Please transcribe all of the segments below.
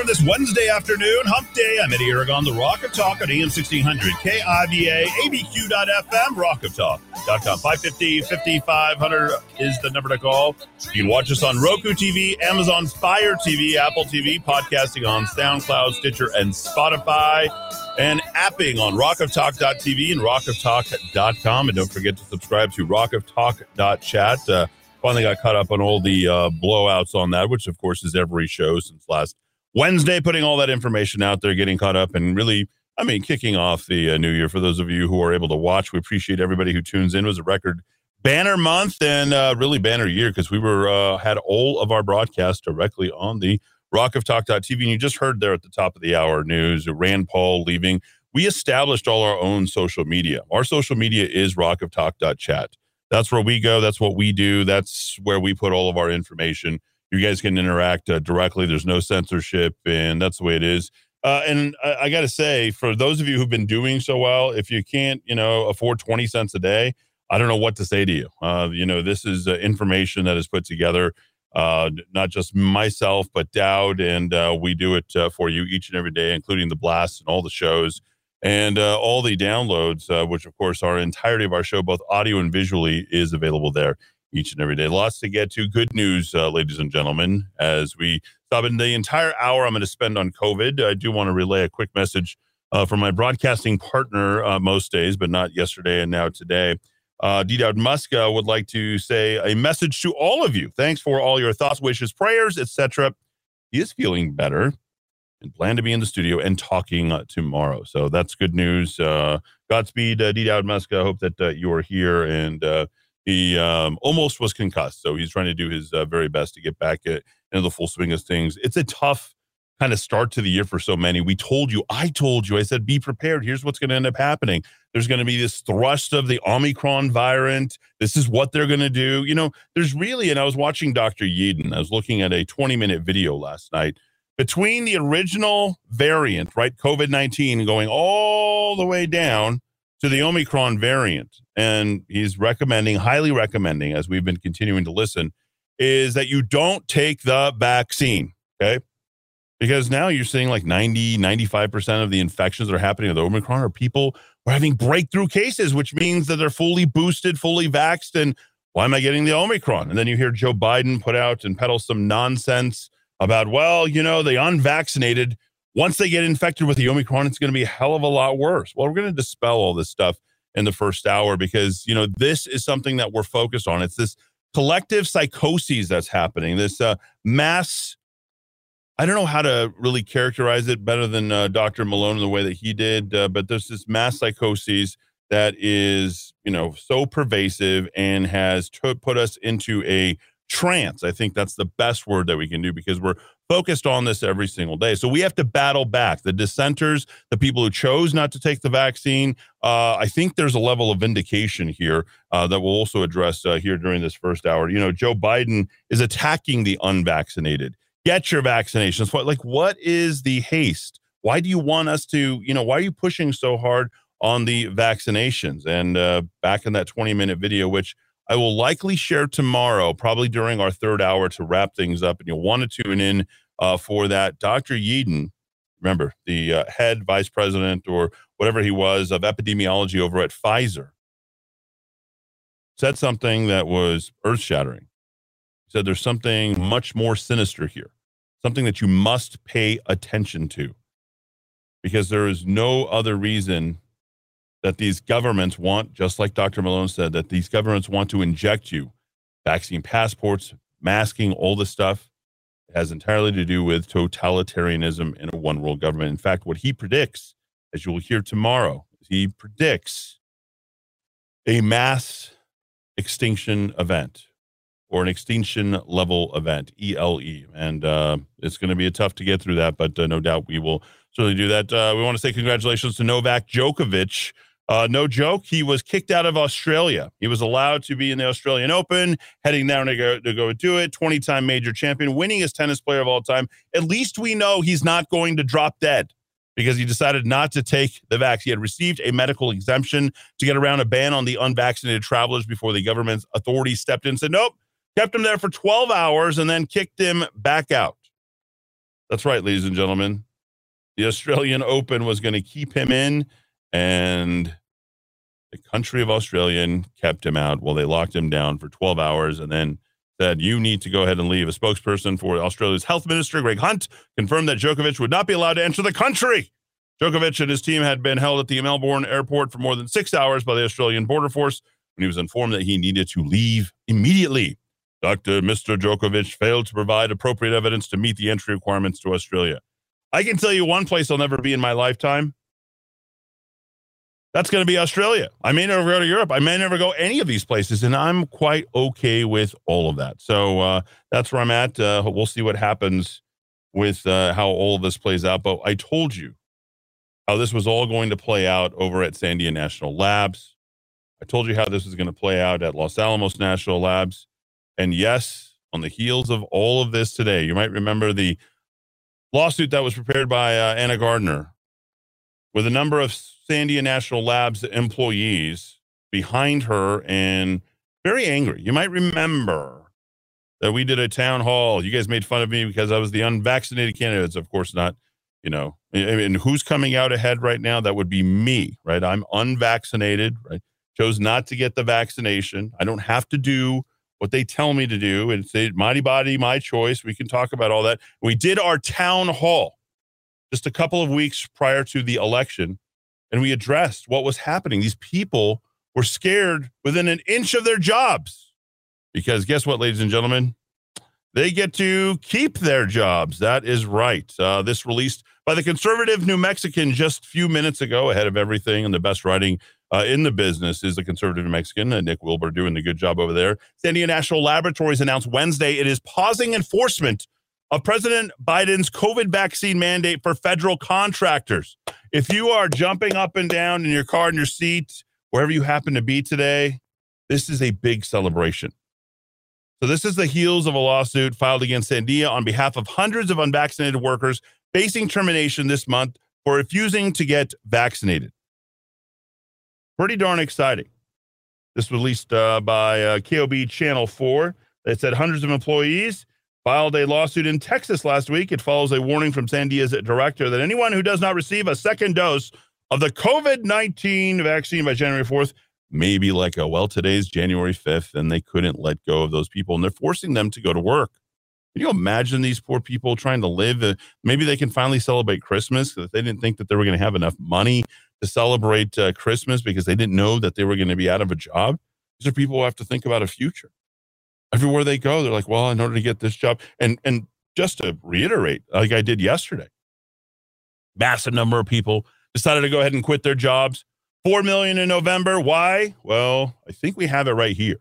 Here this Wednesday afternoon, hump day. I'm Eddy Aragon, the Rock of Talk on AM 1600, KIVA, ABQ.FM, rockoftalk.com. 550 5500 is the number to call. You can watch us on Roku TV, Amazon Fire TV, Apple TV, podcasting on SoundCloud, Stitcher, and Spotify, and apping on Rock of rockoftalk.tv and Rock of rockoftalk.com. And don't forget to subscribe to rock rockoftalk.chat. Uh, finally got caught up on all the uh, blowouts on that, which of course is every show since last Wednesday, putting all that information out there, getting caught up, and really, I mean, kicking off the uh, new year. For those of you who are able to watch, we appreciate everybody who tunes in. It was a record banner month and uh, really banner year because we were uh, had all of our broadcasts directly on the rockoftalk.tv. And you just heard there at the top of the hour news Rand Paul leaving. We established all our own social media. Our social media is rock of rockoftalk.chat. That's where we go. That's what we do. That's where we put all of our information you guys can interact uh, directly. There's no censorship, and that's the way it is. Uh, and I, I got to say, for those of you who've been doing so well, if you can't, you know, afford 20 cents a day, I don't know what to say to you. Uh, you know, this is uh, information that is put together, uh, not just myself, but Dowd, and uh, we do it uh, for you each and every day, including the blasts and all the shows and all the downloads, which of course our entirety of our show, both audio and visually, is available there each and every day. Lots to get to. Good news, uh, ladies and gentlemen, as we stop in the entire hour I'm going to spend on COVID. I do want to relay a quick message uh, from my broadcasting partner uh, most days, but not yesterday and now today. Uh, D. Dowd Muska would like to say a message to all of you. Thanks for all your thoughts, wishes, prayers, etc. He is feeling better and plan to be in the studio and talking uh, tomorrow. So that's good news. Uh, Godspeed, uh, D. Dowd Muska. I hope that uh, you are here and he um, almost was concussed, so he's trying to do his uh, very best to get back uh, into the full swing of things. It's a tough kind of start to the year for so many. We told you, I told you, I said, be prepared. Here's what's going to end up happening. There's going to be this thrust of the Omicron variant. This is what they're going to do. You know, there's really, and I was watching Dr. Yeadon. I was looking at a 20 minute video last night between the original variant, right, COVID 19, going all the way down to the Omicron variant, and he's recommending, highly recommending, as we've been continuing to listen, is that you don't take the vaccine. Okay. Because now you're seeing like 90, 95% of the infections that are happening with Omicron are people who are having breakthrough cases, which means that they're fully boosted, fully vaxxed. And why am I getting the Omicron? And then you hear Joe Biden put out and peddle some nonsense about, well, you know, the unvaccinated once they get infected with the Omicron, it's going to be a hell of a lot worse. Well, we're going to dispel all this stuff in the first hour because, you know, this is something that we're focused on. It's this collective psychoses that's happening, this uh, mass. I don't know how to really characterize it better than uh, Dr. Malone in the way that he did, uh, but there's this mass psychoses that is, you know, so pervasive and has t- put us into a trance. I think that's the best word that we can do because we're focused on this every single day. So we have to battle back the dissenters, the people who chose not to take the vaccine. Uh, I think there's a level of vindication here uh, that we'll also address uh, here during this first hour. You know, Joe Biden is attacking the unvaccinated. Get your vaccinations. What like what is the haste? Why do you want us to? You know, why are you pushing so hard on the vaccinations? And uh, back in that 20 minute video, which I will likely share tomorrow, probably during our third hour to wrap things up. And you'll want to tune in uh, for that. Dr. Yeadon, remember, the uh, head vice president or whatever he was of epidemiology over at Pfizer, said something that was earth shattering. He said there's something much more sinister here, something that you must pay attention to because there is no other reason that these governments want, just like Dr. Malone said, that these governments want to inject you vaccine passports, masking, all this stuff. Has entirely to do with totalitarianism in a one world government. In fact, what he predicts, as you will hear tomorrow, he predicts a mass extinction event or an extinction level event, ELE. And uh, it's going to be tough to get through that, but uh, no doubt we will certainly do that. Uh, we want to say congratulations to Novak Djokovic Uh, no joke, he was kicked out of Australia. He was allowed to be in the Australian Open, heading down to go, to go do it. 20 time major champion, winningest tennis player of all time. At least we know he's not going to drop dead because he decided not to take the vaccine. He had received a medical exemption to get around a ban on the unvaccinated travelers before the government's authorities stepped in and said, nope, kept him there for 12 hours and then kicked him back out. That's right, ladies and gentlemen. The Australian Open was going to keep him in, and the country of Australian kept him out. Well, they locked him down for 12 hours and then said, You need to go ahead and leave. A spokesperson for Australia's health minister, Greg Hunt, confirmed that Djokovic would not be allowed to enter the country. Djokovic and his team had been held at the Melbourne airport for more than six hours by the Australian Border Force when he was informed that he needed to leave immediately. Dr. Mr. Djokovic failed to provide appropriate evidence to meet the entry requirements to Australia. I can tell you one place I'll never be in my lifetime. That's going to be Australia. I may never go to Europe. I may never go any of these places, and I'm quite okay with all of that. So uh, that's where I'm at. Uh, we'll see what happens with uh, how all of this plays out. But I told you how this was all going to play out over at Sandia National Labs. I told you how this was going to play out at Los Alamos National Labs. And yes, on the heels of all of this today, you might remember the lawsuit that was prepared by uh, Anna Gardner with a number of Sandia National Labs employees behind her and very angry. You might remember that we did a town hall. You guys made fun of me because I was the unvaccinated candidates. Of course not. You know, and who's coming out ahead right now? That would be me, right? I'm unvaccinated, right? Chose not to get the vaccination. I don't have to do what they tell me to do. It's a mighty body, my choice. We can talk about all that. We did our town hall just a couple of weeks prior to the election, and we addressed what was happening. These people were scared within an inch of their jobs because guess what, ladies and gentlemen? They get to keep their jobs. That is right. Uh, this released by the conservative New Mexican just a few minutes ago, ahead of everything and the best writing uh, in the business is the conservative New Mexican, uh, Nick Wilbur, doing a good job over there. Sandia National Laboratories announced Wednesday it is pausing enforcement of President Biden's COVID vaccine mandate for federal contractors. If you are jumping up and down in your car in your seat, wherever you happen to be today, this is a big celebration. So, this is the heels of a lawsuit filed against Sandia on behalf of hundreds of unvaccinated workers facing termination this month for refusing to get vaccinated pretty darn exciting. This was released uh, by uh, KOB Channel 4. It said hundreds of employees filed a lawsuit in Texas last week. It follows a warning from San Sandia's director that anyone who does not receive a second dose of the COVID 19 vaccine by January 4th may be like, oh, well, today's January 5th, and they couldn't let go of those people, and they're forcing them to go to work. Can you imagine these poor people trying to live? Uh, maybe they can finally celebrate Christmas because they didn't think that they were going to have enough money to celebrate uh, Christmas because they didn't know that they were going to be out of a job. These are people who have to think about a future. Everywhere they go, they're like, well, in order to get this job, and and just to reiterate, like I did yesterday, massive number of people decided to go ahead and quit their jobs. Four million in November. Why? Well, I think we have it right here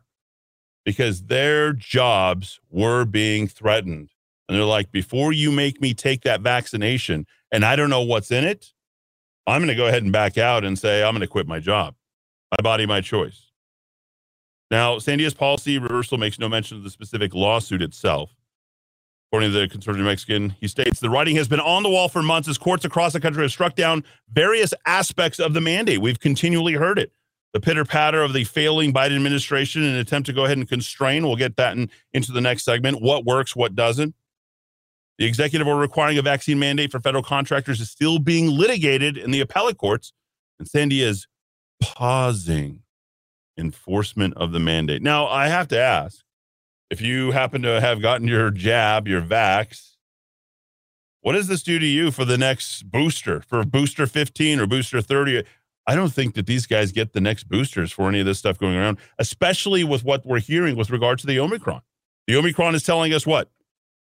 because their jobs were being threatened. And they're like, before you make me take that vaccination and I don't know what's in it, I'm going to go ahead and back out and say, I'm going to quit my job. My body, my choice. Now, Sandia's policy reversal makes no mention of the specific lawsuit itself. According to the conservative Mexican, he states the writing has been on the wall for months as courts across the country have struck down various aspects of the mandate. We've continually heard it. The pitter patter of the failing Biden administration in an attempt to go ahead and constrain. We'll get that in, into the next segment. What works, what doesn't. The executive order requiring a vaccine mandate for federal contractors is still being litigated in the appellate courts, and Sandia is pausing enforcement of the mandate. Now, I have to ask if you happen to have gotten your jab, your vax, what does this do to you for the next booster, for booster 15 or booster 30? I don't think that these guys get the next boosters for any of this stuff going around, especially with what we're hearing with regard to the Omicron. The Omicron is telling us what?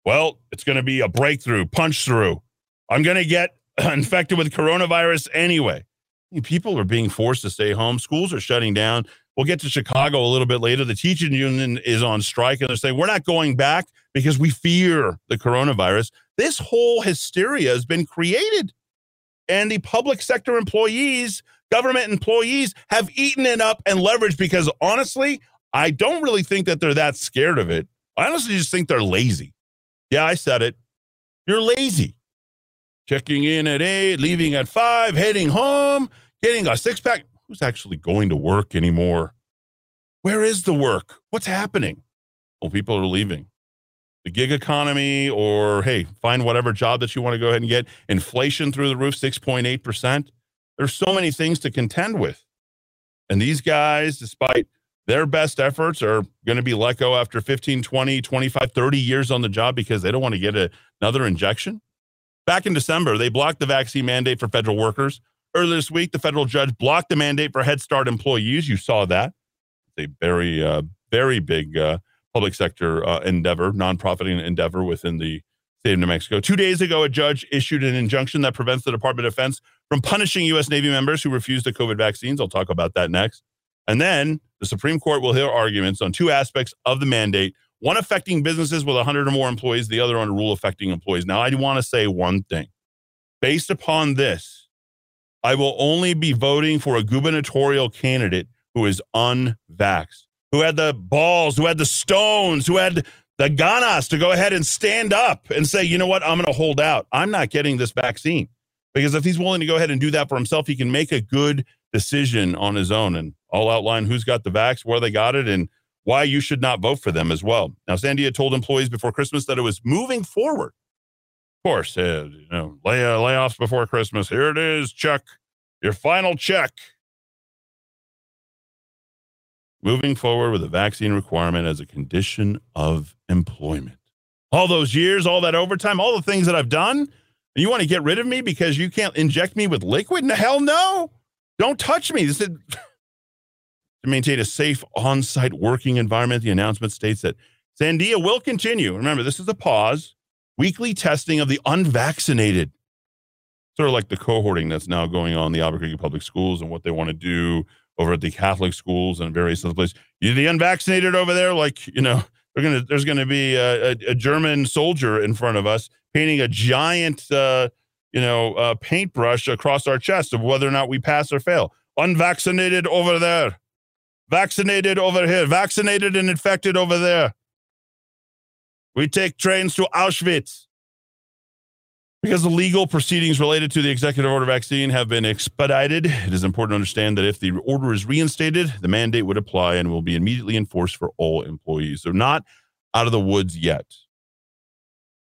well, it's going to be a breakthrough, punch through. I'm going to get infected with coronavirus anyway. People are being forced to stay home. Schools are shutting down. We'll get to Chicago a little bit later. The teaching union is on strike and they're saying, we're not going back because we fear the coronavirus. This whole hysteria has been created. And the public sector employees government employees have eaten it up and leveraged because honestly, I don't really think that they're that scared of it. I honestly just think they're lazy. Yeah, I said it. You're lazy. Checking in at eight, leaving at five, heading home, getting a six pack. Who's actually going to work anymore? Where is the work? What's happening? Well, people are leaving. The gig economy, or hey, find whatever job that you want to go ahead and get. Inflation through the roof, 6.8%. There's so many things to contend with. And these guys, despite their best efforts, are going to be let go after 15, 20, 25, 30 years on the job because they don't want to get a, another injection. Back in December, they blocked the vaccine mandate for federal workers. Earlier this week, the federal judge blocked the mandate for Head Start employees. You saw that It's a very, uh, very big uh, public sector uh, endeavor, nonprofit endeavor within the state of New Mexico. Two days ago, a judge issued an injunction that prevents the Department of Defense from punishing U.S. Navy members who refuse the COVID vaccines. I'll talk about that next. And then the Supreme Court will hear arguments on two aspects of the mandate one affecting businesses with 100 or more employees, the other on a rule affecting employees. Now, I want to say one thing. Based upon this, I will only be voting for a gubernatorial candidate who is unvaxxed, who had the balls, who had the stones, who had the ganas to go ahead and stand up and say, you know what, I'm going to hold out. I'm not getting this vaccine. Because if he's willing to go ahead and do that for himself, he can make a good decision on his own. And I'll outline who's got the vax, where they got it, and why you should not vote for them as well. Now, Sandia told employees before Christmas that it was moving forward. Of course, uh, you know, lay, uh, layoffs before Christmas. Here it is, Chuck, your final check moving forward with a vaccine requirement as a condition of employment. All those years, all that overtime, all the things that I've done, you want to get rid of me because you can't inject me with liquid? No, hell no. Don't touch me. This is to maintain a safe on-site working environment. The announcement states that Sandia will continue. Remember, this is a pause. Weekly testing of the unvaccinated. Sort of like the cohorting that's now going on in the Albuquerque public schools and what they want to do over at the Catholic schools and various other places. You the unvaccinated over there, like you know, gonna there's gonna be a, a, a German soldier in front of us painting a giant, uh, you know, uh, paintbrush across our chest of whether or not we pass or fail. Unvaccinated over there, vaccinated over here, vaccinated and infected over there. We take trains to Auschwitz. Because the legal proceedings related to the executive order vaccine have been expedited, it is important to understand that if the order is reinstated, the mandate would apply and will be immediately enforced for all employees. They're not out of the woods yet.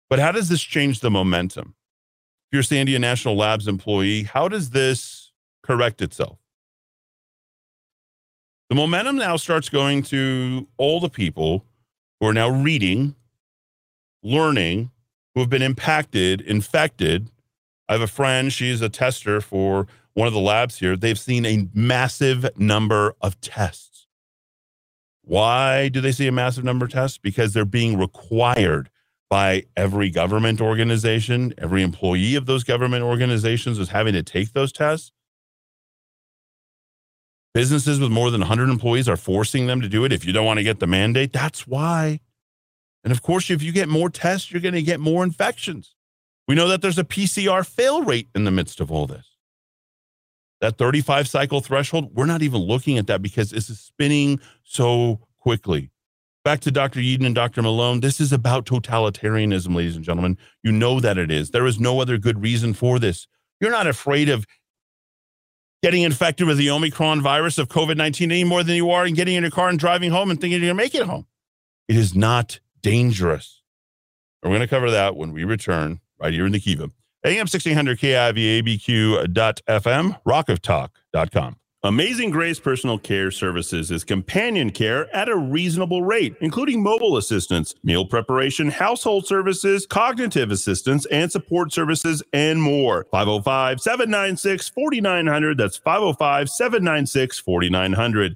But how does this change the momentum? If you're Sandia National Labs employee, how does this correct itself? The momentum now starts going to all the people who are now reading, learning, who have been impacted, infected. I have a friend, she's a tester for one of the labs here. They've seen a massive number of tests. Why do they see a massive number of tests? Because they're being required by every government organization, every employee of those government organizations is having to take those tests. Businesses with more than 100 employees are forcing them to do it if you don't want to get the mandate. That's why. And of course, if you get more tests, you're going to get more infections. We know that there's a PCR fail rate in the midst of all this. That 35 cycle threshold, we're not even looking at that because this is spinning so quickly. Back to Dr. Yeadon and Dr. Malone, this is about totalitarianism, ladies and gentlemen. You know that it is. There is no other good reason for this. You're not afraid of getting infected with the Omicron virus of COVID 19 any more than you are in getting in your car and driving home and thinking you're going to make it home. It is not dangerous. We're going to cover that when we return right here in the Kiva. AM 1600 KIVABQ.FM, rockoftalk.com. Amazing Grace Personal Care Services is companion care at a reasonable rate, including mobile assistance, meal preparation, household services, cognitive assistance, and support services, and more. 505 796 4900. That's 505 796 4900.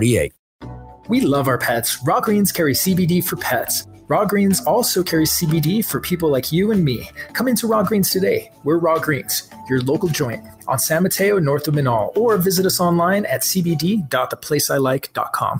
We love our pets. Raw Greens carry CBD for pets. Raw Greens also carries CBD for people like you and me. Come into Raw Greens today. We're Raw Greens, your local joint on San Mateo, north of Menaul, or visit us online at cbd.theplaceilike.com.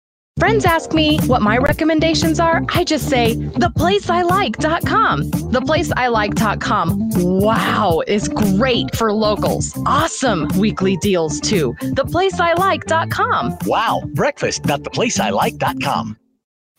Friends ask me what my recommendations are. I just say theplaceilike.com. Theplaceilike.com. Wow, is great for locals. Awesome weekly deals too. Theplaceilike.com. Wow, breakfast.theplaceilike.com.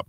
up.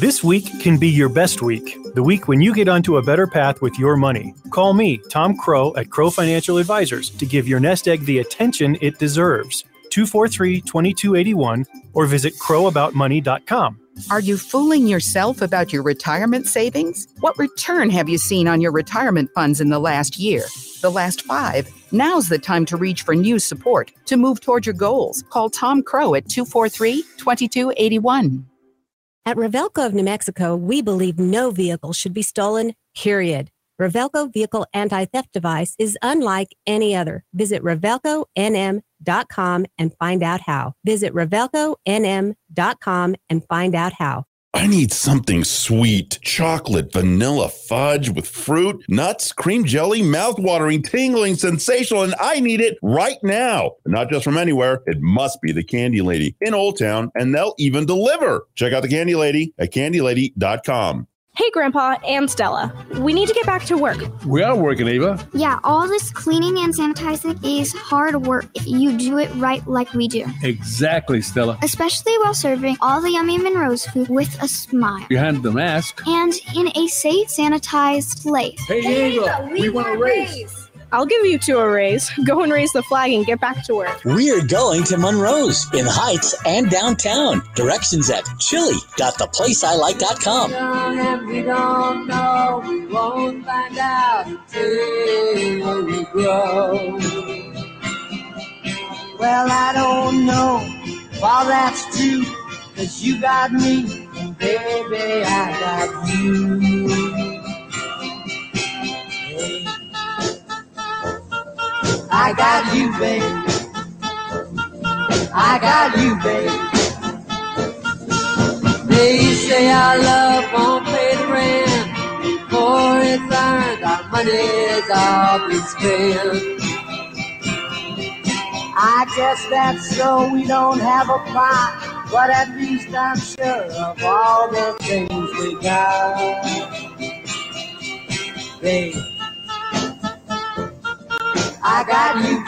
This week can be your best week, the week when you get onto a better path with your money. Call me, Tom Crow at Crow Financial Advisors, to give your nest egg the attention it deserves. 243 2281 or visit crowaboutmoney.com. Are you fooling yourself about your retirement savings? What return have you seen on your retirement funds in the last year? The last five? Now's the time to reach for new support to move toward your goals. Call Tom Crow at 243 2281. At Revelco of New Mexico, we believe no vehicle should be stolen, period. Revelco Vehicle Anti Theft Device is unlike any other. Visit RevelcoNM.com and find out how. Visit RevelcoNM.com and find out how. I need something sweet. Chocolate, vanilla, fudge with fruit, nuts, cream jelly, mouth-watering, tingling, sensational, and I need it right now. Not just from anywhere. It must be the Candy Lady in Old Town, and they'll even deliver. Check out the Candy Lady at candylady.com. Hey, Grandpa and Stella. We need to get back to work. We are working, Ava. Yeah, all this cleaning and sanitizing is hard work if you do it right like we do. Exactly, Stella. Especially while serving all the yummy Monroe's food with a smile. Behind the mask. And in a safe, sanitized place. Hey, hey Ava, we, we want to raise. raise. I'll give you two a raise. Go and raise the flag and get back to work. We're going to Monroe's in Heights and downtown. Directions at chili.theplaceilike.com. And we don't know, we won't find out until we grow. Well, I don't know if that's true, cause you got me, and baby, I got you. I got you, babe. I got you, babe. They say our love won't pay the rent before it's earned. I money's all been spent. I guess that's so we don't have a plot, but at least I'm sure of all the things we got. Babe, I got you.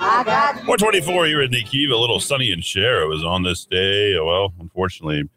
I got you. 424 here in Nikiva, a little Sonny and Cher. It was on this day. Well, unfortunately,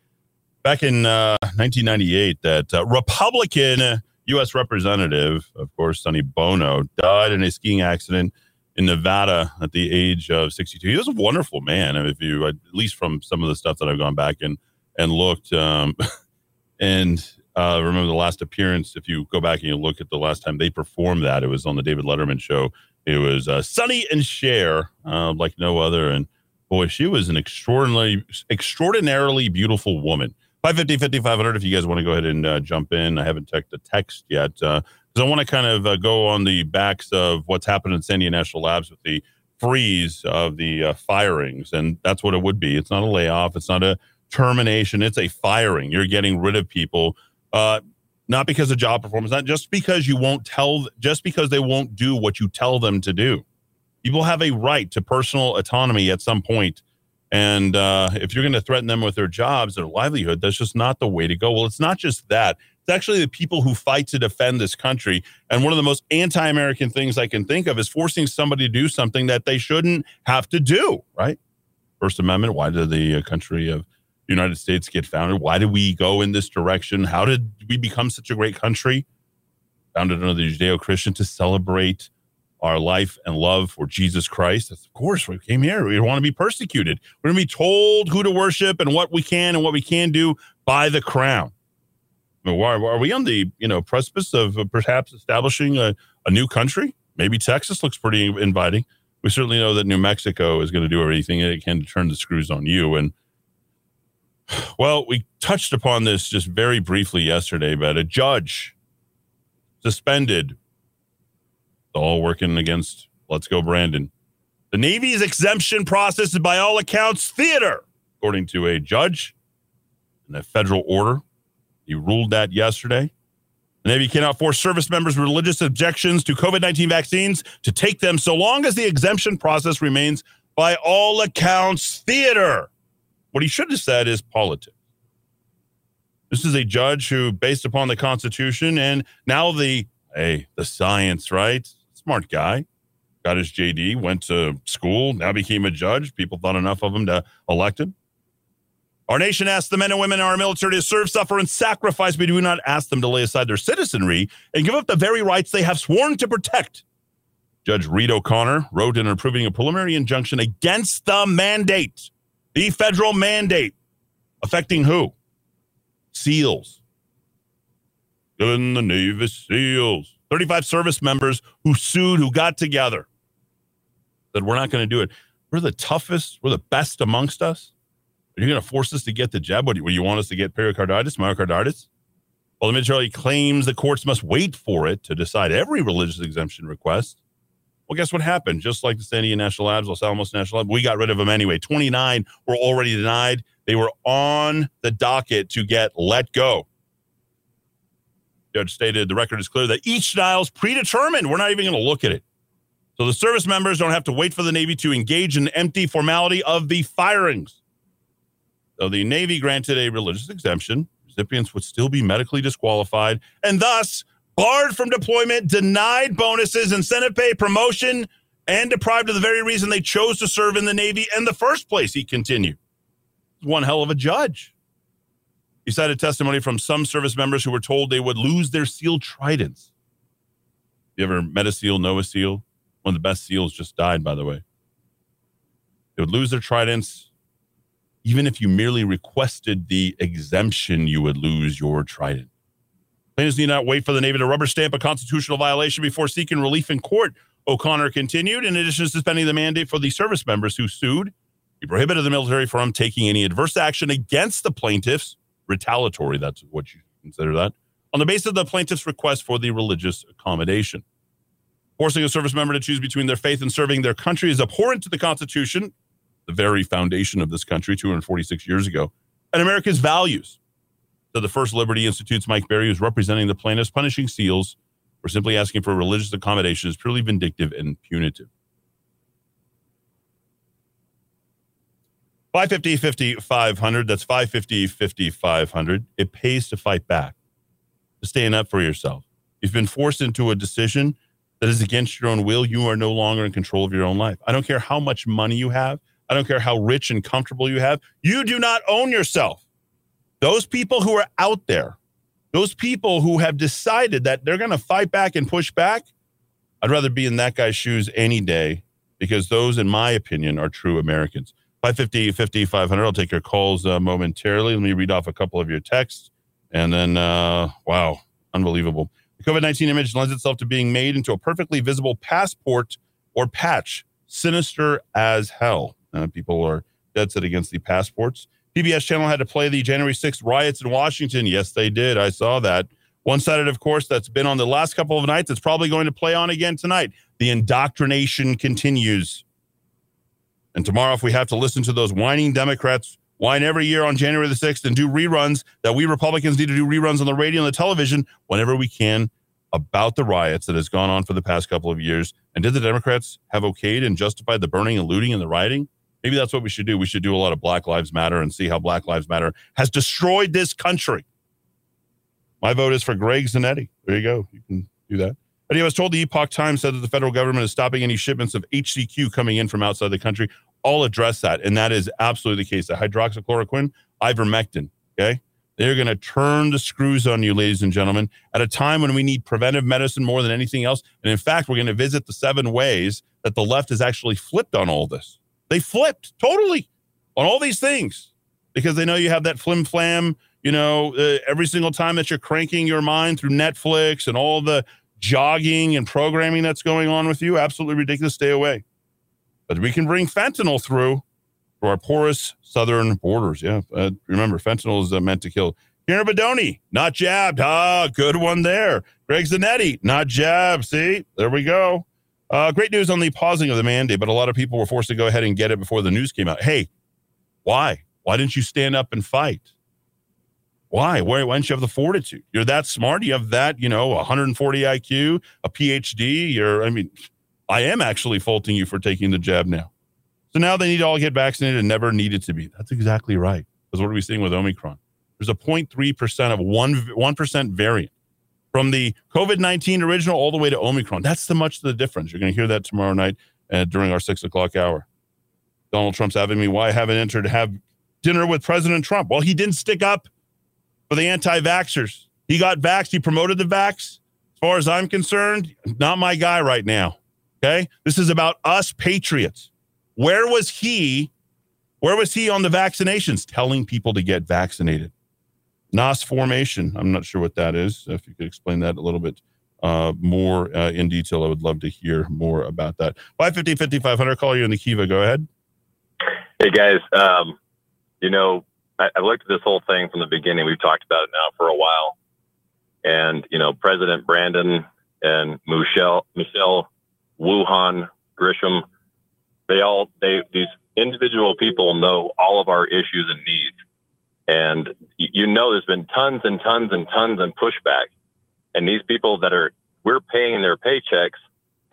back in uh, 1998, that uh, Republican U.S. representative, of course, Sonny Bono, died in a skiing accident in Nevada at the age of 62. He was a wonderful man. If you, at least from some of the stuff that I've gone back and and looked, um, and uh, remember the last appearance. If you go back and you look at the last time they performed that, it was on the David Letterman show. It was uh, Sonny and Cher, uh, like no other. And boy, she was an extraordinarily, extraordinarily beautiful woman. 550, 5500, if you guys want to go ahead and uh, jump in. I haven't checked the text yet. Because I want to kind of uh, go on the backs of what's happened in Sandia National Labs with the freeze of the uh, firings. And that's what it would be. It's not a layoff, it's not a termination, it's a firing. You're getting rid of people. Uh, not because of job performance, not just because you won't tell, just because they won't do what you tell them to do. People have a right to personal autonomy at some point. And uh, if you're going to threaten them with their jobs, their livelihood, that's just not the way to go. Well, it's not just that. It's actually the people who fight to defend this country. And one of the most anti American things I can think of is forcing somebody to do something that they shouldn't have to do, right? First Amendment, why did the uh, country of United States get founded? Why did we go in this direction? How did we become such a great country? Founded under the Judeo Christian to celebrate our life and love for Jesus Christ. That's, of course, we came here. We want to be persecuted. We're going to be told who to worship and what we can and what we can do by the crown. I mean, why, are we on the you know precipice of uh, perhaps establishing a, a new country? Maybe Texas looks pretty inviting. We certainly know that New Mexico is going to do everything it can to turn the screws on you. And well, we touched upon this just very briefly yesterday, but a judge suspended It's all working against Let's Go Brandon. The Navy's exemption process is by all accounts theater, according to a judge in a federal order. He ruled that yesterday. The Navy cannot force service members' religious objections to COVID 19 vaccines to take them so long as the exemption process remains, by all accounts, theater. What he should have said is politics. This is a judge who, based upon the Constitution and now the, hey, the science, right? Smart guy. Got his JD, went to school, now became a judge. People thought enough of him to elect him. Our nation asks the men and women in our military to serve, suffer, and sacrifice. We do not ask them to lay aside their citizenry and give up the very rights they have sworn to protect. Judge Reed O'Connor wrote in approving a preliminary injunction against the mandate, the federal mandate, affecting who? SEALs. In the Navy SEALs. 35 service members who sued, who got together, said, We're not going to do it. We're the toughest, we're the best amongst us. Are you going to force us to get the jab? What do you, you want us to get pericarditis, myocarditis? Well, the military claims the courts must wait for it to decide every religious exemption request. Well, guess what happened? Just like the Sandia National Labs, Los Alamos National Lab, we got rid of them anyway. 29 were already denied. They were on the docket to get let go. Judge stated the record is clear that each denial is predetermined. We're not even going to look at it. So the service members don't have to wait for the Navy to engage in the empty formality of the firings. So the Navy granted a religious exemption. Recipients would still be medically disqualified and thus barred from deployment, denied bonuses, incentive pay, promotion, and deprived of the very reason they chose to serve in the Navy in the first place, he continued. One hell of a judge. He cited testimony from some service members who were told they would lose their SEAL tridents. You ever met a SEAL, know a SEAL? One of the best SEALs just died, by the way. They would lose their tridents. Even if you merely requested the exemption, you would lose your trident. Plaintiffs need not wait for the Navy to rubber stamp a constitutional violation before seeking relief in court, O'Connor continued. In addition to suspending the mandate for the service members who sued, he prohibited the military from taking any adverse action against the plaintiffs retaliatory. That's what you consider that on the basis of the plaintiff's request for the religious accommodation. Forcing a service member to choose between their faith and serving their country is abhorrent to the Constitution, the very foundation of this country 246 years ago, and America's values. Said the First Liberty Institute's Mike Berry, who's representing the plaintiffs, punishing SEALs for simply asking for religious accommodation is purely vindictive and punitive. 550 50 500. That's 550 50 500. It pays to fight back, to stand up for yourself. You've been forced into a decision that is against your own will. You are no longer in control of your own life. I don't care how much money you have. I don't care how rich and comfortable you have. You do not own yourself. Those people who are out there, those people who have decided that they're going to fight back and push back, I'd rather be in that guy's shoes any day because those, in my opinion, are true Americans. 550 50 500. I'll take your calls uh, momentarily. Let me read off a couple of your texts. And then, uh, wow, unbelievable. The COVID 19 image lends itself to being made into a perfectly visible passport or patch. Sinister as hell. Uh, people are dead set against the passports. PBS channel had to play the January 6th riots in Washington. Yes, they did. I saw that. One sided, of course, that's been on the last couple of nights. It's probably going to play on again tonight. The indoctrination continues. And tomorrow, if we have to listen to those whining Democrats whine every year on January the 6th and do reruns, that we Republicans need to do reruns on the radio and the television whenever we can about the riots that has gone on for the past couple of years. And did the Democrats have okayed and justified the burning and looting and the rioting? Maybe that's what we should do. We should do a lot of Black Lives Matter and see how Black Lives Matter has destroyed this country. My vote is for Greg Zanetti. There you go. You can do that. But he was told the Epoch Times said that the federal government is stopping any shipments of HCQ coming in from outside the country. I'll address that. And that is absolutely the case. The hydroxychloroquine, ivermectin, okay? They're going to turn the screws on you, ladies and gentlemen, at a time when we need preventive medicine more than anything else. And in fact, we're going to visit the seven ways that the left has actually flipped on all this. They flipped totally on all these things because they know you have that flim flam, you know, uh, every single time that you're cranking your mind through Netflix and all the jogging and programming that's going on with you. Absolutely ridiculous. Stay away. But we can bring fentanyl through to our porous southern borders. Yeah. Uh, remember, fentanyl is uh, meant to kill. Karen Bedonie, not jabbed. Ah, good one there. Greg Zanetti, not jabbed. See, there we go. Uh, great news on the pausing of the mandate, but a lot of people were forced to go ahead and get it before the news came out. Hey, why? Why didn't you stand up and fight? Why? Why, why didn't you have the fortitude? You're that smart. You have that, you know, 140 IQ, a PhD. You're, I mean, I am actually faulting you for taking the jab now. So now they need to all get vaccinated and never needed to be. That's exactly right. Because what are we seeing with Omicron? There's a 0.3% of one 1% variant from the COVID 19 original all the way to Omicron. That's the much of the difference. You're going to hear that tomorrow night uh, during our six o'clock hour. Donald Trump's having me. Why I haven't entered to have dinner with President Trump? Well, he didn't stick up for the anti vaxxers. He got vaxxed. He promoted the vax. As far as I'm concerned, not my guy right now. Okay. This is about us patriots. Where was he? Where was he on the vaccinations telling people to get vaccinated? NOS formation. I'm not sure what that is. If you could explain that a little bit uh, more uh, in detail, I would love to hear more about that. 550 5500, call you in the Kiva. Go ahead. Hey, guys. Um, you know, I, I looked at this whole thing from the beginning. We've talked about it now for a while. And, you know, President Brandon and Michelle, Michelle Wuhan Grisham, they all, they, these individual people know all of our issues and needs. And you know, there's been tons and tons and tons and pushback. And these people that are, we're paying their paychecks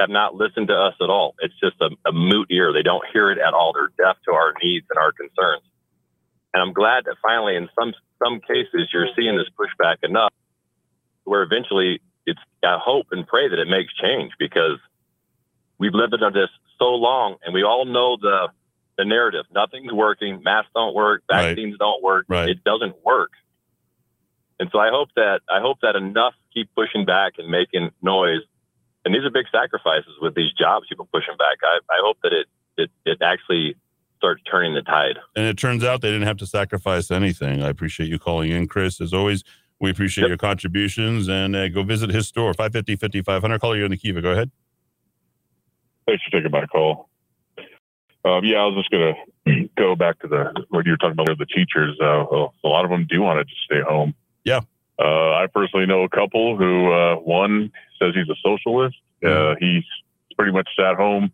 have not listened to us at all. It's just a, a moot ear. They don't hear it at all. They're deaf to our needs and our concerns. And I'm glad that finally, in some some cases, you're seeing this pushback enough where eventually it's. I hope and pray that it makes change because we've lived under this so long, and we all know the the narrative. Nothing's working. Masks don't work. Vaccines right. don't work. Right. It doesn't work. And so I hope that I hope that enough keep pushing back and making noise. And these are big sacrifices with these jobs people pushing back. I, I hope that it, it it actually starts turning the tide. And it turns out they didn't have to sacrifice anything. I appreciate you calling in, Chris. As always, we appreciate yep. your contributions and uh, go visit his store, 550 5500. Call you in the Kiva. Go ahead. Thanks for taking my call. Um, yeah, I was just going to go back to the what you were talking about with the teachers. Uh, a lot of them do want to just stay home. Yeah. Uh, I personally know a couple who uh, one says he's a socialist. Uh, he's pretty much sat home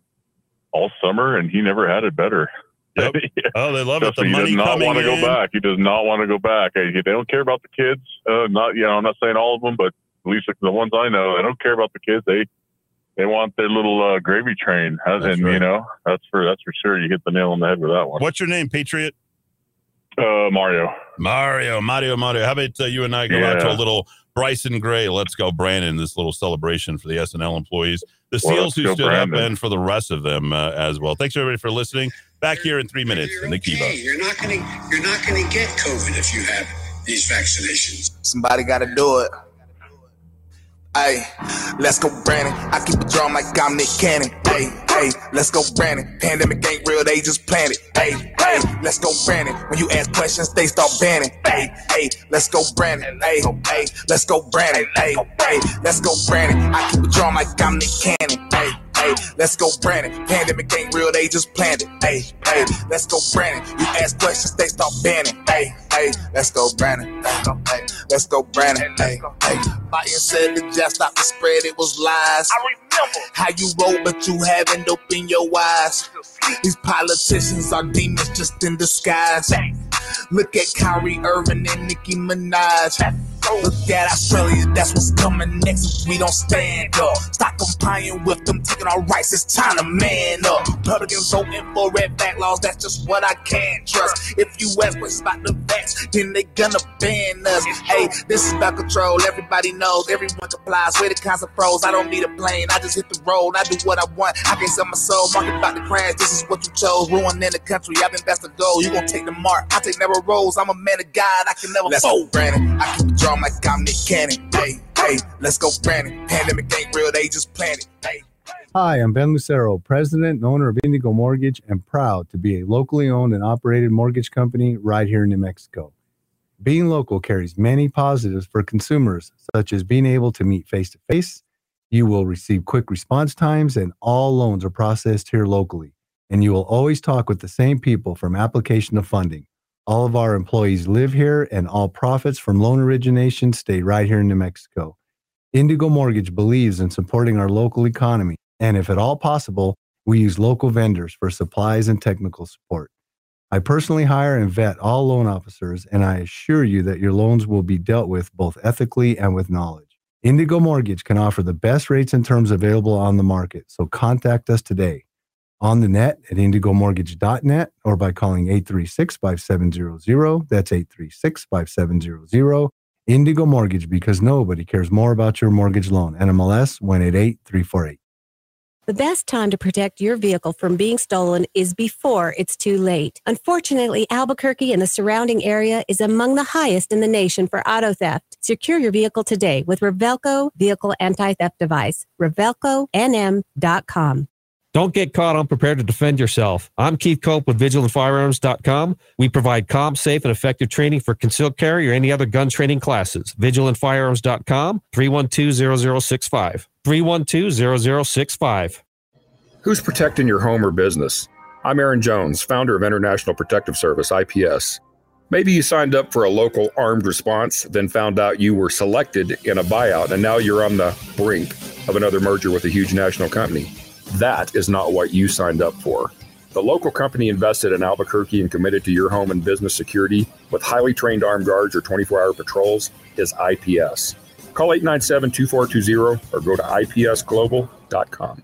all summer and he never had it better. Yep. Oh, they love it. The he money does not want to go back. He does not want to go back. Hey, They don't care about the kids. Uh, not you know, I'm not saying all of them, but at least the ones I know, they don't care about the kids. They they want their little uh, gravy train, and That's you right. know that's for that's for sure. You hit the nail on the head with that one. What's your name, Patriot? Uh, Mario. Mario, Mario, Mario. How about uh, you and I go out to a little Bryson Gray? Let's go, Brandon. This little celebration for the SNL employees, the Well, SEALs who let's stood go, up, and for the rest of them uh, as well. Thanks everybody for listening. Back here in three minutes in the Kiva. You're not going to you're not going to get COVID if you have these vaccinations. Somebody gotta do it. Hey, let's go, Brandon. I keep a drum like I'm Nick Cannon. Hey, hey, let's go, Brandon. Pandemic ain't real, they just planted. Hey, hey, let's go, Brandon. When you ask questions, they start banning. Hey, hey, let's go, Brandon. Hey, hey, let's go, Brandon. Hey, hey, let's go, Brandon. I keep a drum like I'm Nick Cannon. Hey, hey, let's go, Brandon. Pandemic ain't real, they just planted. Hey, hey, let's go, Brandon. You ask questions, they start banning. Hey, hey, let's go, Brandon. Hey, let's go, Brandon. Hey, hey. Biden said the jab stopped the spread, it was lies. I remember how you roll, but you haven't opened your eyes. These politicians are demons just in disguise. Look at Kyrie Irving and Nicki Minaj. Look at Australia, that's what's coming next we don't stand up. Stop complying with them, taking our rights, it's time to man up. Republicans voting for red back laws, that's just what I can't trust. If you ask what's about the vax, then they gonna ban us. Hey, this is about control, everybody knows, everyone complies. We're the kinds of pros, I don't need a plane, I just hit the road, I do what I want. I can sell my soul, market about to crash, this is what you chose. Ruining the country, I've been best to go. You gon' take the mark, I take never rolls, I'm a man of God, I can never Let's fold. Brandon, I keep the drum like I'm Nick Cannon. Hey, hey, let's go, Brandon. Pandemic ain't real, they just planted. Hey. Hi, I'm Ben Lucero, president and owner of Indigo Mortgage, and proud to be a locally owned and operated mortgage company right here in New Mexico. Being local carries many positives for consumers, such as being able to meet face to face. You will receive quick response times, and all loans are processed here locally. And you will always talk with the same people from application to funding. All of our employees live here, and all profits from loan origination stay right here in New Mexico. Indigo Mortgage believes in supporting our local economy, and if at all possible, we use local vendors for supplies and technical support. I personally hire and vet all loan officers, and I assure you that your loans will be dealt with both ethically and with knowledge. Indigo Mortgage can offer the best rates and terms available on the market, so contact us today on the net at indigomortgage.net or by calling 836 5700. That's 836 5700. Indigo Mortgage because nobody cares more about your mortgage loan. NMLS 188348. The best time to protect your vehicle from being stolen is before it's too late. Unfortunately, Albuquerque and the surrounding area is among the highest in the nation for auto theft. Secure your vehicle today with Ravelco Vehicle Anti-Theft Device. RavelcoNM.com. Don't get caught unprepared to defend yourself. I'm Keith Cope with VigilantFirearms.com. We provide calm, safe, and effective training for concealed carry or any other gun training classes. VigilantFirearms.com, 312-0065. 312-0065. Who's protecting your home or business? I'm Aaron Jones, founder of International Protective Service, IPS. Maybe you signed up for a local armed response, then found out you were selected in a buyout, and now you're on the brink of another merger with a huge national company. That is not what you signed up for. The local company invested in Albuquerque and committed to your home and business security with highly trained armed guards or 24 hour patrols is IPS. Call 897 2420 or go to ipsglobal.com.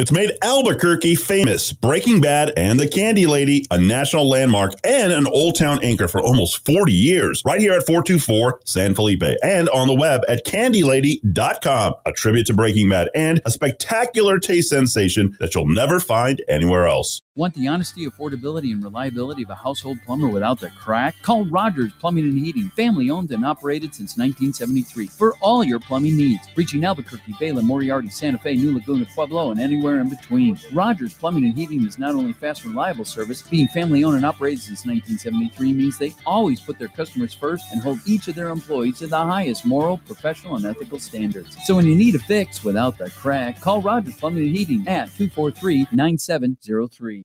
It's made Albuquerque famous. Breaking Bad and The Candy Lady, a national landmark and an Old Town anchor for almost 40 years. Right here at 424 San Felipe and on the web at candylady.com. A tribute to Breaking Bad and a spectacular taste sensation that you'll never find anywhere else. Want the honesty, affordability, and reliability of a household plumber without the crack? Call Rogers Plumbing and Heating, family owned and operated since 1973 for all your plumbing needs. Reaching Albuquerque, Belen, Moriarty, Santa Fe, New Laguna, Pueblo, and anywhere in between. Rogers Plumbing and Heating is not only fast reliable service, being family owned and operated since 1973 means they always put their customers first and hold each of their employees to the highest moral, professional, and ethical standards. So when you need a fix without the crack, call Rogers Plumbing and Heating at 243 9703.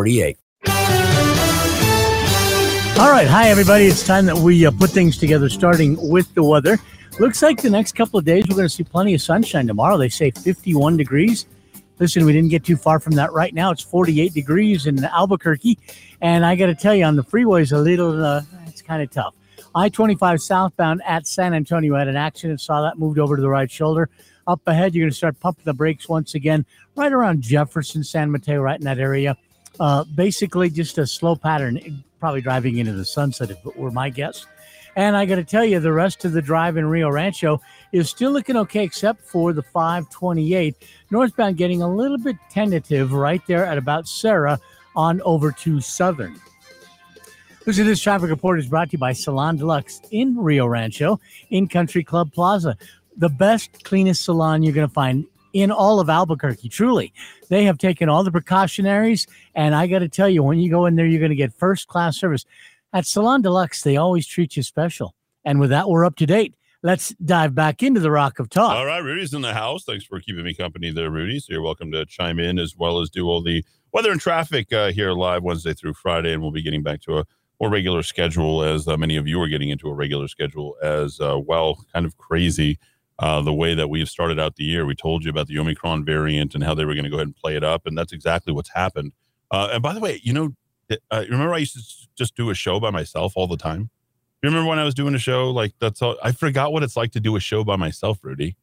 All right. Hi, everybody. It's time that we uh, put things together, starting with the weather. Looks like the next couple of days we're going to see plenty of sunshine tomorrow. They say 51 degrees. Listen, we didn't get too far from that right now. It's 48 degrees in Albuquerque. And I got to tell you, on the freeways, a little, uh, it's kind of tough. I 25 southbound at San Antonio had an accident. Saw that moved over to the right shoulder. Up ahead, you're going to start pumping the brakes once again, right around Jefferson, San Mateo, right in that area. Uh, basically, just a slow pattern, probably driving into the sunset, it were my guess. And I got to tell you, the rest of the drive in Rio Rancho is still looking okay, except for the 528 northbound, getting a little bit tentative right there at about Sara on over to Southern. Listen, this traffic report is brought to you by Salon Deluxe in Rio Rancho in Country Club Plaza. The best, cleanest salon you're going to find in all of Albuquerque. Truly, they have taken all the precautionaries, and I got to tell you, when you go in there, you're going to get first class service. At Salon Deluxe, they always treat you special. And with that, we're up to date. Let's dive back into the Rock of Talk. All right, Rudy's in the house. Thanks for keeping me company there, Rudy. So you're welcome to chime in as well as do all the weather and traffic uh, here live Wednesday through Friday, and we'll be getting back to a more regular schedule as uh, many of you are getting into a regular schedule as uh, well. Kind of crazy uh, the way that we've started out the year. We told you about the Omicron variant and how they were going to go ahead and play it up, and that's exactly what's happened. Uh, and by the way, you know, uh, remember I used to just do a show by myself all the time. You remember when I was doing a show like that's all? I forgot what it's like to do a show by myself, Rudy.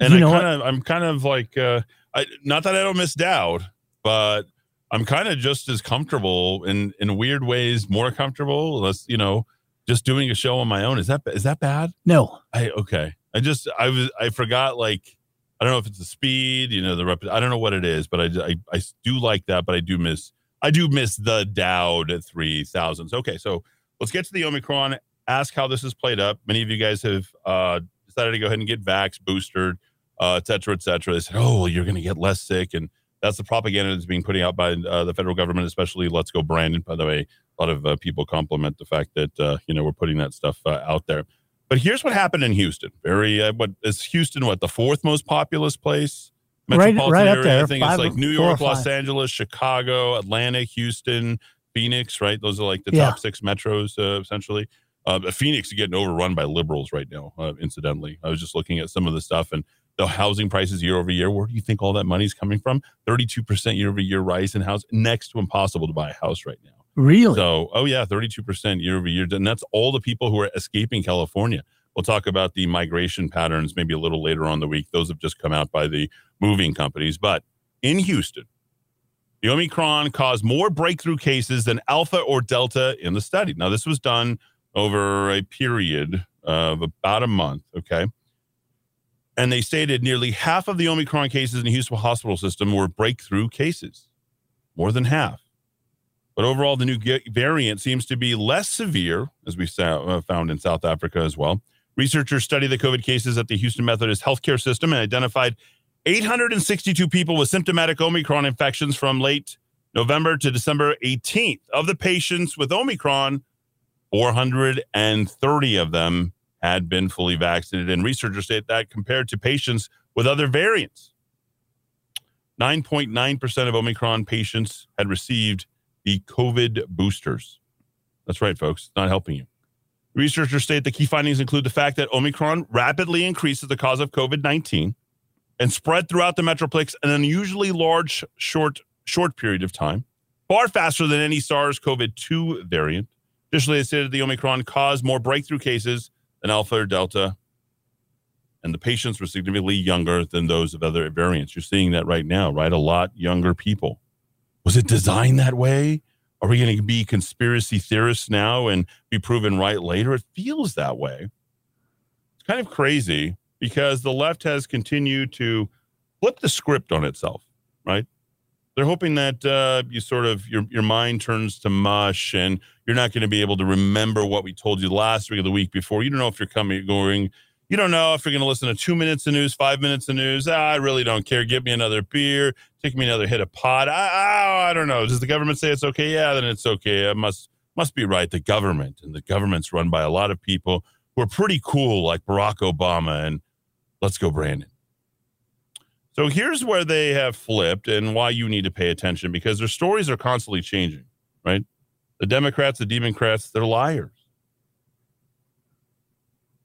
And You I kind of, I'm kind of like, uh, I not that I don't miss Dowd, but I'm kind of just as comfortable in in weird ways, more comfortable. Less, you know, just doing a show on my own. Is that is that bad? No. I okay. I just I was I forgot like I don't know if it's the speed, you know, the rep. I don't know what it is, but I, I I do like that, but I do miss I do miss the Dowd three thousands. Okay, so let's get to the Omicron. Ask how this is played up. Many of you guys have uh, decided to go ahead and get vax, boosted, uh, et cetera, et cetera. They said, oh, well, you're going to get less sick. And that's the propaganda that's being put out by uh, the federal government, especially Let's Go Brandon. By the way, a lot of uh, people compliment the fact that, uh, you know, we're putting that stuff uh, out there. But here's what happened in Houston. Very, uh, what is Houston, what, the fourth most populous place? Right- Metropolitan right up area? there, I think five- it's like New York, Los. Angeles, Chicago, Atlanta, Houston, Phoenix, right? Those are like the Yeah. top six metros, uh, essentially. Uh, Phoenix is getting overrun by liberals right now, uh, incidentally. I was just looking at some of the stuff and the housing prices year over year. Where do you think all that money is coming from? 32% year over year rise in house, next to impossible to buy a house right now. Really? So, oh yeah, 32% year over year. And that's all the people who are escaping California. We'll talk about the migration patterns maybe a little later on the week. Those have just come out by the moving companies. But in Houston, the Omicron caused more breakthrough cases than Alpha or Delta in the study. Now, this was done over a period of about a month. Okay. And they stated nearly half of the Omicron cases in the Houston hospital system were breakthrough cases, more than half. But overall, the new variant seems to be less severe, as we uh, found in South Africa as well. Researchers studied the COVID cases at the Houston Methodist Healthcare System and identified 862 people with symptomatic Omicron infections from late November to December 18th. Of the patients with Omicron, 430 of them had been fully vaccinated. And researchers state that compared to patients with other variants. 9.9% of Omicron patients had received the COVID boosters. That's right, folks. It's not helping you. Researchers state the key findings include the fact that Omicron rapidly increases the cause of COVID 19. and spread throughout the metroplex an unusually large, short, short period of time, far faster than any SARS-CoV-2 variant. Additionally, they stated the Omicron caused more breakthrough cases than Alpha or Delta, and the patients were significantly younger than those of other variants. You're seeing that right now, right? A lot younger people. Was it designed that way? Are we going to be conspiracy theorists now and be proven right later? It feels that way. It's kind of crazy because the left has continued to flip the script on itself, right? They're hoping that uh, you sort of your your mind turns to mush and you're not going to be able to remember what we told you last week or the week before. You don't know if you're coming going. You don't know if you're going to listen to two minutes of news, five minutes of news. Ah, I really don't care. Give me another beer. Take me another hit of pot. I, I, I don't know. Does the government say it's okay? Yeah, then it's okay. It must must be right. The government and the government's run by a lot of people who are pretty cool, like Barack Obama and Let's go, Brandon. So here's where they have flipped and why you need to pay attention because their stories are constantly changing, right? The Democrats, the Democrats, they're liars.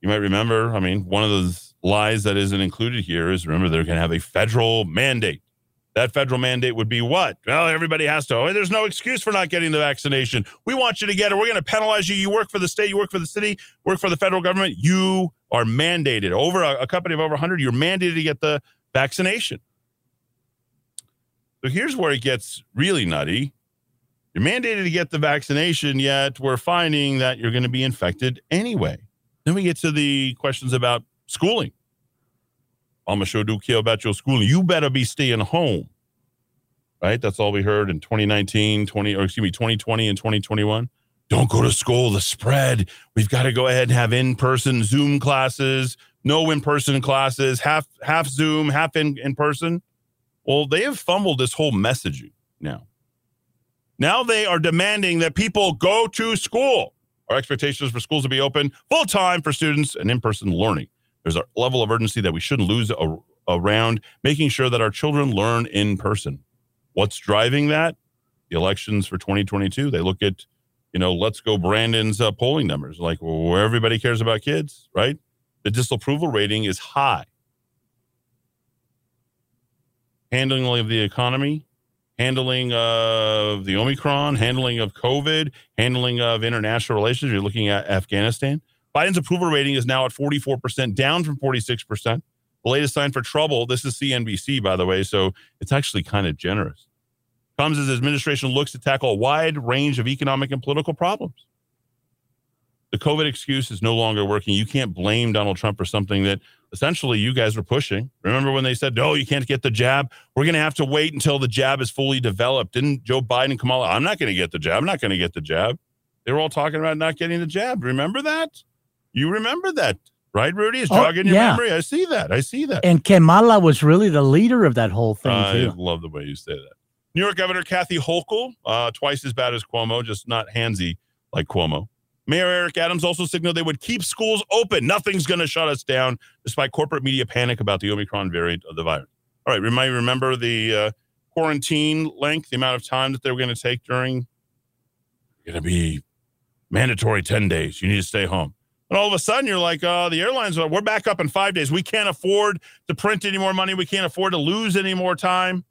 You might remember, I mean, one of those lies that isn't included here is remember they're going to have a federal mandate. That federal mandate would be what? Well, everybody has to. Oh, there's no excuse for not getting the vaccination. We want you to get it. We're going to penalize you. You work for the state, you work for the city, work for the federal government. You are mandated over a, a company of over 100. You're mandated to get the vaccination. So here's where it gets really nutty. You're mandated to get the vaccination, yet we're finding that you're going to be infected anyway. Then we get to the questions about schooling. I'm sure do care about your schooling. You better be staying home. Right? That's all we heard in 2019, 20, or excuse me, 2020 and 2021. Don't go to school. The spread. We've got to go ahead and have in-person Zoom classes, no in-person classes, half half Zoom, half in, in person. Well, they have fumbled this whole messaging now. Now they are demanding that people go to school. Our expectations for schools to be open full time for students and in person learning. There's a level of urgency that we shouldn't lose a, around making sure that our children learn in person. What's driving that? The elections for 2022. They look at, you know, let's go Brandon's uh, polling numbers, like where everybody cares about kids, right? The disapproval rating is high. Handling of the economy, handling of the Omicron, handling of COVID, handling of international relations. You're looking at Afghanistan. Biden's approval rating is now at 44%, down from 46%. The latest sign for trouble, this is CNBC, by the way, so it's actually kind of generous. Comes as administration looks to tackle a wide range of economic and political problems. The COVID excuse is no longer working. You can't blame Donald Trump for something that essentially you guys were pushing. Remember when they said, no, you can't get the jab? We're going to have to wait until the jab is fully developed. Didn't Joe Biden and Kamala, I'm not going to get the jab. I'm not going to get the jab. They were all talking about not getting the jab. Remember that? You remember that, right, Rudy? It's Oh, jogging your yeah. memory. I see that. I see that. And Kamala was really the leader of that whole thing, I too. love the way you say that. New York Governor Kathy Hochul, uh, twice as bad as Cuomo, just not handsy like Cuomo. Mayor Eric Adams also signaled they would keep schools open. Nothing's going to shut us down, despite corporate media panic about the Omicron variant of the virus. All right, remind remember the uh, quarantine length, the amount of time that they were going to take during. Going to be mandatory ten days. You need to stay home. And all of a sudden, you're like, uh, the airlines are, we're back up in five days. We can't afford to print any more money. We can't afford to lose any more time.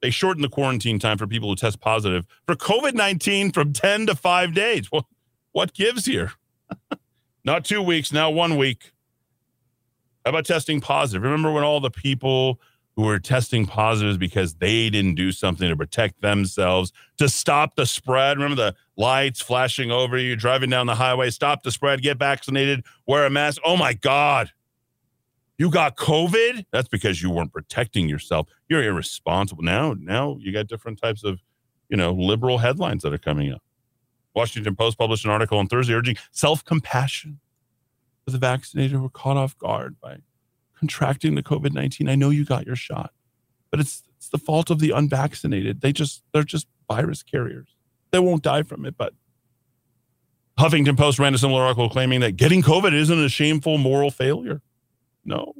They shortened the quarantine time for people who test positive for COVID 19 from 10 to five days. What, what gives here? Not two weeks, now one week. How about testing positive? Remember when all the people who were testing positives because they didn't do something to protect themselves to stop the spread? Remember the lights flashing over you, driving down the highway, stop the spread, get vaccinated, wear a mask. Oh my God. You got COVID? That's because you weren't protecting yourself. You're irresponsible. Now, now you got different types of, you know, liberal headlines that are coming up. Washington Post published an article on Thursday urging self-compassion for the vaccinated who were caught off guard by contracting the COVID-19. I know you got your shot, but it's it's the fault of the unvaccinated. They just they're just virus carriers. They won't die from it, but Huffington Post ran a similar article claiming that getting COVID isn't a shameful moral failure. No.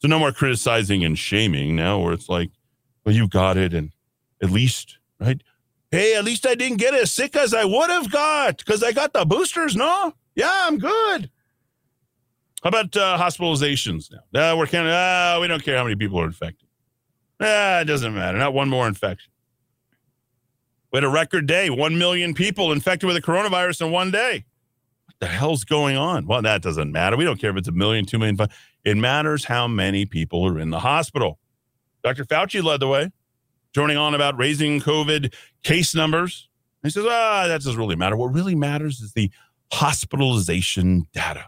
So no more criticizing and shaming now where it's like, well, you got it and at least, right? Hey, at least I didn't get as sick as I would have got because I got the boosters, no? Yeah, I'm good. How about uh, hospitalizations now? Uh, we're of, uh, we don't care how many people are infected. Ah, it doesn't matter. Not one more infection. We had a record day 1 million people infected with the coronavirus in one day. The hell's going on? Well, that doesn't matter. We don't care if it's a million, two million. Five. It matters how many people are in the hospital. Dr. Fauci led the way, joining on about raising COVID case numbers. He says, ah, that doesn't really matter. What really matters is the hospitalization data.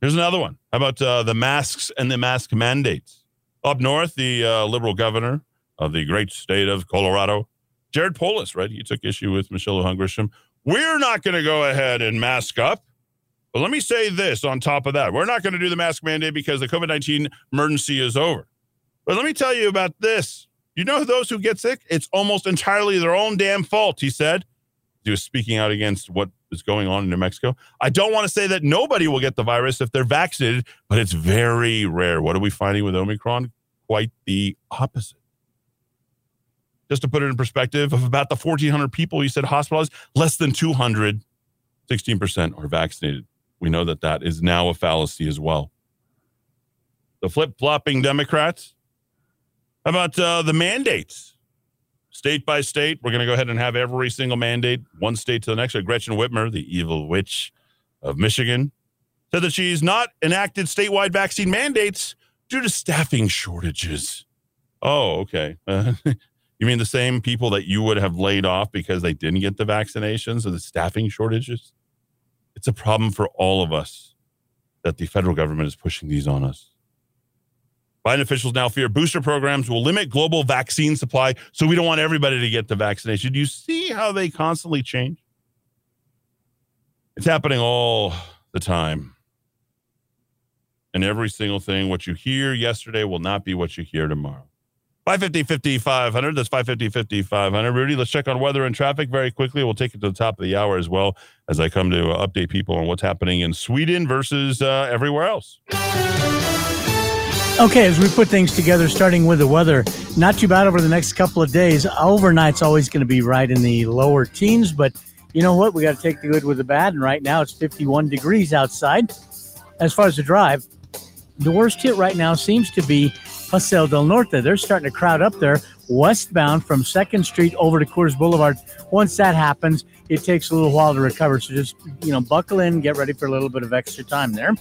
Here's another one. How about uh, the masks and the mask mandates? Up north, the uh, liberal governor of the great state of Colorado, Jared Polis, right? He took issue with Michelle Lujan Grisham. We're not going to go ahead and mask up. But let me say this on top of that. We're not going to do the mask mandate because the COVID 19 emergency is over. But let me tell you about this. You know those who get sick? It's almost entirely their own damn fault, he said. He was speaking out against what is going on in New Mexico. I don't want to say that nobody will get the virus if they're vaccinated, but it's very rare. What are we finding with Omicron? Quite the opposite. Just to put it in perspective, of about the 1,400 people he said hospitalized, less than 200, 16% are vaccinated. We know that that is now a fallacy as well. The flip flopping Democrats. How about uh, the mandates? State by state, we're going to go ahead and have every single mandate, one state to the next. Gretchen Whitmer, the evil witch of Michigan, said that she's not enacted statewide vaccine mandates due to staffing shortages. Oh, okay. you mean the same people that you would have laid off because they didn't get the vaccinations or the staffing shortages? It's a problem for all of us that the federal government is pushing these on us. Biden officials now fear booster programs will limit global vaccine supply, so we don't want everybody to get the vaccination. Do you see how they constantly change? It's happening all the time. And every single thing, what you hear yesterday will not be what you hear tomorrow. 550 5500. That's 550 5500. Rudy, let's check on weather and traffic very quickly. We'll take it to the top of the hour as well as I come to update people on what's happening in Sweden versus uh, everywhere else. Okay, as we put things together, starting with the weather, not too bad over the next couple of days. Overnight's always going to be right in the lower teens, but you know what? We got to take the good with the bad. And right now it's 51 degrees outside. As far as the drive, the worst hit right now seems to be Paseo del Norte. They're starting to crowd up there westbound from 2nd Street over to Coors Boulevard. Once that happens, it takes a little while to recover. So just, you know, buckle in, get ready for a little bit of extra time there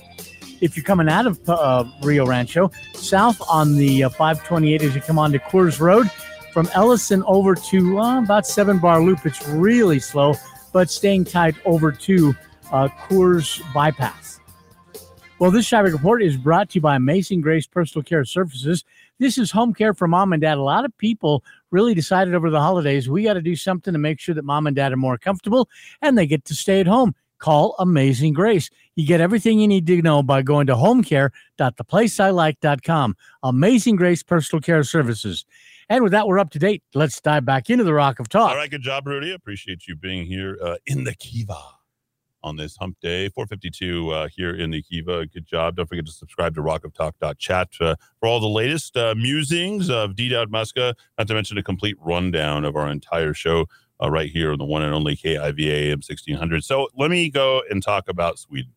if you're coming out of uh, Rio Rancho, south on the uh, 528 as you come on to Coors Road, from Ellison over to uh, about Seven Bar Loop, it's really slow, but staying tight over to uh, Coors Bypass. Well, this traffic report is brought to you by Amazing Grace Personal Care Services. This is home care for mom and dad. A lot of people really decided over the holidays we got to do something to make sure that mom and dad are more comfortable and they get to stay at home call Amazing Grace. You get everything you need to know by going to homecare.theplaceilike.com. Amazing Grace Personal Care Services. And with that, we're up to date. Let's dive back into the Rock of Talk. All right, good job, Rudy. Appreciate you being here uh, in the Kiva on this hump day 452 uh, here in the kiva good job don't forget to subscribe to Rock of rockoftalk.chat uh, for all the latest uh, musings of d dowd muska not to mention a complete rundown of our entire show uh, right here on the one and only KIVA AM 1600. So let me go and talk about Sweden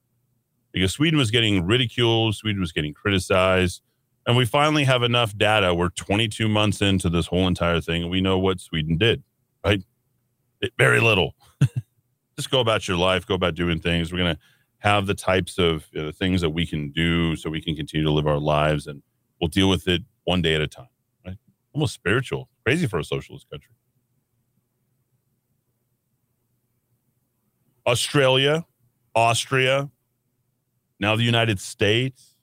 because Sweden was getting ridiculed, Sweden was getting criticized, and we finally have enough data. We're 22 months into this whole entire thing, and we know what Sweden did, right? Very little. Just go about your life, go about doing things. We're going to have the types of you know, things that we can do so we can continue to live our lives, and we'll deal with it one day at a time, right? Almost spiritual, crazy for a socialist country. Australia, Austria, now the United States,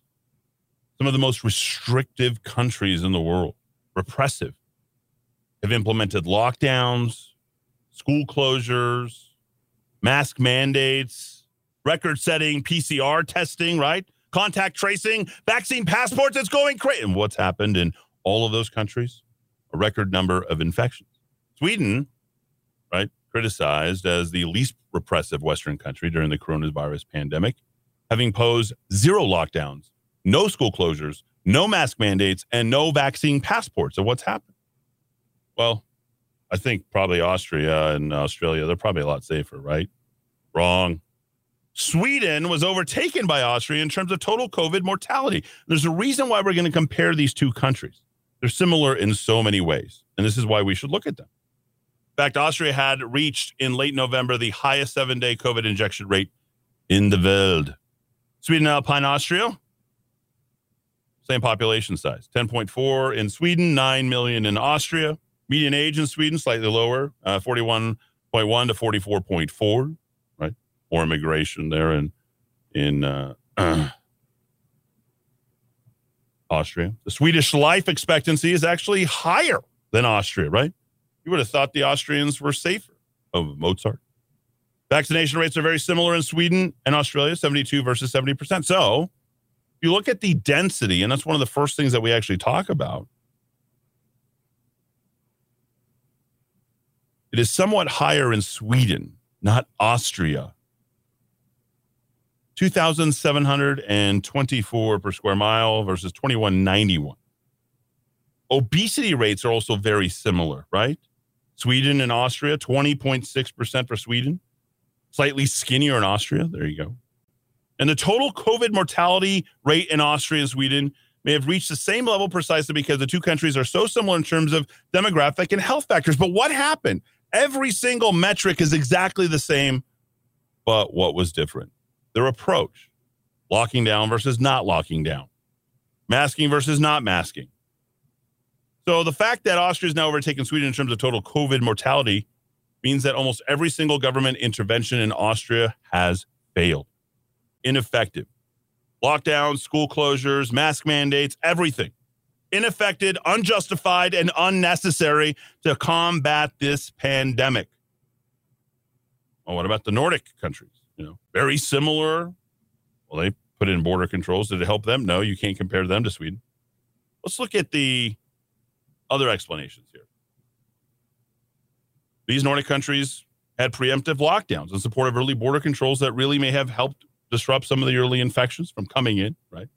some of the most restrictive countries in the world, repressive, have implemented lockdowns, school closures, mask mandates, record setting PCR testing, right? Contact tracing, vaccine passports. It's going crazy. And what's happened in all of those countries? A record number of infections. Sweden, right? criticized as the least repressive Western country during the coronavirus pandemic, having posed zero lockdowns, no school closures, no mask mandates, and no vaccine passports. So, what's happened? Well, I think probably Austria and Australia, they're probably a lot safer, right? Wrong. Sweden was overtaken by Austria in terms of total COVID mortality. There's a reason why we're going to compare these two countries. They're similar in so many ways, and this is why we should look at them. In fact, Austria had reached in late November the highest seven day COVID injection rate in the world. Sweden, Alpine, Austria, same population size 10.4 in Sweden, 9 million in Austria. Median age in Sweden, slightly lower, uh, 41.1 to 44.4, right? More immigration there in, in uh, Austria. The Swedish life expectancy is actually higher than Austria, right? You would have thought the Austrians were safer. of Mozart. Vaccination rates are very similar in Sweden and Australia, 72 versus 70%. So if you look at the density, and that's one of the first things that we actually talk about, it is somewhat higher in Sweden, not Austria. 2,724 per square mile versus 2191. Obesity rates are also very similar, right? Sweden and Austria, 20.6% for Sweden, slightly skinnier in Austria. There you go. And the total COVID mortality rate in Austria and Sweden may have reached the same level precisely because the two countries are so similar in terms of demographic and health factors. But what happened? Every single metric is exactly the same. But what was different? Their approach locking down versus not locking down, masking versus not masking. So the fact that Austria is now overtaken Sweden in terms of total COVID mortality means that almost every single government intervention in Austria has failed, ineffective. Lockdowns, school closures, mask mandates, everything. Ineffective, unjustified, and unnecessary to combat this pandemic. Well, what about the Nordic countries? You know, very similar. Well, they put in border controls. Did it help them? No, you can't compare them to Sweden. Let's look at the other explanations here. These Nordic countries had preemptive lockdowns in support of early border controls that really may have helped disrupt some of the early infections from coming in, right?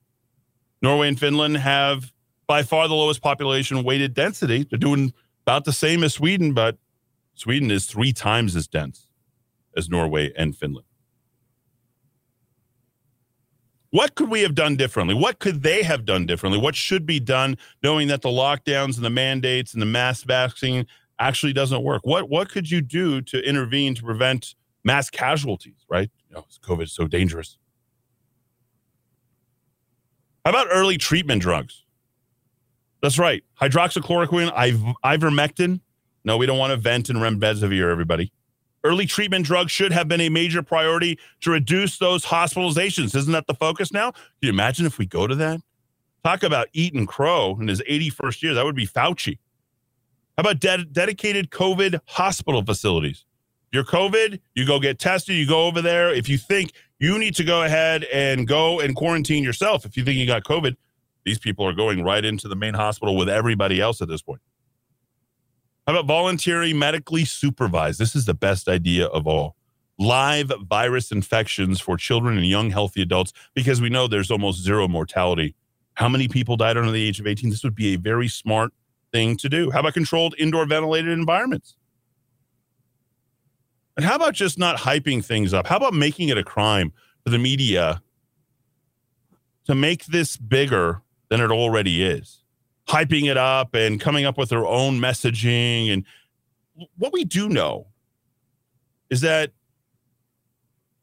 Norway and Finland have by far the lowest population weighted density. They're doing about the same as Sweden, but Sweden is three times as dense as Norway and Finland. What could we have done differently? What could they have done differently? What should be done knowing that the lockdowns and the mandates and the mass vaccine actually doesn't work? What what could you do to intervene to prevent mass casualties, right? You know, COVID is so dangerous. How about early treatment drugs? That's right. Hydroxychloroquine, iv- ivermectin. No, we don't want to vent and remdesivir, everybody. Early treatment drugs should have been a major priority to reduce those hospitalizations. Isn't that the focus now? Can you imagine if we go to that? Talk about eating crow in his 81st year. That would be Fauci. How about de- dedicated COVID hospital facilities? You're COVID, you go get tested, you go over there. If you think you need to go ahead and go and quarantine yourself, if you think you got COVID, these people are going right into the main hospital with everybody else at this point. How about voluntary medically supervised? This is the best idea of all. Live virus infections for children and young healthy adults because we know there's almost zero mortality. How many people died under the age of 18? This would be a very smart thing to do. How about controlled indoor ventilated environments? And how about just not hyping things up? How about making it a crime for the media to make this bigger than it already is? Hyping it up and coming up with their own messaging. And what we do know is that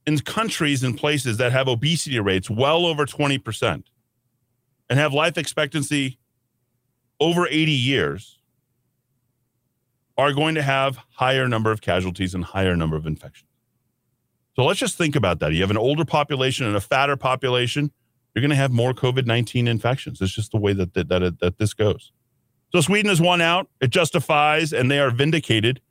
in countries and places that have obesity rates well over 20% and have life expectancy over 80 years, are going to have higher number of casualties and higher number of infections. So let's just think about that. You have an older population and a fatter population, you're going to have more COVID 19 infections. It's just the way that, that, that, that this goes. So Sweden has won out. It justifies, and they are vindicated.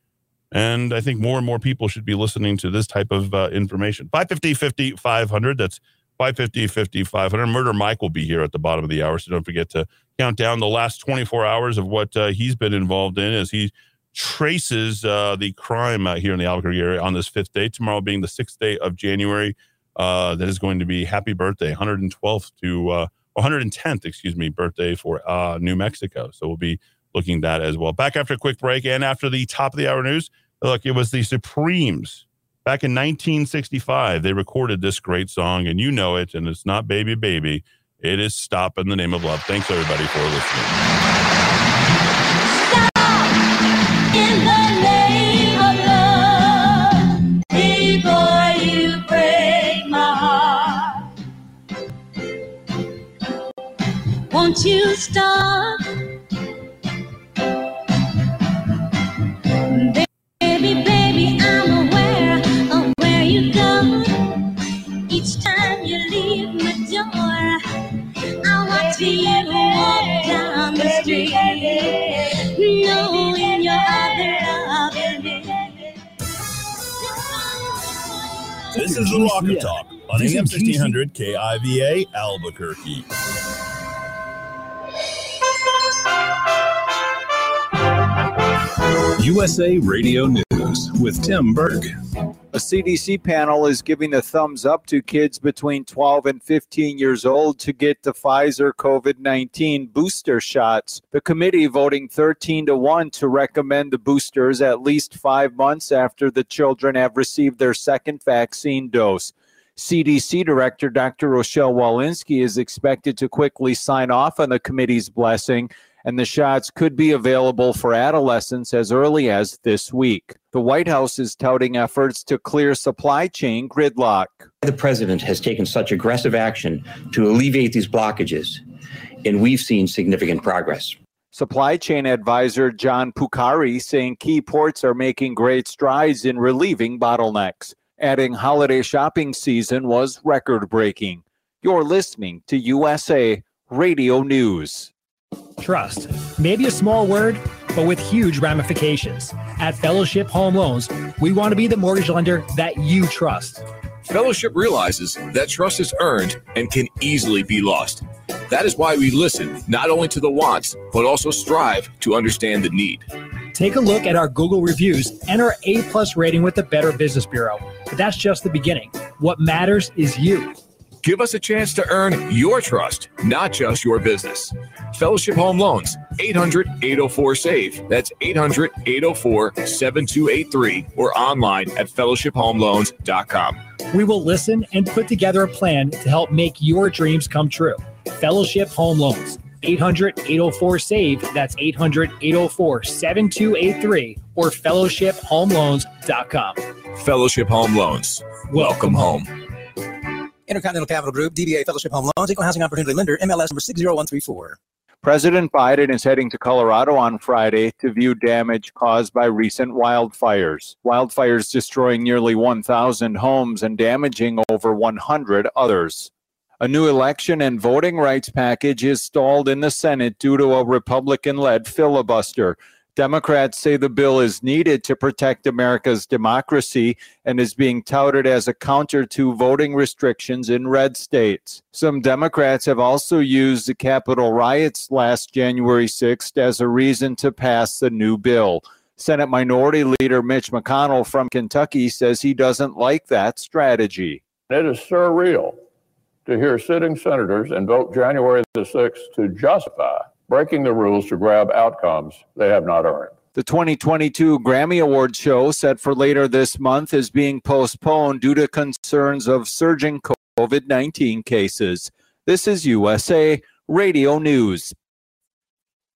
And I think more and more people should be listening to this type of uh, information. 550 50 500. That's 550 50 500. Murder Mike will be here at the bottom of the hour. So don't forget to count down the last 24 hours of what uh, he's been involved in as he traces uh, the crime here in the Albuquerque area on this fifth day. Tomorrow being the sixth day of January. Uh, that is going to be happy birthday, 112th to uh, 110th, excuse me, birthday for uh, New Mexico. So we'll be looking at that as well. Back after a quick break and after the top of the hour news. Look, it was the Supremes Back in 1965, they recorded this great song, and you know it, and it's not Baby Baby. It is Stop in the Name of Love. Thanks, everybody, for listening. In the name won't you stop? Baby, baby, I'm aware of where you go. Each time you leave my door, I watch you walk down the street, knowing your other love in me. This is the Rock of Talk on AM 1600 KIVA Albuquerque. USA Radio News with Tim Berg. A CDC panel is giving a thumbs up to kids between 12 and 15 years old to get the Pfizer COVID 19 booster shots. The committee voting 13 to 1 to recommend the boosters at least five months after the children have received their second vaccine dose. CDC Director Dr. Rochelle Walensky is expected to quickly sign off on the committee's blessing, and the shots could be available for adolescents as early as this week. The White House is touting efforts to clear supply chain gridlock. The president has taken such aggressive action to alleviate these blockages, and we've seen significant progress. Supply chain advisor John Porcari saying key ports are making great strides in relieving bottlenecks, adding holiday shopping season was record breaking. You're listening to USA Radio News. Trust. Maybe a small word, but with huge ramifications. At Fellowship Home Loans, we want to be the mortgage lender that you trust. Fellowship realizes that trust is earned and can easily be lost. That is why we listen not only to the wants, but also strive to understand the need. Take a look at our Google reviews and our A plus rating with the Better Business Bureau. But that's just the beginning. What matters is you. Give us a chance to earn your trust, not just your business. Fellowship Home Loans, 800 804 SAVE. That's 800 804 7283 or online at fellowshiphomeloans.com. We will listen and put together a plan to help make your dreams come true. Fellowship Home Loans, 800 804 SAVE. That's 800 804 7283 or fellowshiphomeloans.com. Fellowship Home Loans. Welcome home. Intercontinental Capital Group, DBA Fellowship Home Loans, Equal Housing Opportunity Lender, MLS number 60134. President Biden is heading to Colorado on Friday to view damage caused by recent wildfires. Wildfires destroying nearly 1,000 homes and damaging over 100 others. A new election and voting rights package is stalled in the Senate due to a Republican led filibuster. Democrats say the bill is needed to protect America's democracy and is being touted as a counter to voting restrictions in red states. Some Democrats have also used the Capitol riots last January 6th as a reason to pass the new bill. Senate Minority Leader Mitch McConnell from Kentucky says he doesn't like that strategy. It is surreal to hear sitting senators invoke January the 6th to justify breaking the rules to grab outcomes they have not earned. The 2022 Grammy Award show, set for later this month, is being postponed due to concerns of surging COVID 19 cases. This is USA Radio News.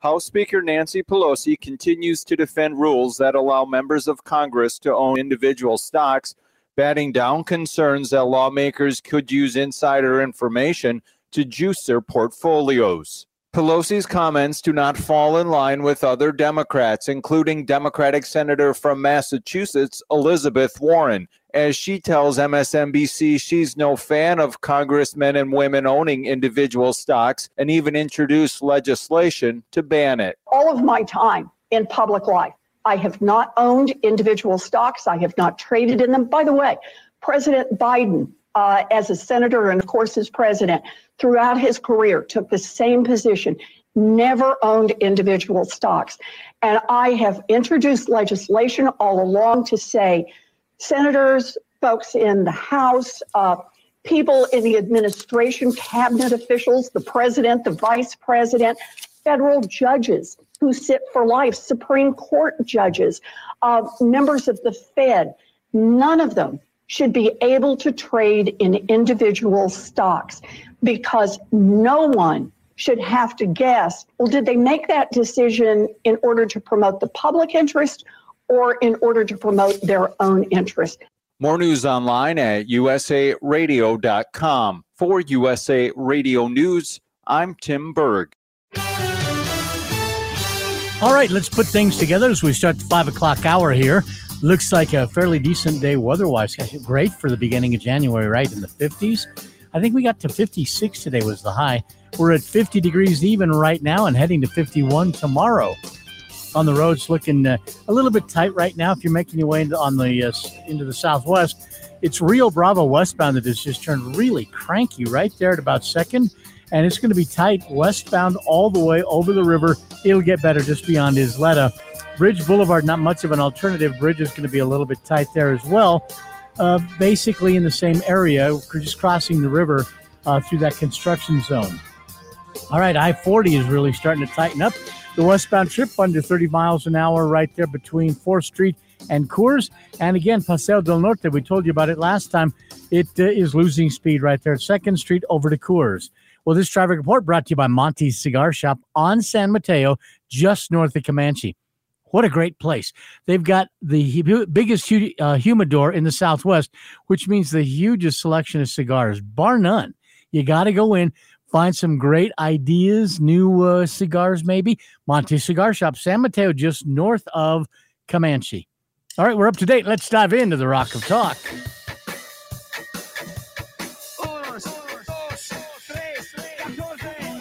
House Speaker Nancy Pelosi continues to defend rules that allow members of Congress to own individual stocks, batting down concerns that lawmakers could use insider information to juice their portfolios. Pelosi's comments do not fall in line with other Democrats, including Democratic Senator from Massachusetts, Elizabeth Warren, as she tells MSNBC she's no fan of congressmen and women owning individual stocks and even introduced legislation to ban it. all of my time in public life, I have not owned individual stocks. I have not traded in them. By the way, President Biden, uh, as a senator and of course as president, throughout his career took the same position never owned individual stocks. And I have introduced legislation all along to say senators, folks in the House, uh, people in the administration, cabinet officials, the president, the vice president, federal judges who sit for life, Supreme Court judges, uh, members of the Fed, none of them should be able to trade in individual stocks because no one should have to guess well, did they make that decision in order to promote the public interest or in order to promote their own interest? More news online at usaradio.com. For USA Radio News, I'm Tim Berg. All right, let's put things together as we start the five o'clock hour here. Looks like a fairly decent day weather-wise. Great for the beginning of January, right in the 50s. I think we got to 56 today was the high. We're at 50 degrees even right now and heading to 51 tomorrow. On the roads, looking uh, a little bit tight right now. If you're making your way into, on the uh, into the southwest, it's Rio Bravo westbound that has just turned really cranky right there at about second, and it's going to be tight westbound all the way over the river. It'll get better just beyond Isleta. Bridge Boulevard, not much of an alternative. Bridge is going to be a little bit tight there as well. Uh, basically in the same area, just crossing the river uh, through that construction zone. All right, I 40 is really starting to tighten up. The westbound trip under 30 miles an hour right there between 4th Street and Coors. And again, Paseo del Norte, we told you about it last time. It uh, is losing speed right there, 2nd Street over to Coors. Well, this traffic report brought to you by Monty's Cigar Shop on San Mateo, just north of Comanche. What a great place. They've got the biggest uh, humidor in the Southwest, which means the hugest selection of cigars, bar none. You got to go in, find some great ideas, new uh, cigars, maybe. Monte Cigar Shop, San Mateo, just north of Comanche. All right, we're up to date. Let's dive into the Rock of Talk.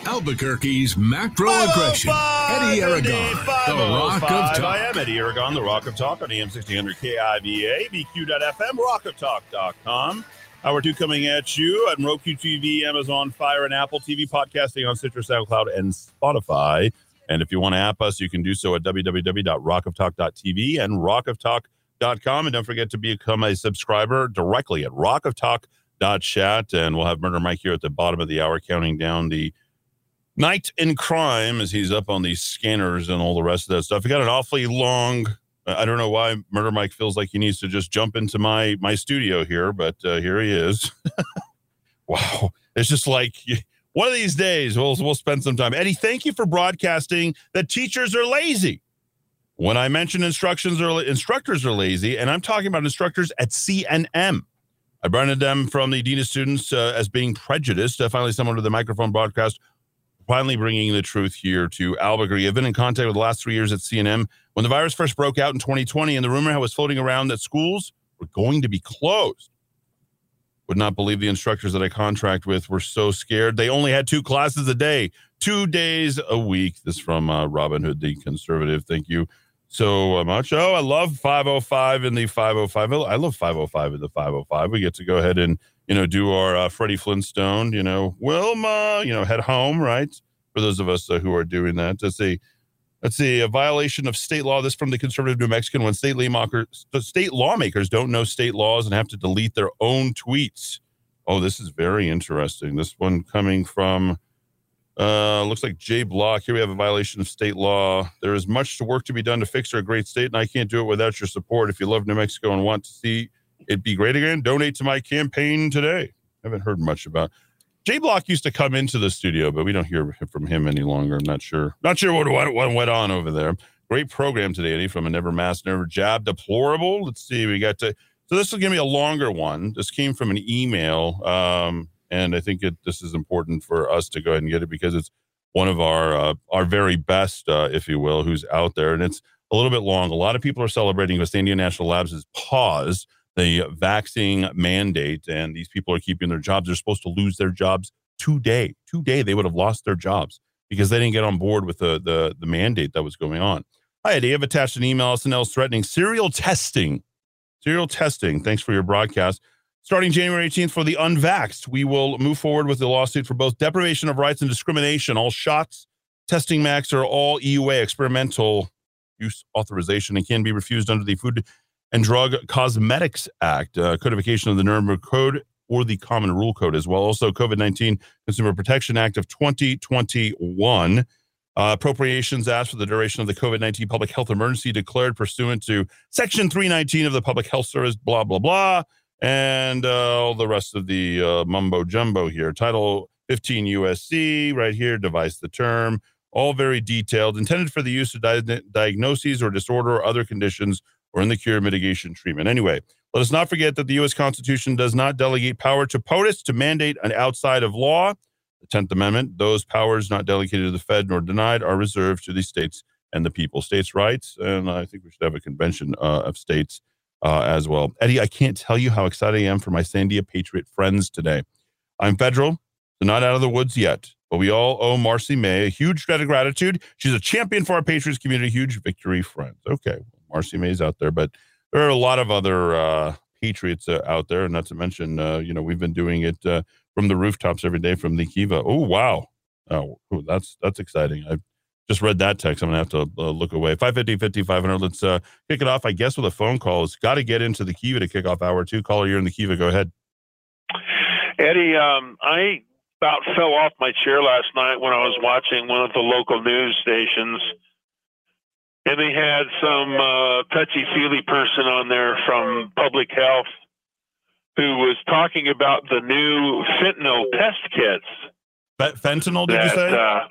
Albuquerque's macro aggression. Eddy Aragon, the Rock of Talk. I am Eddy Aragon, the Rock of Talk on AM 1600 KIVA, BQ.FM, rockoftalk.com. Hour two coming at you on Roku TV, Amazon Fire, and Apple TV, podcasting on Stitcher, SoundCloud, and Spotify. And if you want to app us, you can do so at www.rockoftalk.tv and rockoftalk.com. And don't forget to become a subscriber directly at rockoftalk.chat. And we'll have Murder Mike here at the bottom of the hour counting down the night in crime as he's up on these scanners and all the rest of that stuff. We got an awfully long I don't know why Murder Mike feels like he needs to just jump into my my studio here, but uh, here he is. wow, it's just like one of these days we'll we'll spend some time. Eddie, thank you for broadcasting that teachers are lazy. When I mention instructions or instructors are lazy, and I'm talking about instructors at CNM. I branded them from the dean of students uh, as being prejudiced. Uh, finally, someone with the microphone broadcast finally bringing the truth here to Albuquerque. I've been in contact with the last three years at CNM. When the virus first broke out in 2020 and the rumor was floating around that schools were going to be closed, would not believe the instructors that I contract with were so scared. They only had two classes a day, two days a week. This from uh, Robin Hood, the conservative. Thank you so much. Oh, I love 505 in the 505. I love 505 in the 505. We get to go ahead and you know, do our uh, Freddie Flintstone, you know, Wilma, you know, head home, right? For those of us uh, who are doing that, let's see, let's see, a violation of state law. This from the conservative New Mexican when state lawmakers, state lawmakers don't know state laws and have to delete their own tweets. Oh, this is very interesting. This one coming from uh, looks like Jay Block. Here we have a violation of state law. There is much to work to be done to fix our great state, and I can't do it without your support. If you love New Mexico and want to see It'd be great again. Donate to my campaign today. I Haven't heard much about. Jay Block used to come into the studio, but we don't hear from him any longer. I'm not sure. Not sure what, what, went on over there. Great program today, Eddie, from a never mask, never jab. Deplorable. Let's see. We got to. So this will give me a longer one. This came from an email, um, and I think it, this is important for us to go ahead and get it because it's one of our uh, our very best, uh, if you will, who's out there, and it's a little bit long. A lot of people are celebrating because Sandia National Labs has paused the vaccine mandate, and these people are keeping their jobs. They're supposed to lose their jobs today. Today, they would have lost their jobs because they didn't get on board with the the, the mandate that was going on. Hi, Eddie. I've attached an email. SNL is threatening serial testing. Serial testing. Thanks for your broadcast. Starting January 18th for the unvaxxed, we will move forward with the lawsuit for both deprivation of rights and discrimination. All shots, testing max, are all EUA experimental use authorization and can be refused under the Food and Drug Cosmetics Act, uh, codification of the Nuremberg Code or the Common Rule Code as well. Also, COVID 19 Consumer Protection Act of 2021. Uh, appropriations asked for the duration of the COVID 19 public health emergency declared pursuant to Section 319 of the Public Health Service, blah, blah, blah. And uh, all the rest of the uh, mumbo jumbo here. Title 15 USC, right here, device the term. All very detailed, intended for the use of di- diagnoses or disorder or other conditions or in the cure, mitigation, treatment. Anyway, let us not forget that the U.S. Constitution does not delegate power to POTUS to mandate an outside of law. The 10th Amendment, those powers not delegated to the Fed nor denied are reserved to the states and the people. States' rights, and I think we should have a convention uh, of states uh, as well. Eddie, I can't tell you how excited I am for my Sandia Patriot friends today. I'm federal, so not out of the woods yet, but we all owe Marcy May a huge debt of gratitude. She's a champion for our Patriots community, huge victory friends. Okay, Marcy May's out there, but there are a lot of other uh, Patriots uh, out there, And not to mention, uh, you know, we've been doing it uh, from the rooftops every day from the Kiva. Oh, wow. Oh, that's that's exciting. I just read that text. I'm gonna have to uh, look away. 550, 50, 500. Let's uh, kick it off. I guess with a phone call. It's got to get into the Kiva to kick off hour two. Caller, you're in the Kiva. Go ahead. Eddie, um, I about fell off my chair last night when I was watching one of the local news stations, and they had some uh, touchy feely person on there from public health who was talking about the new fentanyl test kits. Fe- fentanyl, did that, you say? Uh,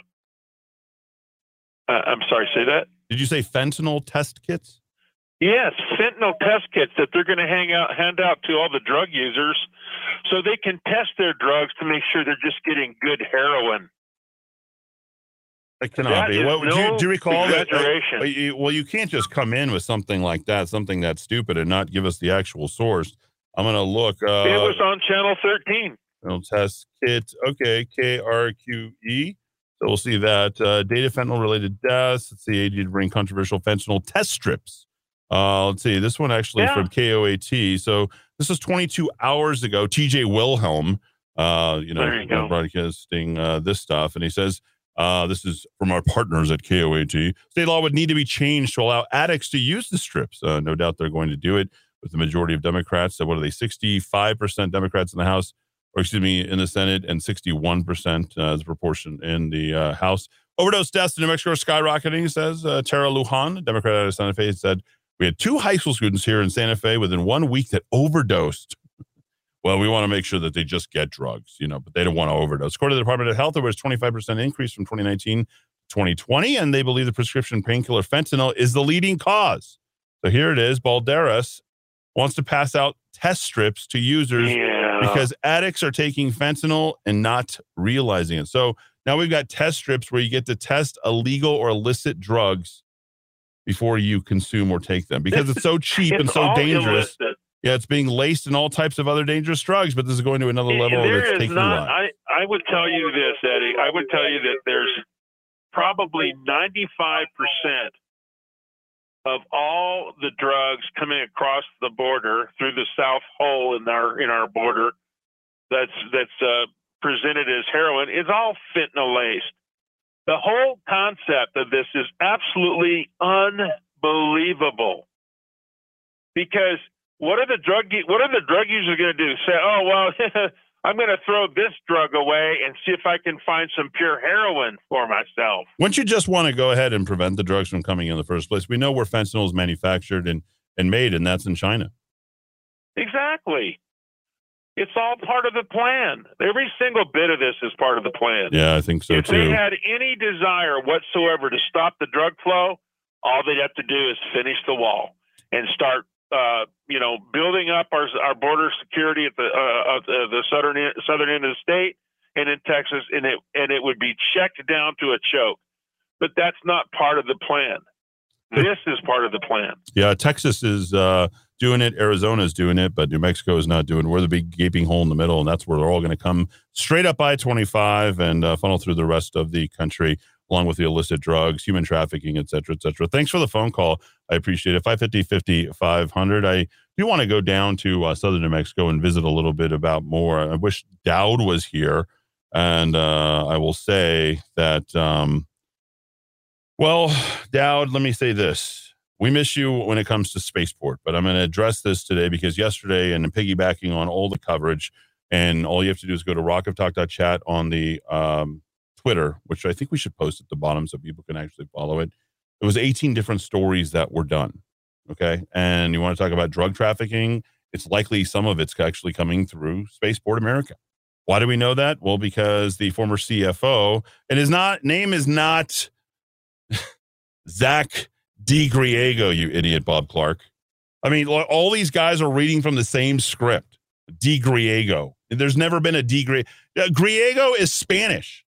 uh, I'm sorry, say that. did you say fentanyl test kits? Yes, fentanyl test kits that they're going to hang out, hand out to all the drug users, so they can test their drugs to make sure they're just getting good heroin. It cannot That be. Well, do, you, no do you recall that? uh, well, you, can't just come in with something like that, something that's stupid, and not give us the actual source. I'm going to look. Uh, it was on Channel 13. fentanyl test kit. Okay, K R Q E. So we'll see that. Uh, data fentanyl related deaths. Let's see. AG to bring controversial fentanyl test strips. Uh, let's see. This one actually Yeah. from KOAT. So this is 22 hours ago. TJ Wilham, uh, you know, you broadcasting uh, this stuff. And he says, uh, this is from our partners at KOAT. State law would need to be changed to allow addicts to use the strips. Uh, no doubt they're going to do it with the majority of Democrats. So what are they? 65% Democrats in the House, or excuse me, in the Senate, and 61% uh, as a proportion in the uh, House. Overdose deaths in New Mexico are skyrocketing, says uh, Tara Lujan, Democrat out of Santa Fe, said, We had two high school students here in Santa Fe within one week that overdosed. Well, we want to make sure that they just get drugs, you know, but they don't want to overdose. According to the Department of Health, there was 25% increase from 2019 to 2020, and they believe the prescription painkiller fentanyl is the leading cause. So here it is. Balderas wants to pass out test strips to users Yeah. because addicts are taking fentanyl and not realizing it. So now we've got test strips where you get to test illegal or illicit drugs before you consume or take them because it's so cheap and so dangerous. illicit. Yeah, it's being laced in all types of other dangerous drugs, but this is going to another level There is taking not. I I would tell you this, Eddie. I would tell you that there's probably 95 percent of all the drugs coming across the border through the south hole in our in our border that's that's uh, presented as heroin is all fentanyl laced. The whole concept of this is absolutely unbelievable. Because what are the drug what are the drug users going to do? Say, oh well, I'm going to throw this drug away and see if I can find some pure heroin for myself. Wouldn't you just want to go ahead and prevent the drugs from coming in the first place? We know where fentanyl is manufactured and, and made, and that's in China. Exactly. It's all part of the plan. Every single bit of this is part of the plan. Yeah, I think so too. if they had any desire whatsoever to stop the drug flow, all they'd have to do is finish the wall and start, uh, you know, building up our our border security at the uh, of the, the southern end, southern end of the state and in Texas, and it and it would be checked down to a choke. But that's not part of the plan. This is part of the plan. Yeah, Texas is uh, doing it. Arizona is doing it, but New Mexico is not doing it. We're the big gaping hole in the middle, and that's where they're all going to come straight up I 25 and uh, funnel through the rest of the country. along with the illicit drugs, human trafficking, et cetera, et cetera. Thanks for the phone call. I appreciate it. 550 500. I do want to go down to uh, southern New Mexico and visit a little bit about more. I wish Dowd was here. And uh, I will say that, um, well, Dowd, let me say this. We miss you when it comes to Spaceport, but I'm going to address this today because yesterday, and piggybacking on all the coverage, and all you have to do is go to rockoftalk.chat on the um, Twitter, which I think we should post at the bottom so people can actually follow it. It was 18 different stories that were done. Okay. And you want to talk about drug trafficking? It's likely some of it's actually coming through Spaceport America. Why do we know that? Well, because the former CFO, and his not name is not Zach DiGriego, you idiot, Bob Clark. I mean, all these guys are reading from the same script. DiGriego. There's never been a D. Gri- uh, Griego is Spanish.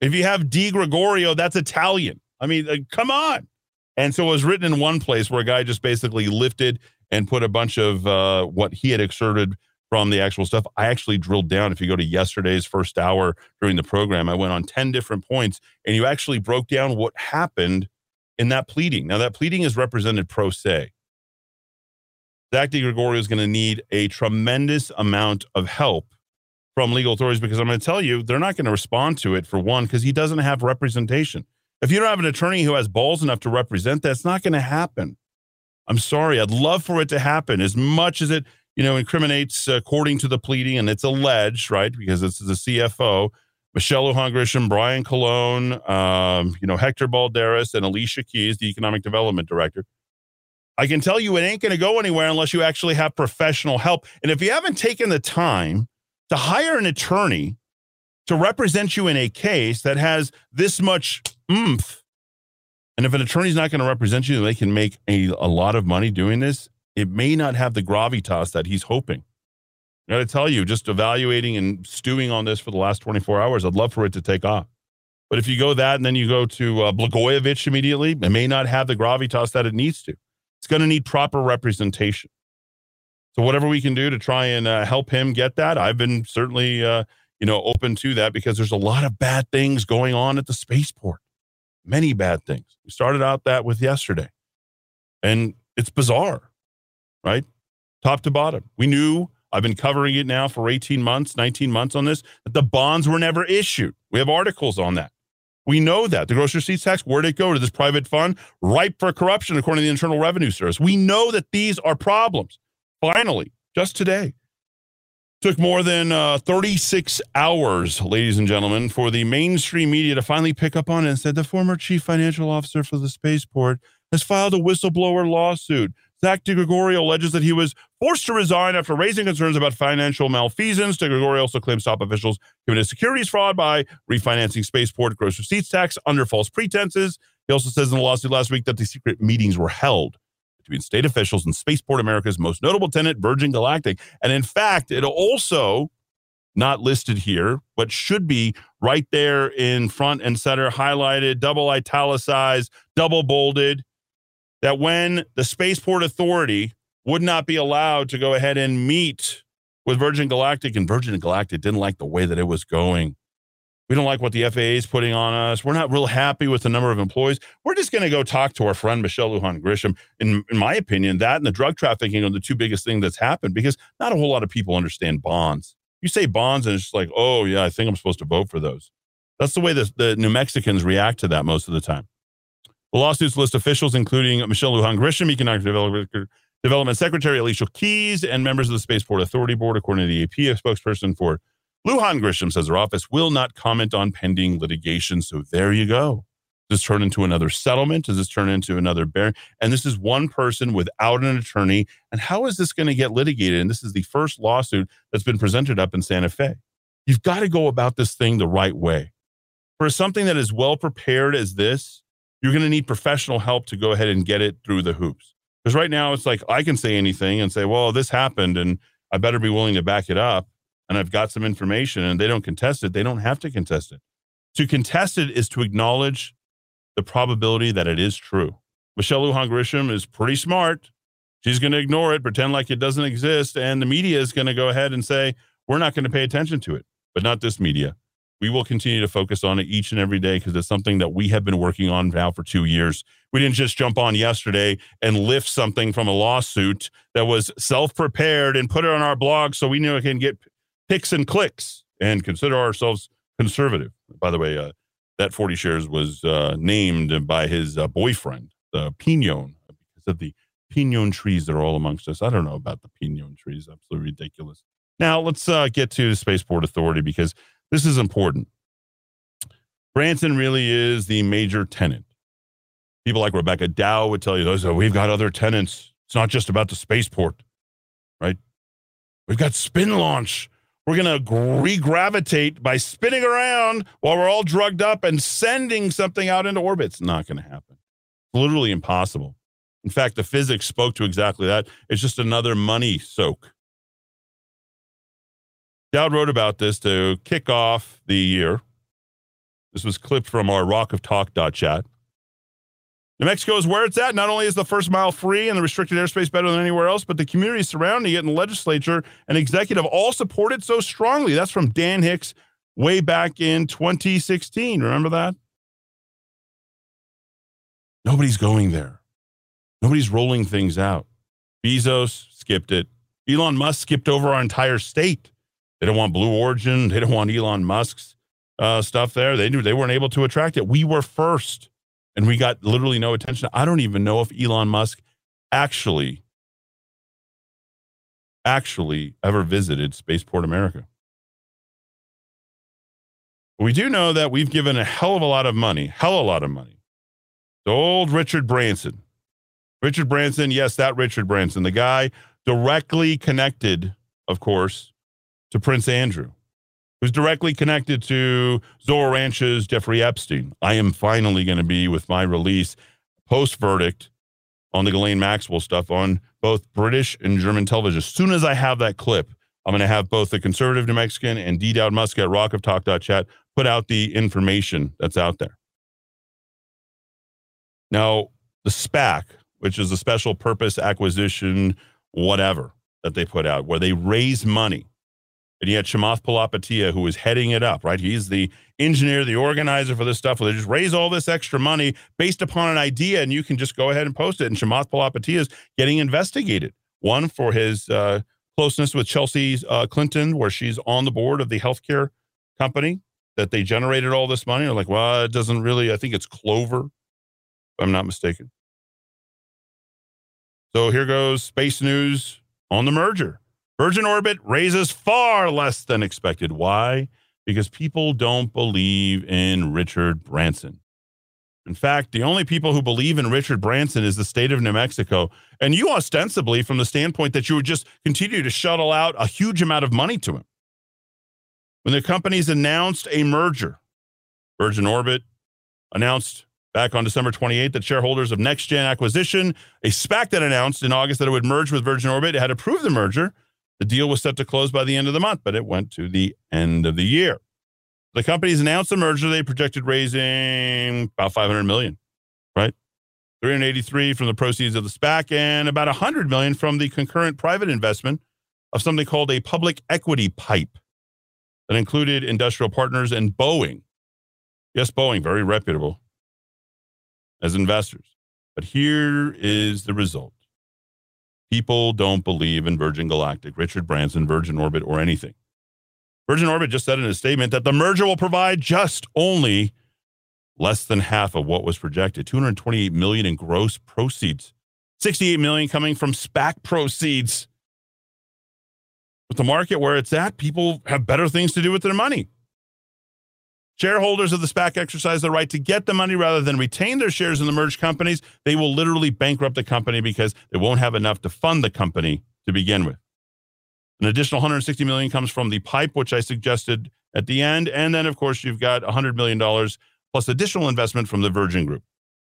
If you have Di Gregorio, that's Italian. I mean, uh, come on. And so it was written in one place where a guy just basically lifted and put a bunch of uh, what he had exerted from the actual stuff. I actually drilled down. If you go to yesterday's first hour during the program, I went on 10 different points and you actually broke down what happened in that pleading. Now, that pleading is represented pro se. Zach DiGregorio is going to need a tremendous amount of help from legal authorities because I'm going to tell you, they're not going to respond to it for one, because he doesn't have representation. If you don't have an attorney who has balls enough to represent that, it's not going to happen. I'm sorry. I'd love for it to happen as much as it, you know, incriminates according to the pleading and it's alleged, right? Because it's the CFO, Michelle Lujan Grisham, Brian Colon, um, you know, Hector Balderas, and Alicia Keyes, the economic development director. I can tell you it ain't going to go anywhere unless you actually have professional help. And if you haven't taken the time to hire an attorney to represent you in a case that has this much oomph, and if an attorney's not going to represent you, they can make a, a lot of money doing this. It may not have the gravitas that he's hoping. I got to tell you, just evaluating and stewing on this for the last 24 hours, I'd love for it to take off. But if you go that and then you go to uh, Blagojevich immediately, it may not have the gravitas that it needs to. It's going to need proper representation. So whatever we can do to try and uh, help him get that, I've been certainly uh, you know open to that because there's a lot of bad things going on at the spaceport. Many bad things. We started out that with yesterday, and it's bizarre, right? Top to bottom. We knew. I've been covering it now for 18 months, 19 months on this, that the bonds were never issued. We have articles on that. We know that. The grocery receipts tax, where'd it go to this private fund? Ripe for corruption, according to the Internal Revenue Service. We know that these are problems. Finally, just today, took more than uh, 36 hours, ladies and gentlemen, for the mainstream media to finally pick up on it and said the former chief financial officer for the spaceport has filed a whistleblower lawsuit. Zach DiGregorio alleges that he was forced to resign after raising concerns about financial malfeasance. DiGregorio also claims top officials committed securities fraud by refinancing spaceport gross receipts tax under false pretenses. He also says in the lawsuit last week that the secret meetings were held between state officials and Spaceport America's most notable tenant, Virgin Galactic. And in fact, it also not listed here, but should be right there in front and center, highlighted, double italicized, double bolded, that when the Spaceport Authority would not be allowed to go ahead and meet with Virgin Galactic, and Virgin Galactic didn't like the way that it was going. We don't like what the FAA is putting on us. We're not real happy with the number of employees. We're just going to go talk to our friend Michelle Lujan Grisham. In, in my opinion, that and the drug trafficking are the two biggest things that's happened because not a whole lot of people understand bonds. You say bonds, and it's like, oh, yeah, I think I'm supposed to vote for those. That's the way the, the New Mexicans react to that most of the time. The lawsuits list officials, including Michelle Lujan Grisham, Economic Development, Development Secretary Alicia Keyes, and members of the Spaceport Authority Board, according to the AP, a spokesperson for Lujan Grisham says her office will not comment on pending litigation. So there you go. Does this turn into another settlement? Does this turn into another bear? And this is one person without an attorney. And how is this going to get litigated? And this is the first lawsuit that's been presented up in Santa Fe. You've got to go about this thing the right way. For something that is well prepared as this, you're going to need professional help to go ahead and get it through the hoops. Because right now it's like I can say anything and say, well, this happened and I better be willing to back it up and I've got some information and they don't contest it, they don't have to contest it. To contest it is to acknowledge the probability that it is true. Michelle Lujan Grisham is pretty smart. She's going to ignore it, pretend like it doesn't exist, and the media is going to go ahead and say, we're not going to pay attention to it, but not this media. we will continue to focus on it each and every day because it's something that we have been working on now for two years. We didn't just jump on yesterday and lift something from a lawsuit that was self prepared and put it on our blog so we knew it can get picks and clicks and consider ourselves conservative. By the way, uh, that 40 shares was uh, named by his uh, boyfriend, the Pinon, because of the pinon trees that are all amongst us. I don't know about the pinon trees. Absolutely ridiculous. Now, let's uh, get to the Spaceport Authority because this is important. Branson really is the major tenant. People like Rebecca Dow would tell you, we've got other tenants. It's not just about the spaceport, right? We've got SpinLaunch. We're going to re-gravitate by spinning around while we're all drugged up and sending something out into orbit. It's not going to happen. It's literally impossible. In fact, the physics spoke to exactly that. It's just another money soak. Dowd wrote about this to kick off the year. This was clipped from our Rock of Talk chat. New Mexico is where it's at. Not only is the first mile free and the restricted airspace better than anywhere else, but the community surrounding it and the legislature and executive all support it so strongly. That's from Dan Hicks way back in 2016. Remember that? Nobody's going there. Nobody's rolling things out. Bezos skipped it. Elon Musk skipped over our entire state. They don't want Blue Origin. They don't want Elon Musk's uh, stuff there. They knew they weren't able to attract it. We were first, and we got literally no attention. I don't even know if Elon Musk actually, actually ever visited Spaceport America. We do know that we've given a hell of a lot of money, hell of a lot of money, to old Richard Branson. Richard Branson, yes, that Richard Branson, the guy directly connected, of course, to Prince Andrew, who's directly connected to Zorro Ranch's Jeffrey Epstein. I am finally going to be with my release post verdict on the Ghislaine Maxwell stuff on both British and German television. As soon as I have that clip, I'm going to have both the conservative New Mexican and D. Dowd Muska at Rock of Talk Chat put out the information that's out there. Now, the SPAC, which is a special purpose acquisition, whatever that they put out, where they raise money and you had Chamath Palihapitiya, who was heading it up, right? He's the engineer, the organizer for this stuff. Where they just raise all this extra money based upon an idea, and you can just go ahead and post it. And Chamath Palihapitiya is getting investigated. One for his uh, closeness with Chelsea uh, Clinton, where she's on the board of the healthcare company that they generated all this money. They're like, well, it doesn't really. I think it's Clover, if I'm not mistaken. So here goes space news on the merger. Virgin Orbit raises far less than expected. Why? Because people don't believe in Richard Branson. In fact, the only people who believe in Richard Branson is the state of New Mexico. And you ostensibly, from the standpoint that you would just continue to shuttle out a huge amount of money to him. When the companies announced a merger, Virgin Orbit announced back on December 28th that shareholders of NextGen Acquisition, a SPAC that announced in August that it would merge with Virgin Orbit, had approved the merger the deal was set to close by the end of the month, but it went to the end of the year. The companies announced the merger. They projected raising about 500 million, right? 383 from the proceeds of the SPAC and about 100 million from the concurrent private investment of something called a public equity pipe that included industrial partners and Boeing. Yes, Boeing, very reputable as investors. But here is the result. People don't believe in Virgin Galactic, Richard Branson, Virgin Orbit, or anything. Virgin Orbit just said in a statement that the merger will provide just only less than half of what was projected 228 million in gross proceeds 68 million coming from spac proceeds with the market where it's at people have better things to do with their money Shareholders of the SPAC exercise the right to get the money rather than retain their shares in the merged companies. They will literally bankrupt the company because they won't have enough to fund the company to begin with. An additional 160 million comes from the pipe, which I suggested at the end, and then of course you've got 100 million dollars plus additional investment from the Virgin Group,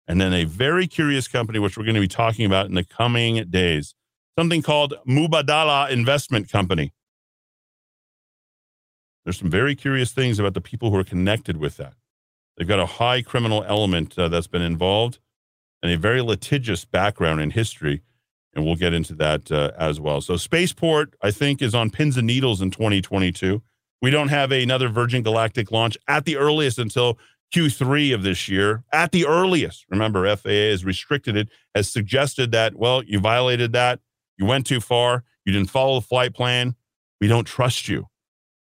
and then a very curious company which we're going to be talking about in the coming days, something called Mubadala Investment Company. There's some very curious things about the people who are connected with that. They've got a high criminal element uh, that's been involved and a very litigious background in history. And we'll get into that uh, as well. So, Spaceport, I think, is on pins and needles in 2022. We don't have another Virgin Galactic launch at the earliest until Q3 of this year. At the earliest. Remember, FAA has restricted it, has suggested that, well, you violated that. You went too far. You didn't follow the flight plan. We don't trust you.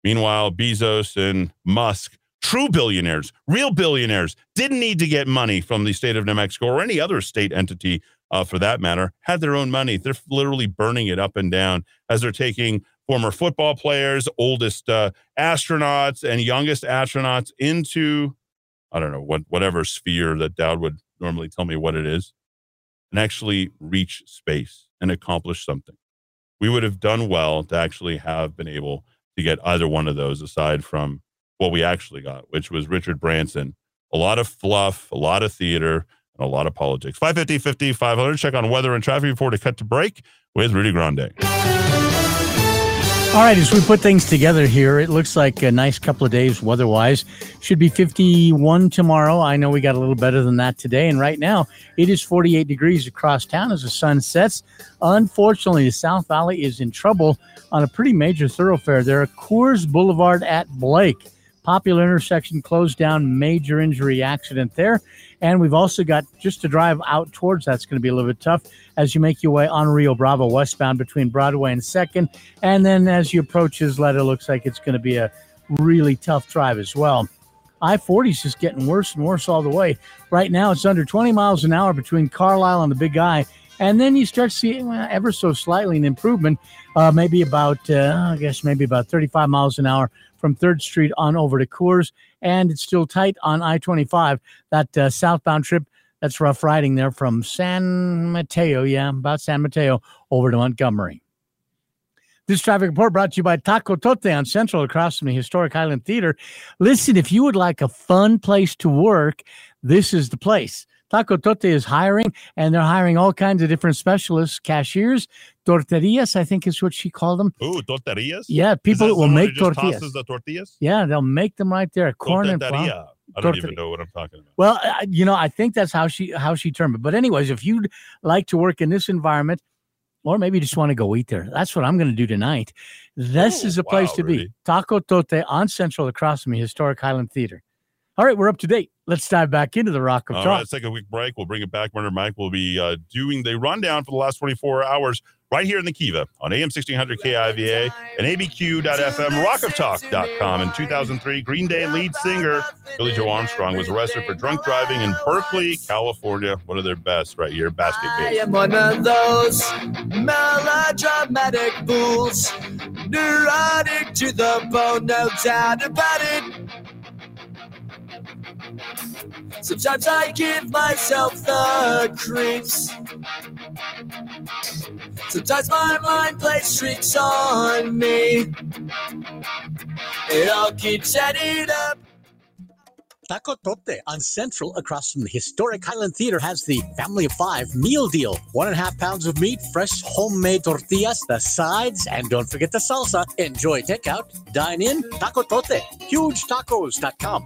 Meanwhile, Bezos and Musk, true billionaires, real billionaires, didn't need to get money from the state of New Mexico or any other state entity uh, for that matter, had their own money. They're literally burning it up and down as they're taking former football players, oldest uh, astronauts, and youngest astronauts into, I don't know, what whatever sphere that Dowd would normally tell me what it is, and actually reach space and accomplish something. We would have done well to actually have been able to get either one of those aside from what we actually got, which was Richard Branson. A lot of fluff, a lot of theater, and a lot of politics. 550 50 500. Check on weather and traffic before to cut to break with Rudy Grande. All right, as we put things together here, it looks like a nice couple of days weather wise. Should be 51 tomorrow. I know we got a little better than that today. And right now, it is 48 degrees across town as the sun sets. Unfortunately, the South Valley is in trouble on a pretty major thoroughfare there. Coors Boulevard at Blake. Popular intersection closed down, major injury accident there. And we've also got just to drive out towards that's going to be a little bit tough as you make your way on Rio Bravo westbound between Broadway and Second. And then as you approach Isleta, looks like it's going to be a really tough drive as well. I 40 is just getting worse and worse all the way. Right now, it's under 20 miles an hour between Carlisle and the Big I. And then you start seeing well, ever so slightly an improvement, uh, maybe about, uh, I guess, maybe about 35 miles an hour from 3rd Street on over to Coors. And it's still tight on I 25, that uh, southbound trip. That's rough riding there from San Mateo, yeah, about San Mateo over to Montgomery. This traffic report brought to you by Taco Tote on Central across from the historic Highland Theater. Listen, if you would like a fun place to work, this is the place. Taco Tote is hiring, and they're hiring all kinds of different specialists, cashiers, tortillas, I think is what she called them. Ooh, tortillas? Yeah, people will make tortillas. the tortillas? Yeah, they'll make them right there, corn and flour. I don't even know what I'm talking about. Well, you know, I think that's how she how she termed it. But anyways, if you'd like to work in this environment, or maybe you just want to go eat there, that's what I'm going to do tonight. This is a place wow, to be. Taco Tote on Central across from the historic Highland Theater. All right, we're up to date. Let's dive back into the Rock of All Talk. right, let's take a quick break. We'll bring it back. Murder Mike will be uh, doing the rundown for the last 24 hours right here in the Kiva on AM 1600 KIVA and ABQ.FM, rockoftalk.com. In 2003, Green Day lead singer Billie Joe Armstrong was arrested for drunk driving in Berkeley, California. One of their best right here, basket case. I am one of those melodramatic fools, neurotic to the bone, no doubt about it. Sometimes I give myself the creeps. Sometimes my mind plays tricks on me. It all keeps adding up. Taco Tote on Central across from the historic Highland Theater has the family of five meal deal. One and a half pounds of meat, fresh homemade tortillas, the sides, and don't forget the salsa. Enjoy takeout, dine in, Taco Tote, hugetacos.com.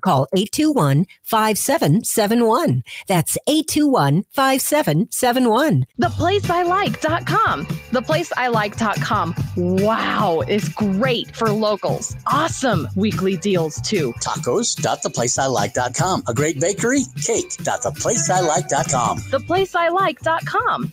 Call 821 5771. That's 821 5771. Theplaceilike.com. Theplaceilike.com. Wow, is great for locals. Awesome weekly deals too. Tacos.theplaceilike.com. A great bakery, cake.theplaceilike.com. Theplaceilike.com.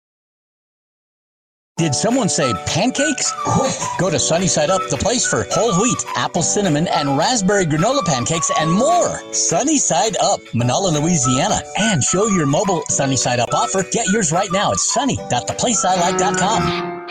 Did someone say pancakes? Quick, go to Sunny Side Up, the place for whole wheat, apple cinnamon, and raspberry granola pancakes and more. Sunny Side Up, Manala, Louisiana. And show your mobile Sunny Side Up offer. Get yours right now at sunny.theplaceilike.com.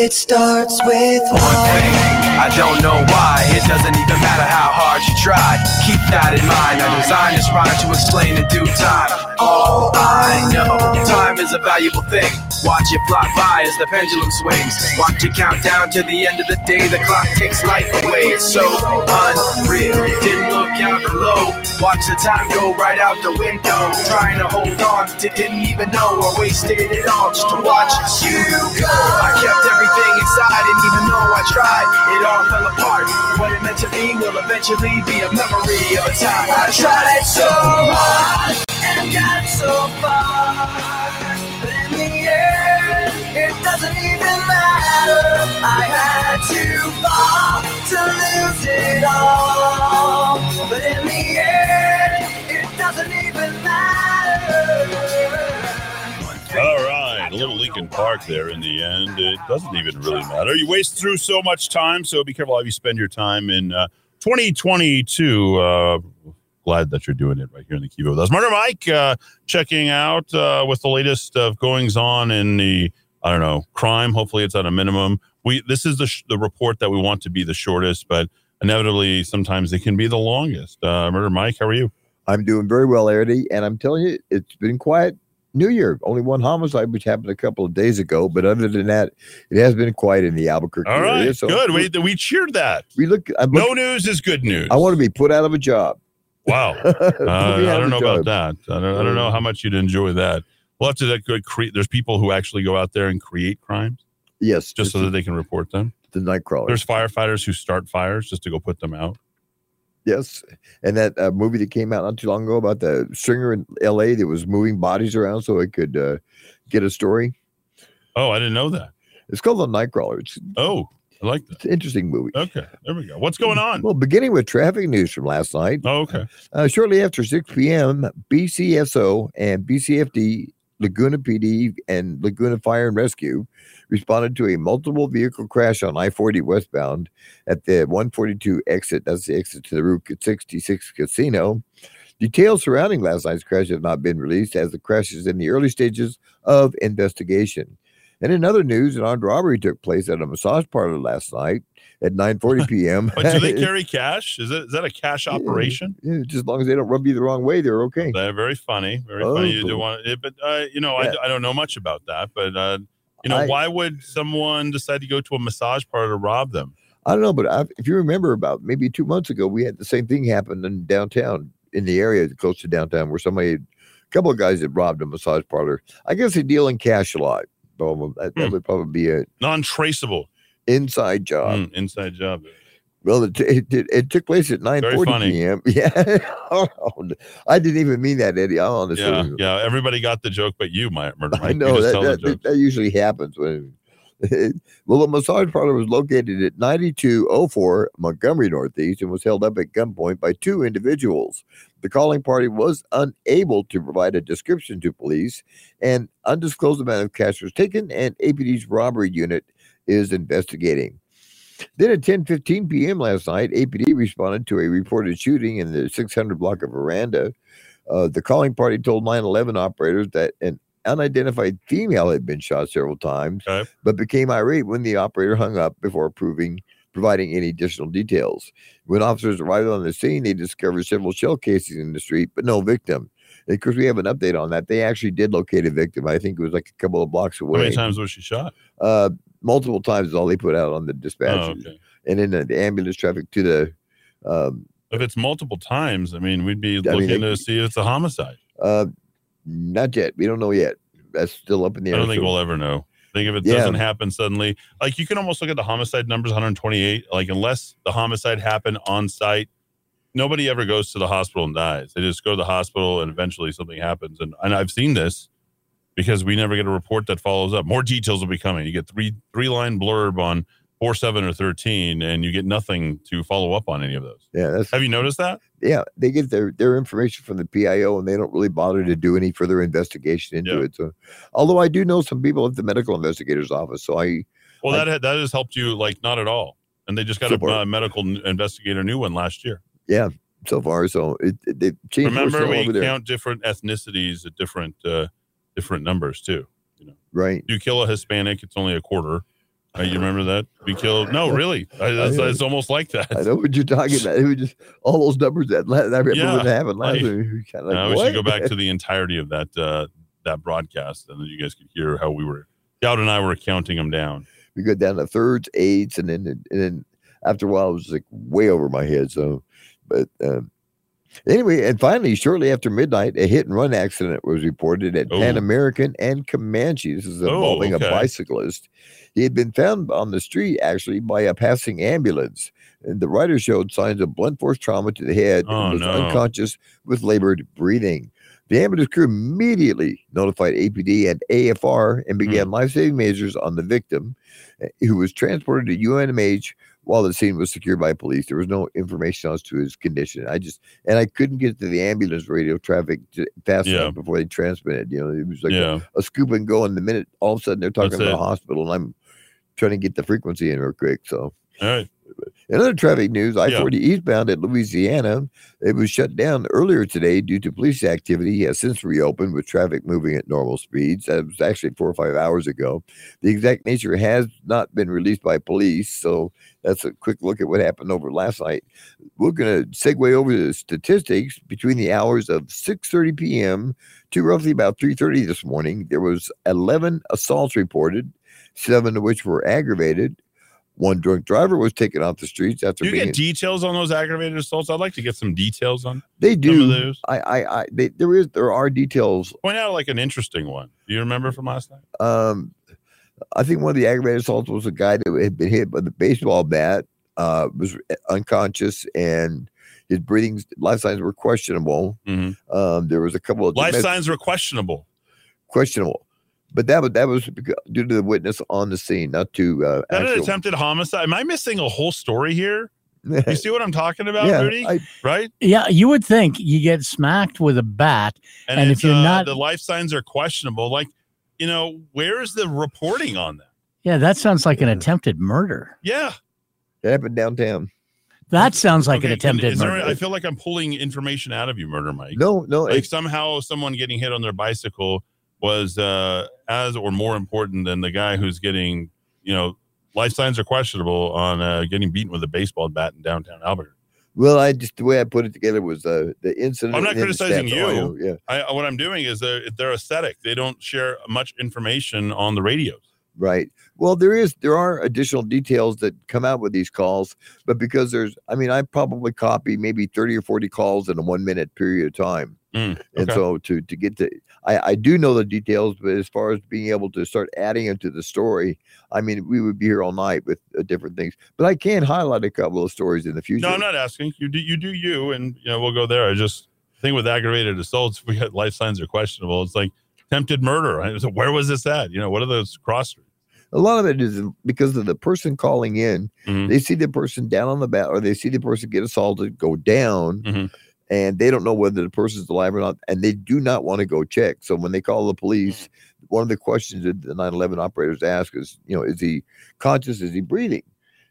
It starts with one thing. I don't know why. It doesn't even matter how hard you try. Keep that in mind. I designed this rhyme to explain in due time. All I know, time is a valuable thing. Watch it fly by as the pendulum swings. Watch it count down to the end of the day. The clock takes life away. It's so unreal. Didn't look out below. Watch the time go right out the window. Trying to hold on to didn't even know I wasted it all just to watch you go. I kept everything inside, didn't even know I tried. It all fell apart. What it meant to me will eventually be a memory of a time I tried so hard and got so far. But in the end, it doesn't even matter. I had to lose it all. But in the end, it doesn't even matter. All right, a little Linkin Park there in the end. It doesn't even really matter. You waste through so much time, so be careful how you spend your time in uh, 2022. Uh, glad that you're doing it right here in the Kiva with us. Murder Mike uh, checking out uh, with the latest of goings on in the I don't know crime. Hopefully, it's at a minimum. We this is the sh- the report that we want to be the shortest, but inevitably sometimes it can be the longest. Uh, Murder Mike, how are you? I'm doing very well, Arity, and I'm telling you, it's been quiet New Year. Only one homicide, which happened a couple of days ago, but other than that, it has been quiet in the Albuquerque All right, area. So good. We we cheered that. we look. I'm No news is good news. I want to be put out of a job. Wow. Uh, I don't know about that. I don't, I don't know how much you'd enjoy that. We'll have to that good create. There's people who actually go out there and create crimes. Yes, just so that they can report them. The night crawler. There's firefighters who start fires just to go put them out. Yes, and that uh, movie that came out not too long ago about the stringer in L.A. that was moving bodies around so it could uh, get a story. Oh, I didn't know that. It's called The Nightcrawler. It's Oh, I like that. it's an interesting movie. Okay, there we go. What's going on? Well, beginning with traffic news from last night. Oh, okay. Uh, shortly after 6 p.m., BCSO and BCFD, Laguna PD, and Laguna Fire and Rescue responded to a multiple vehicle crash on I 40 westbound at the 142 exit. That's the exit to the Route 66 casino. Details surrounding last night's crash have not been released as the crash is in the early stages of investigation. And in other news, an armed robbery took place at a massage parlor last night at 9:40 p.m. But do they carry cash? Is it is that a cash operation? Yeah, just as long as they don't rub you the wrong way, they're okay. They're very funny. Very Oh, funny. You do cool. want it, but uh, you know, Yeah. I, I don't know much about that. But uh, you know, I- why would someone decide to go to a massage parlor to rob them? I don't know, but I, if you remember, about maybe two months ago, we had the same thing happen in downtown, in the area close to downtown, where somebody, a couple of guys had robbed a massage parlor. I guess they deal in cash a lot. So that, Hmm. that would probably be a Non-traceable inside job. Mm, inside job. Well, it, it, it, it took place at nine forty p.m. Yeah, I didn't even mean that, Eddie. I'm honest. Yeah, yeah. Everybody got the joke, but you, my murder. I know that, that, that, that usually happens when. well, the massage parlor was located at 9204 Montgomery Northeast and was held up at gunpoint by two individuals. The calling party was unable to provide a description to police, and undisclosed amount of cash was taken, and APD's robbery unit is investigating. Then at 10:15 p.m. last night, APD responded to a reported shooting in the 600 block of Veranda. Uh, the calling party told 9/11 operators that an unidentified female had been shot several times, but became irate when the operator hung up before proving providing any additional details. When officers arrived on the scene, they discovered several shell casings in the street, but no victim. Of course, we have an update on that. They actually did locate a victim. I think it was like a couple of blocks away. How many times was she shot? Uh, multiple times is all they put out on the dispatch. Oh, okay. And then the, ambulance traffic to the um, If it's multiple times, I mean, we'd be I mean, looking they- to see if it's a homicide. uh, not yet. We don't know yet. That's still up in the air. I don't think so- we'll ever know. I think if it Yeah. doesn't happen suddenly, like you can almost look at the homicide numbers 128. Like, unless the homicide happened on site, nobody ever goes to the hospital and dies. They just go to the hospital and eventually something happens. And, and I've seen this because we never get a report that follows up. More details will be coming. You get three three line blurb on four, seven, or 13, and you get nothing to follow up on any of those. Yeah, that's Have you noticed that? yeah. They get their their information from the PIO, and they don't really bother to do any further investigation into Yeah. it. So, although I do know some people at the medical investigator's office, so I Well, I- that that has helped you like not at all. And they just got So a uh, medical investigator new one last year. yeah, so far so it, it they changed Remember, we over there. count different ethnicities at different uh, different numbers too. You know, right. You kill a Hispanic, it's only a quarter. Uh, you remember that? We killed. No, really, I, it's, know. it's almost like that. I know what you're talking about. It was just all those numbers that, that I remember Yeah, when it happened last like- week. Kind of like, we what? should go back to the entirety of that uh, that broadcast, and then you guys could hear how we were. Scout and I were counting them down. we go down to thirds, eights, and then and then after a while it was like way over my head. So, but um, anyway, and finally, shortly after midnight, a hit and run accident was reported at Oh. Pan American and Comanche. This is Oh, involving okay. a bicyclist. He had been found on the street actually by a passing ambulance. And the rider showed signs of blunt force trauma to the head Oh, and was no. unconscious with labored breathing. The ambulance crew immediately notified APD and AFR and began Hmm. life saving measures on the victim, eh, who was transported to UNMH while the scene was secured by police. There was no information as to his condition. I just, and I couldn't get to the ambulance radio traffic fast Yeah. enough before they transmitted. You know, it was like Yeah. a, a scoop and go. And the minute all of a sudden they're talking That's about a hospital, and I'm trying to get the frequency in real quick. So, All right. In other traffic news, I 40 eastbound at Louisiana, it was shut down earlier today due to police activity. It has since reopened with traffic moving at normal speeds. That was actually four or five hours ago. The exact nature has not been released by police. So that's a quick look at what happened over last night. We're going to segue over to the statistics between the hours of 6:30 p.m. to roughly about 3:30 this morning. There was 11 assaults reported, seven of which were aggravated. One drunk driver was taken off the streets after Do you get details on those aggravated assaults? I'd like to get some details on. they do. I, I, I, they, there is, there are details. Point out like an interesting one. Do you remember from last night? Um, I think one of the aggravated assaults was a guy that had been hit by the baseball bat, uh, was unconscious, and his breathing life signs were questionable. Um, there was a couple of Life domestic- signs were questionable. questionable, but that was that was due to the witness on the scene, not to uh, Is that an actual- attempted homicide? Am I missing a whole story here? You see what I'm talking about, Yeah, Rudy? I- right? Yeah, you would think you get smacked with a bat, And, and, if you're uh, not, the life signs are questionable. Like, you know, where is the reporting on that? yeah, that sounds like an attempted murder. Yeah. It happened downtown. That sounds like an Okay, can- attempted is there- murder. I feel like I'm pulling information out of you, Murder Mike. No, no. Like it's- somehow someone getting hit on their bicycle was uh, as or more important than the guy who's getting, you know, life signs are questionable on uh, getting beaten with a baseball bat in downtown Albuquerque. Well, I just the way I put it together was uh, the incident. I'm not criticizing you. audio, Yeah, I, what I'm doing is they're, they're aesthetic. They don't share much information on the radios. right. Well, there is there are additional details that come out with these calls, but because there's, I mean, I probably copy maybe thirty or forty calls in a one minute period of time. Mm, And so to to get to I, I do know the details, but as far as being able to start adding into the story, I mean we would be here all night with uh, different things. But I can highlight a couple of stories in the future. No, I'm not asking. You do you do you, and you know we'll go there. I just think with aggravated assaults, we got life signs are questionable. It's like attempted murder. Right? So where was this at? You know, what are those cross? A lot of it is because of the person calling in. Mm-hmm. They see the person down on the bat, or they see the person get assaulted, go down, Mm-hmm. And they don't know whether the person's alive or not, and they do not want to go check. So when they call the police, Mm-hmm. one of the questions that the 911 operators ask is, you know, is he conscious? Is he breathing?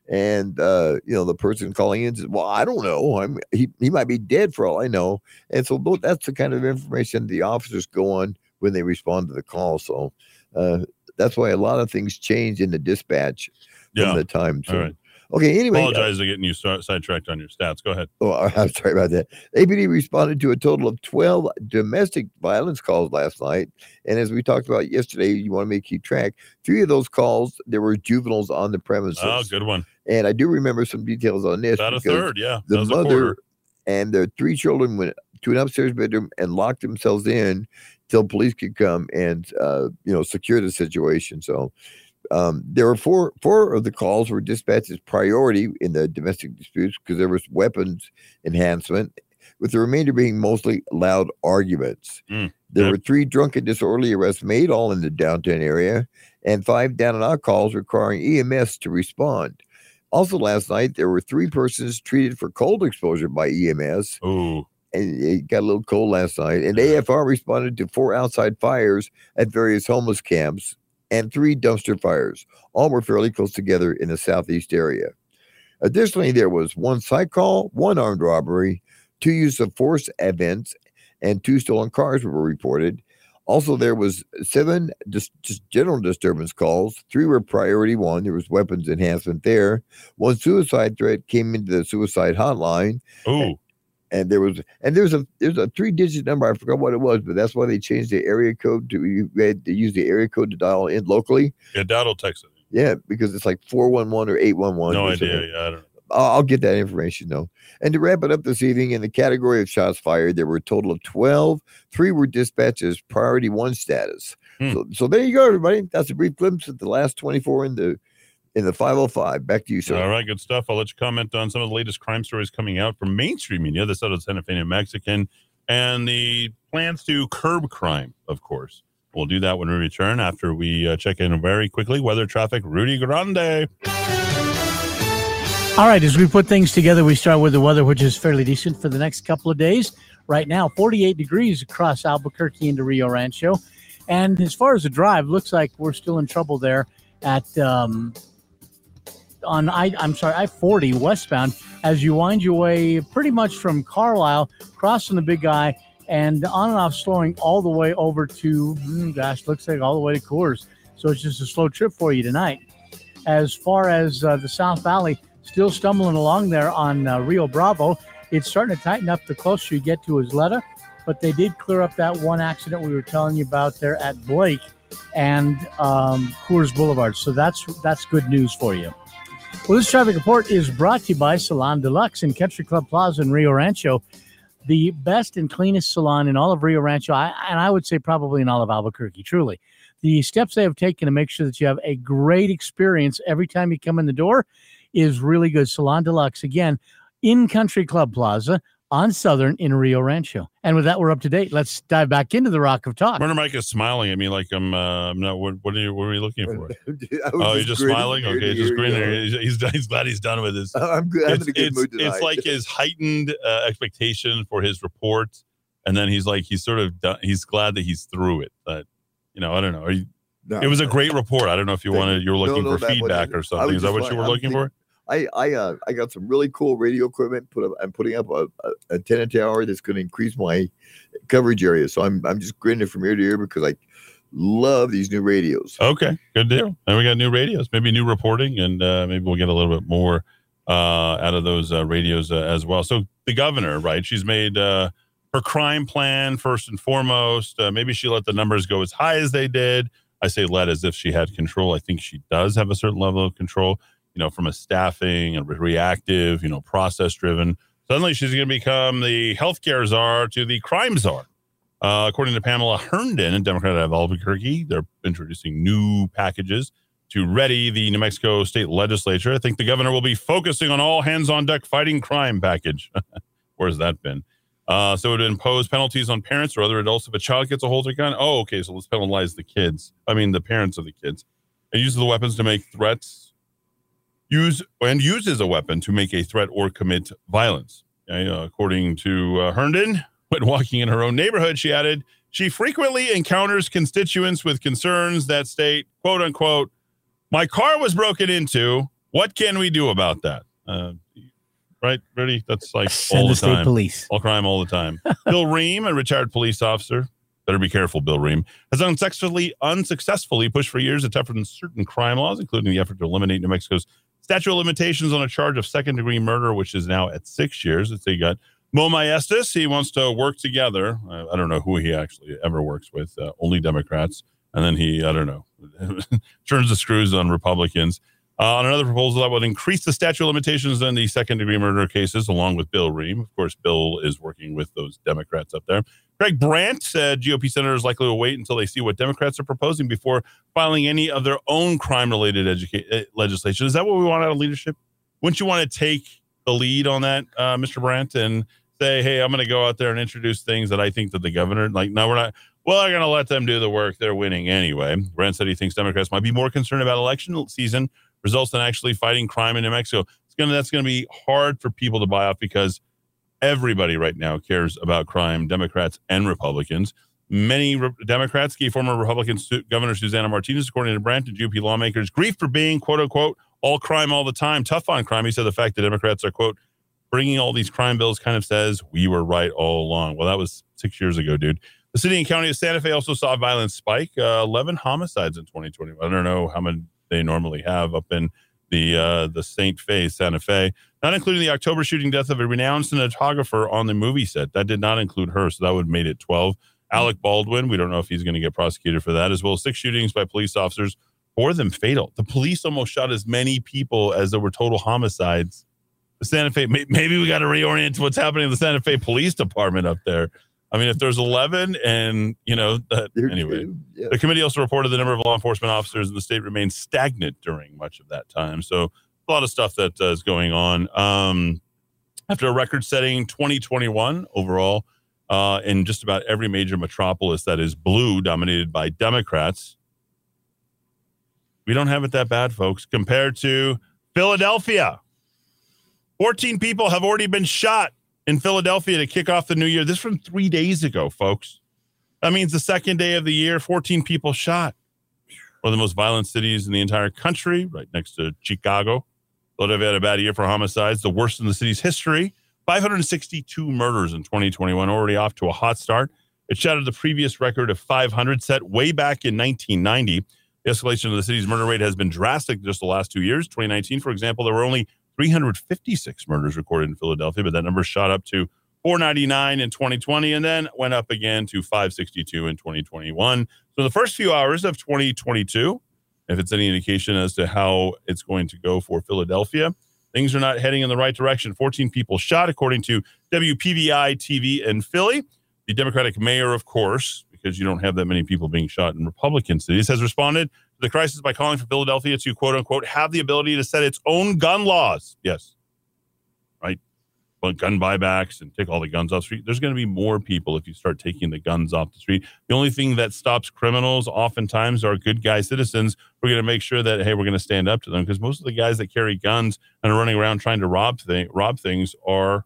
And uh, you know, the person calling in says, "Well, I don't know. I'm he, he might be dead for all I know." And so that's the kind of information the officers go on when they respond to the call. So uh, that's why a lot of things change in the dispatch Yeah. from the time. So, All right. Okay. Anyway, uh, Apologize for getting you si- sidetracked on your stats. Go ahead. Oh, I'm sorry about that. APD responded to a total of 12 domestic violence calls last night. And as we talked about yesterday, you want to make keep track. Three of those calls, there were juveniles on the premises. Oh, good one. And I do remember some details on this. About a third, yeah. The mother and their three children went to an upstairs bedroom and locked themselves in till police could come and uh, you know secure the situation. So um, there were four four of the calls were dispatched as priority in the domestic disputes because there was weapons enhancement, with the remainder being mostly loud arguments. Mm, There yep. were three drunken disorderly arrests made, all in the downtown area, and five down and out calls requiring EMS to respond. Also, last night there were three persons treated for cold exposure by EMS. Ooh. And it got a little cold last night. And AFR responded to four outside fires at various homeless camps and three dumpster fires. All were fairly close together in the southeast area. Additionally, there was one site call, one armed robbery, two use of force events, and two stolen cars were reported. Also, there was seven dis- just general disturbance calls. Three were priority one. There was weapons enhancement there. One suicide threat came into the suicide hotline. Ooh. And there was and there's a there's a three digit number. I forgot what it was, but that's why they changed the area code to you had to use the area code to dial in locally. Yeah, Texas. Yeah, because it's like four one one or eight one one. No idea. Yeah, I don't know. I'll, I'll get that information though. And to wrap it up this evening, in the category of shots fired, there were a total of 12. Three were dispatched as priority one status. Hmm. So, so there you go, everybody. That's a brief glimpse at the last 24 in the in the 505. Back to you, sir. All right, good stuff. I'll let you comment on some of the latest crime stories coming out from mainstream media. This out of Santa Fe New Mexican and the plans to curb crime, of course. We'll do that when we return after we uh, check in very quickly. Weather traffic, Rudy Grande. All right, as we put things together, we start with the weather, which is fairly decent for the next couple of days. Right now, 48 degrees across Albuquerque into Rio Rancho. And as far as the drive, looks like we're still in trouble there at um, on I I'm sorry, I-40 westbound as you wind your way pretty much from Carlisle, crossing the big eye, and on and off slowing all the way over to hmm, gosh, looks like all the way to Coors. So it's just a slow trip for you tonight. As far as uh, the South Valley, still stumbling along there on uh, Rio Bravo. It's starting to tighten up the closer you get to Isleta, but they did clear up that one accident we were telling you about there at Blake and um, Coors Boulevard. So that's that's good news for you. Well, this traffic report is brought to you by Salon Deluxe in Country Club Plaza in Rio Rancho, the best and cleanest salon in all of Rio Rancho, and I would say probably in all of Albuquerque. Truly, the steps they have taken to make sure that you have a great experience every time you come in the door is really good. Salon Deluxe again in Country Club Plaza on Southern in Rio Rancho. And with that, we're up to date. Let's dive back into the Rock of Talk. Murder Mike is smiling at me like I'm. Uh, I'm not. What, what are you? What are you looking for? I was Oh, you're just smiling. ear to Okay, just grinning. He's, he's he's glad he's done with this. I'm good. I'm It's, in a good it's, mood it's tonight. like his heightened uh, expectation for his report, and then he's like he's sort of done, he's glad that he's through it. But you know, I don't know. Are you, No, it was a no. great report. I don't know if you Thank wanted you were looking no, for feedback or something. Is that what like- you were I'm looking thinking- for? I I uh, I got some really cool radio equipment. Put up. I'm putting up a, a antenna tower that's going to increase my coverage area. So I'm I'm just grinning from ear to ear because I love these new radios. Okay, good deal. And we got new radios, maybe new reporting, and uh, maybe we'll get a little bit more uh, out of those uh, radios uh, as well. So the governor, right? She's made uh, her crime plan first and foremost. Maybe she let the numbers go as high as they did. I say let as if she had control. I think she does have a certain level of control. You know, from a staffing and reactive, you know, process driven. Suddenly, she's going to become the healthcare czar to the crime czar. Uh, according to Pamela Herndon, a Democrat out of Albuquerque, they're introducing new packages to ready the New Mexico state legislature. I think the governor will be focusing on all hands on deck fighting crime package. Where's that been? Uh, so it would impose penalties on parents or other adults if a child gets a hold of a gun. Oh, okay. So let's penalize the kids. I mean, the parents of the kids. And uses the weapons to make threats. Use and uses a weapon to make a threat or commit violence. Okay, uh, according to uh, Herndon, when walking in her own neighborhood, she added, she frequently encounters constituents with concerns that state, quote unquote, my car was broken into. What can we do about that? Uh, right, Rudy? That's like Send all the the state time. police. All crime all the time. Bill Rehm, a retired police officer, better be careful, Bill Rehm, has unsuccessfully, unsuccessfully pushed for years to toughen certain crime laws, including the effort to eliminate New Mexico's statute of limitations on a charge of second degree murder, which is now at six years. It's they got Moe Maestas. He wants to work together. I, I don't know who he actually ever works with, uh, only Democrats. And then he, I don't know, turns the screws on Republicans. Uh, on another proposal that would increase the statute of limitations in the second degree murder cases, along with Bill Rehm. Of course, Bill is working with those Democrats up there. Craig Brandt said GOP senators likely will wait until they see what Democrats are proposing before filing any of their own crime related educa- eh, legislation. Is that what we want out of leadership? Wouldn't you want to take the lead on that, uh, Mr. Brandt, and say, hey, I'm going to go out there and introduce things that I think that the governor, like, no, we're not. Well, I'm going to let them do the work. They're winning anyway. Brandt said he thinks Democrats might be more concerned about election season results than actually fighting crime in New Mexico. It's gonna that's gonna be hard for people to buy off because everybody right now cares about crime, Democrats and Republicans. Many re- Democrats gave former Republican Su- Governor Susana Martinez, according to Brandt, and GOP lawmakers grief for being quote unquote all crime all the time, tough on crime. He said the fact that Democrats are quote bringing all these crime bills kind of says we were right all along. Well, that was six years ago, dude. The city and county of Santa Fe also saw a violent spike, uh, 11 homicides in 2020. I don't know how many they normally have up in the uh, the Saint Fe, Santa Fe, not including the October shooting death of a renowned cinematographer on the movie set. That did not include her, so that would have made it 12. Alec Baldwin, we don't know if he's going to get prosecuted for that, as well as six shootings by police officers, four of them fatal. The police almost shot as many people as there were total homicides. The Santa Fe, maybe we got to reorient to what's happening in the Santa Fe Police Department up there. I mean, if there's 11 and, you know, that, anyway. The committee also reported the number of law enforcement officers in the state remained stagnant during much of that time. So a lot of stuff that uh, is going on. Um, after a record-setting 2021 overall uh, in just about every major metropolis that is blue, dominated by Democrats, we don't have it that bad, folks, compared to Philadelphia. 14 people have already been shot in Philadelphia to kick off the new year. This from three days ago, folks. That means the second day of the year, 14 people shot. One of the most violent cities in the entire country, right next to Chicago. Philadelphia had a bad year for homicides, the worst in the city's history. 562 murders in 2021, already off to a hot start. It shattered the previous record of 500 set way back in 1990. The escalation of the city's murder rate has been drastic just the last two years. 2019, for example, there were only 356 murders recorded in Philadelphia, but that number shot up to 499 in 2020 and then went up again to 562 in 2021. So the first few hours of 2022, if it's any indication as to how it's going to go for Philadelphia, things are not heading in the right direction. 14 people shot, according to WPVI TV in Philly. The Democratic mayor, of course, because you don't have that many people being shot in Republican cities, has responded the crisis by calling for Philadelphia to quote unquote have the ability to set its own gun laws. Yes. Right. but gun buybacks and take all the guns off the street. There's going to be more people if you start taking the guns off the street. The only thing that stops criminals oftentimes are good guy citizens. We're going to make sure that hey, we're going to stand up to them because most of the guys that carry guns and are running around trying to rob thing, rob things are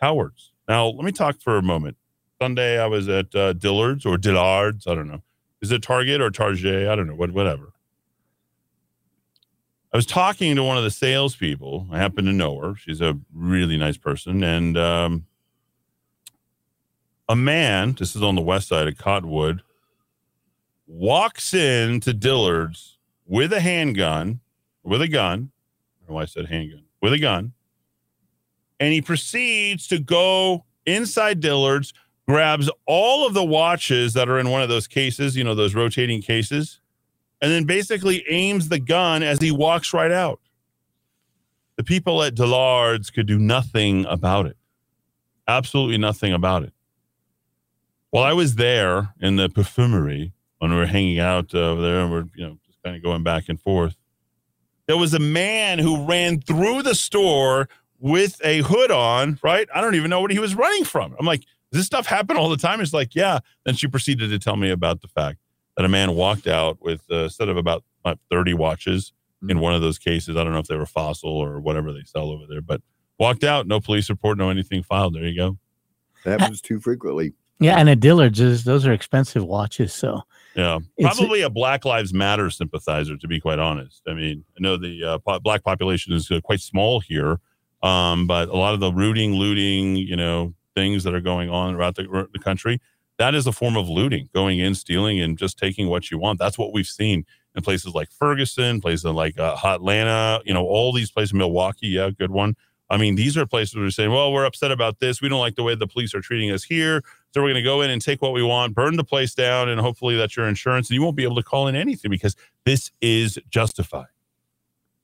cowards. Now, let me talk for a moment. Sunday, I was at uh, Dillard's or Dillard's. I don't know. Is it Target or Target? I don't know. What, whatever. I was talking to one of the salespeople. I happen to know her. She's a really nice person. And um, a man, this is on the west side of Cottonwood, walks in to Dillard's with a handgun, with a gun. I why I said handgun, with a gun. And he proceeds to go inside Dillard's, grabs all of the watches that are in one of those cases, you know, those rotating cases and then basically aims the gun as he walks right out. The people at Dillard's could do nothing about it. Absolutely nothing about it. While I was there in the perfumery when we were hanging out uh, over there and we're, you know, just kind of going back and forth, there was a man who ran through the store with a hood on, right? I don't even know what he was running from. I'm like, does this stuff happen all the time? It's like, yeah. Then she proceeded to tell me about the fact that a man walked out with a set of about uh, 30 watches Mm-hmm. in one of those cases. I don't know if they were fossil or whatever they sell over there, but walked out, no police report, no anything filed. There you go. That happens too frequently. Yeah, and at Dillard's, is those are expensive watches. So Yeah, probably a Black Lives Matter sympathizer, to be quite honest. I mean, I know the uh, po- black population is uh, quite small here, um, but a lot of the rooting, looting, you know, things that are going on throughout the, the country, that is a form of looting, going in, stealing, and just taking what you want. That's what we've seen in places like Ferguson, places like uh, Atlanta, you know, all these places, Milwaukee, yeah, good one. I mean, these are places where they're saying, well, we're upset about this. We don't like the way the police are treating us here. So we're going to go in and take what we want, burn the place down, and hopefully that's your insurance. And you won't be able to call in anything because this is justified.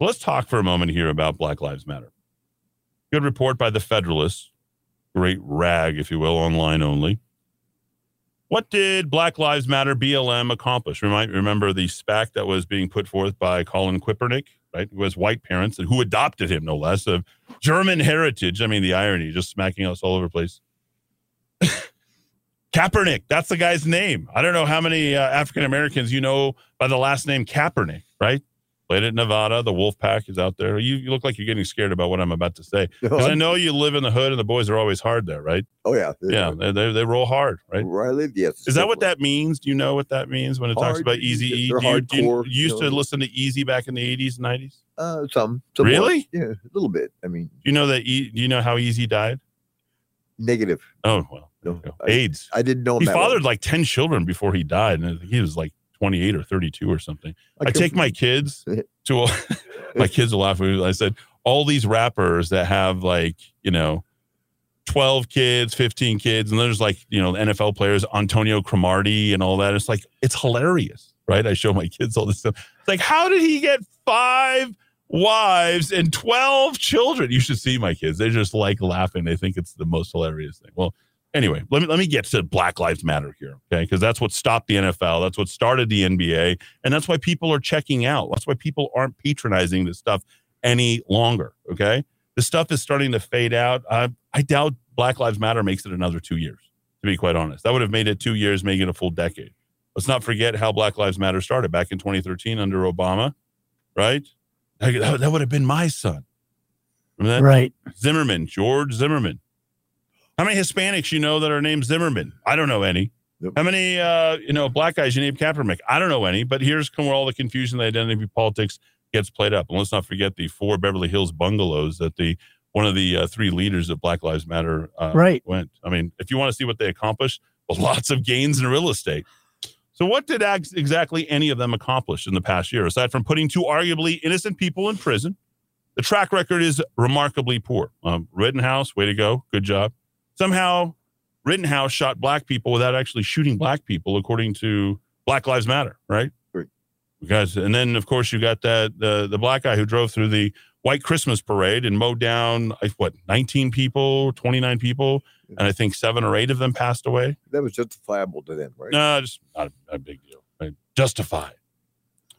Let's talk for a moment here about Black Lives Matter. Good report by the Federalist. Great rag, if you will, online only. What did Black Lives Matter BLM accomplish? We might remember the SPAC that was being put forth by Colin Kaepernick, right? Who has white parents and who adopted him, no less, of German heritage. I mean, the irony, just smacking us all over the place. Kaepernick, that's the guy's name. I don't know how many uh, African Americans you know by the last name Kaepernick, right? Played at Nevada. The Wolf Pack is out there. You, you look like you're getting scared about what I'm about to say because I know you live in the hood and the boys are always hard there, right? Oh yeah, Yeah, they, they, they roll hard, right? Where I live, yes. Is that what that means? Do you know what that means when it talks about Easy E? Do you, do you, you used to listen to Eazy back in the 80s and 90s? Uh, some, some Really? Yeah, a little bit. I mean, Do you know that? E, do you know how Eazy died? negative. Oh well, go. AIDS. I didn't know he him that well. fathered like 10 children before he died, and he was like 28 or 32 or something. I, I take my kids to my kids will laugh. I said all these rappers that have like you know 12 kids, 15 kids, and there's like you know NFL players, Antonio Cromartie and all that. It's like it's hilarious, right? I show my kids all this stuff. It's like how did he get five wives and 12 children? You should see my kids. They just like laughing. They think it's the most hilarious thing. Well, anyway, let me let me get to Black Lives Matter here, okay? Because that's what stopped the NFL. That's what started the NBA, and that's why people are checking out. That's why people aren't patronizing this stuff any longer. Okay, this stuff is starting to fade out. I I doubt Black Lives Matter makes it another two years. To be quite honest, that would have made it two years, making it a full decade. Let's not forget how Black Lives Matter started back in 2013 under Obama, right? That, that would have been my son. Remember that? Right. Zimmerman, George Zimmerman. How many Hispanics you know that are named Zimmerman? I don't know any. How many uh, you know black guys you named Kaepernick? I don't know any. But here's where all the confusion, the identity politics gets played up. And let's not forget the four Beverly Hills bungalows that the one of the uh, three leaders of Black Lives Matter uh, Right. went. I mean, if you want to see what they accomplished, well, lots of gains in real estate. So, what did ex- exactly any of them accomplish in the past year, aside from putting two arguably innocent people in prison? The track record is remarkably poor. Um, Rittenhouse, way to go, good job. Somehow, Rittenhouse shot black people without actually shooting black people, according to Black Lives Matter, right? Right. Because, and then of course you got that the the black guy who drove through the white Christmas parade and mowed down what 19 people, 29 people, and I think seven or eight of them passed away. That was justifiable to them, right? No, just not a, a big deal. Right? Justified.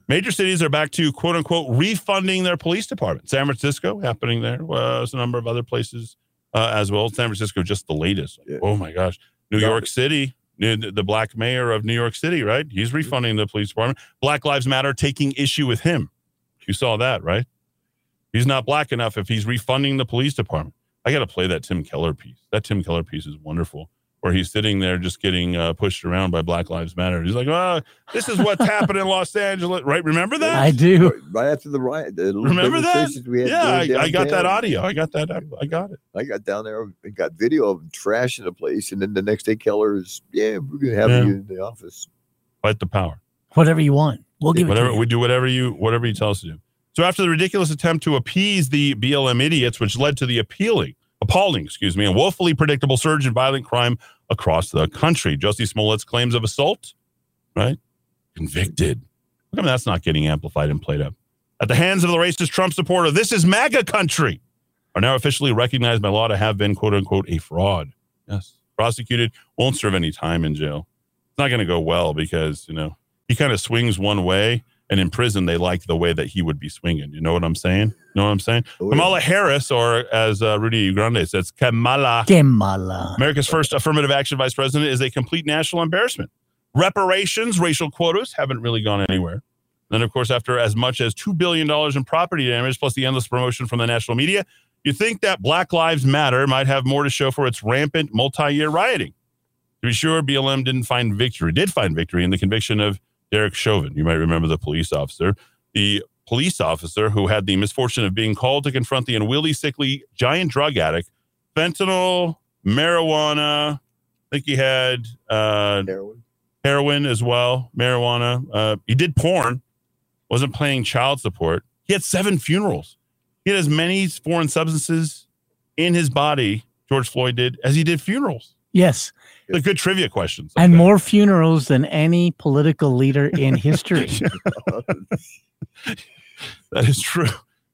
Major cities are back to quote unquote refunding their police department. San Francisco happening there. Was a number of other places uh, as well. San Francisco, just the latest. Oh my gosh. New York City, the the black mayor of New York City, right? He's refunding the police department. Black Lives Matter taking issue with him. You saw that, right? He's not black enough if he's refunding the police department. I got to play that Tim Keller piece. That Tim Keller piece is wonderful, where he's sitting there just getting uh, pushed around by Black Lives Matter. He's like, "Ah, this is what's happened in Los Angeles, right? Remember that? I do. Right after the riot, the Remember that? we had Yeah, I, I got that audio. I got that. I got it. I got down there and got video of him trashing the place, and then the next day, Keller is, yeah, we're gonna have Yeah. you in the office. Fight the power. Whatever you want, we'll give it whatever to you. we do whatever you whatever you tell us to do. So after the ridiculous attempt to appease the BLM idiots, which led to the appealing, appalling, excuse me, and woefully predictable surge in violent crime across the country. Jussie Smollett's claims of assault, right? Convicted. How come that's not getting amplified and played up? At the hands of the racist Trump supporter, this is MAGA country, are now officially recognized by law to have been quote unquote a fraud. Yes. Prosecuted, won't serve any time in jail. It's not going to go well because, you know, he kind of swings one way and in prison they like the way that he would be swinging. You know what i'm saying? You know what i'm saying? Kamala harris or as uh, rudy grande says kamala. Kamala. america's first affirmative action vice president is a complete national embarrassment. Reparations racial quotas haven't really gone anywhere. Then of course after as much as $2 billion in property damage plus the endless promotion from the national media you think that black lives matter might have more to show for its rampant multi-year rioting. To be sure, BLM didn't find victory, did find victory in the conviction of Derek Chauvin. You might remember the police officer. The police officer who had the misfortune of being called to confront the unwieldy, sickly, giant drug addict, fentanyl, marijuana. I think he had uh, heroin. heroin as well, marijuana. Uh, he did porn, wasn't paying child support. He had seven funerals. He had as many foreign substances in his body, George Floyd did, as he did funerals. Yes. The good trivia questions. And more funerals than any political leader in history. That is true.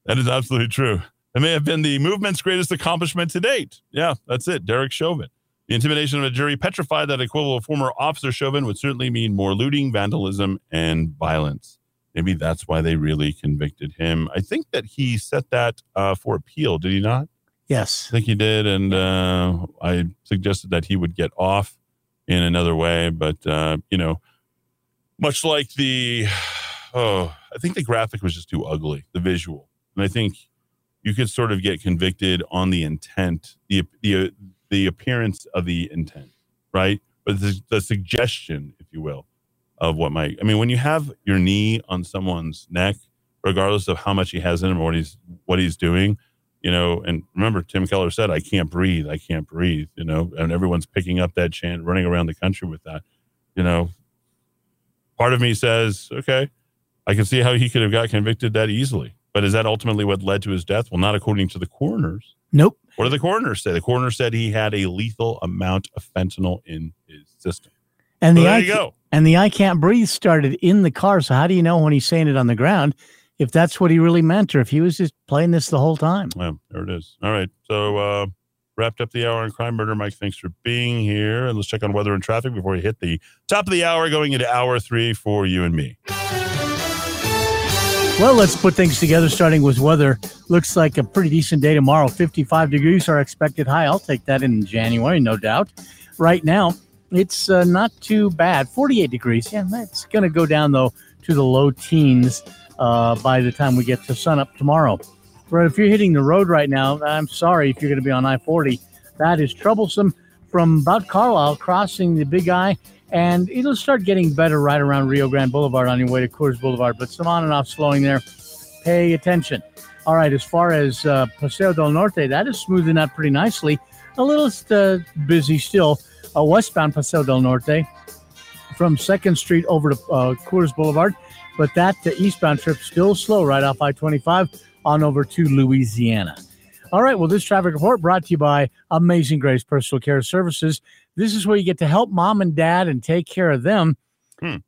That is absolutely true. It may have been the movement's greatest accomplishment to date. Yeah, that's it. Derek Chauvin. The intimidation of a jury petrified that a quibble of former officer Chauvin would certainly mean more looting, vandalism, and violence. Maybe that's why they really convicted him. I think that he set that uh, for appeal, did he not? Yes. I think he did. And uh, I suggested that he would get off in another way. But, uh, you know, much like the, oh, I think the graphic was just too ugly, the visual. And I think you could sort of get convicted on the intent, the, the, the appearance of the intent, right? But the, the suggestion, if you will, of what might, I mean, when you have your knee on someone's neck, regardless of how much he has in him or what he's, what he's doing, you know, and remember Tim Keller said, I can't breathe, I can't breathe, you know, and everyone's picking up that chant, running around the country with that, you know. Part of me says, okay, I can see how he could have got convicted that easily. But is that ultimately what led to his death? Well, not according to the coroners. Nope. What did the coroners say? The coroner said he had a lethal amount of fentanyl in his system. And So the there I you go. and the I can't breathe started in the car. So how do you know when he's saying it on the ground if that's what he really meant or if he was just playing this the whole time? Well, there it is. All right. So uh wrapped up the hour on crime murder. Mike, thanks for being here. And let's check on weather and traffic before we hit the top of the hour, going into hour three for you and me. Well, let's put things together, starting with weather. Looks like a pretty decent day tomorrow. 55 degrees are expected high. I'll take that in January, no doubt. Right now, it's uh, not too bad. 48 degrees. Yeah, that's going to go down, though, to the low teens uh, by the time we get to sunup tomorrow. But if you're hitting the road right now, I'm sorry if you're going to be on I 40. That is troublesome from about Carlisle, crossing the Big Eye, and it'll start getting better right around Rio Grande Boulevard on your way to Coors Boulevard. But some on and off slowing there. Pay attention. All right, as far as uh, Paseo del Norte, that is smoothing out pretty nicely. A little uh, busy still. Uh, westbound Paseo del Norte from Second Street over to uh, Coors Boulevard, but that eastbound trip still slow right off I 25 on over to Louisiana. All right, well, this traffic report brought to you by Amazing Grace Personal Care Services. This is where you get to help mom and dad and take care of them.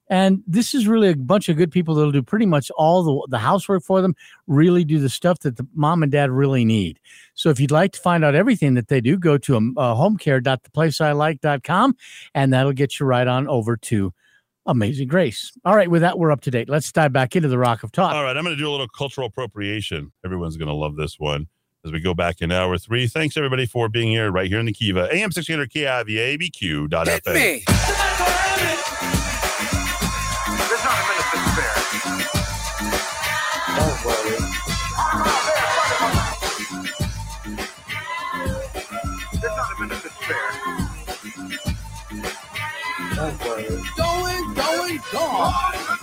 And this is really a bunch of good people that'll do pretty much all the, the housework for them, really do the stuff that the mom and dad really need. So if you'd like to find out everything that they do, go to um, uh, homecare.theplaceilike.com and that'll get you right on over to Amazing Grace. All right, with that, we're up to date. Let's dive back into the Rock of Talk. All right, I'm going to do a little cultural appropriation. Everyone's going to love this one. as we go back in hour three. Thanks everybody for being here right here in the Kiva. AM 1600 KIVA, ABQ.FM. me. Don't worry. Gone.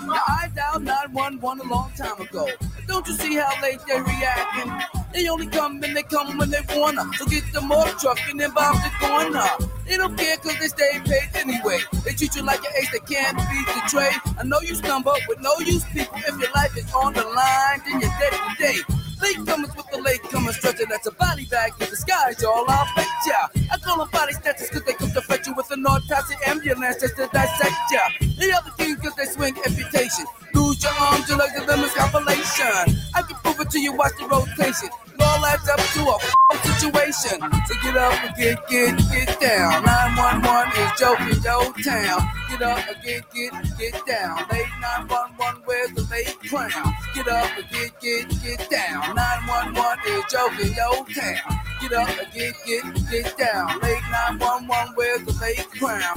Now, I dialed 911 a long time ago. Don't you see how late they're reacting? They only come and they come when they wanna. So get the more truck and then bob the corner. They don't care cause they stay paid anyway. They treat you like an ace that can't beat the trade. I know you stumble with no use people. If your life is on the line, then you're dead today. Late comers with the late comers stretcher. That's a body bag in disguise, y'all. I'll bet ya. I call them body snatchers cause they come to fetch you with a North Passage ambulance just to dissect ya. The other king cause they swing amputation. Lose your arms, your legs, and is compilation. I can prove it to you, watch the rotation. All adds up to a situation. So get up and get, get, get down. 911 is joking your town. Get up and get, get, get down. Late 911, where's the late crown? Get up and get, get, get down. 911 is joking your town. Get up and get, get, get down. Late 911, where's the late crown?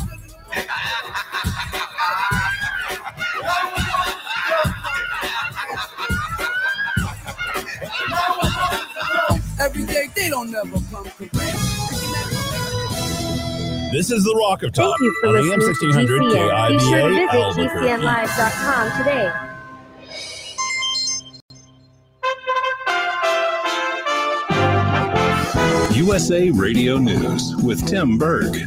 Every day they don't never come correct. This is the Rock of Talk Thank you for on AM 1600 GCN. Be sure to visit GCNlive.com today. USA Radio News with Tim Berg.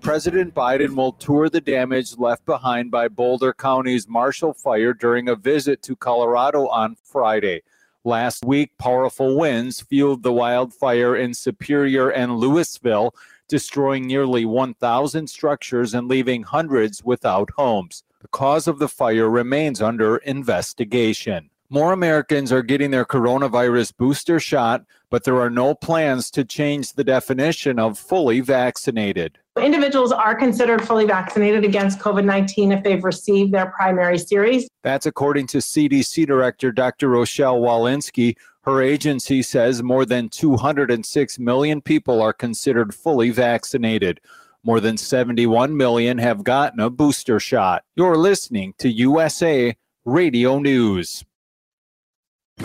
President Biden will tour the damage left behind by Boulder County's Marshall Fire during a visit to Colorado on Friday. Last week, powerful winds fueled the wildfire in Superior and Louisville, destroying nearly 1,000 structures and leaving hundreds without homes. The cause of the fire remains under investigation. More Americans are getting their coronavirus booster shot, but there are no plans to change the definition of fully vaccinated. Individuals are considered fully vaccinated against COVID 19 if they've received their primary series. That's according to CDC Director Dr. Rochelle Walensky. Her agency says more than 206 million people are considered fully vaccinated. More than 71 million have gotten a booster shot. You're listening to USA Radio News.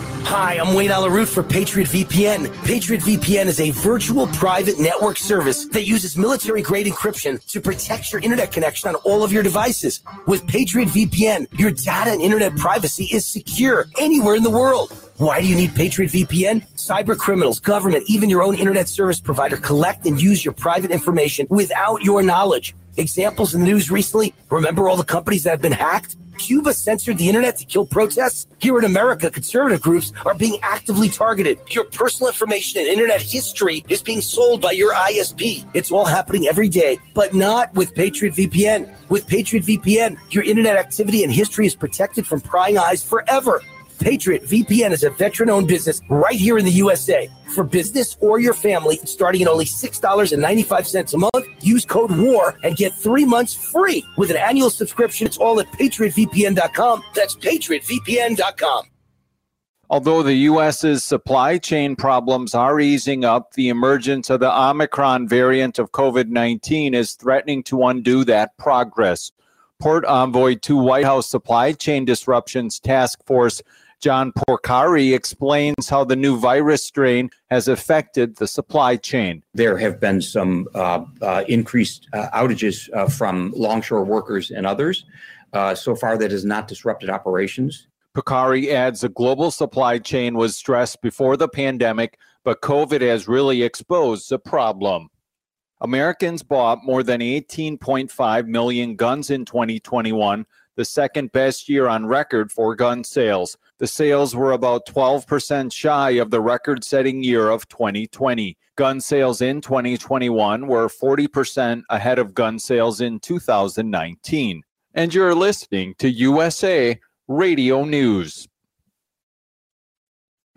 Hi, I'm Wayne Allyn Root for Patriot VPN. Patriot VPN is a virtual private network service that uses military grade encryption to protect your internet connection on all of your devices. With Patriot VPN, your data and internet privacy is secure anywhere in the world. Why do you need Patriot VPN? Cyber criminals, government, even your own internet service provider collect and use your private information without your knowledge. Examples in the news recently remember all the companies that have been hacked? Cuba censored the internet to kill protests. Here in America, conservative groups are being actively targeted. Your personal information and internet history is being sold by your ISP. It's all happening every day, but not with Patriot VPN. With Patriot VPN, your internet activity and history is protected from prying eyes forever. Patriot VPN is a veteran owned business right here in the USA. For business or your family, starting at only $6.95 a month, use code WAR and get three months free with an annual subscription. It's all at patriotvpn.com. That's patriotvpn.com. Although the U.S.'s supply chain problems are easing up, the emergence of the Omicron variant of COVID 19 is threatening to undo that progress. Port Envoy to White House Supply Chain Disruptions Task Force John Porcari explains how the new virus strain has affected the supply chain. There have been some uh, uh, increased uh, outages uh, from longshore workers and others. Uh, so far, that has not disrupted operations. Porcari adds the global supply chain was stressed before the pandemic, but COVID has really exposed the problem. Americans bought more than 18.5 million guns in 2021, the second best year on record for gun sales. The sales were about 12% shy of the record setting year of 2020. Gun sales in 2021 were 40% ahead of gun sales in 2019. And you're listening to USA Radio News.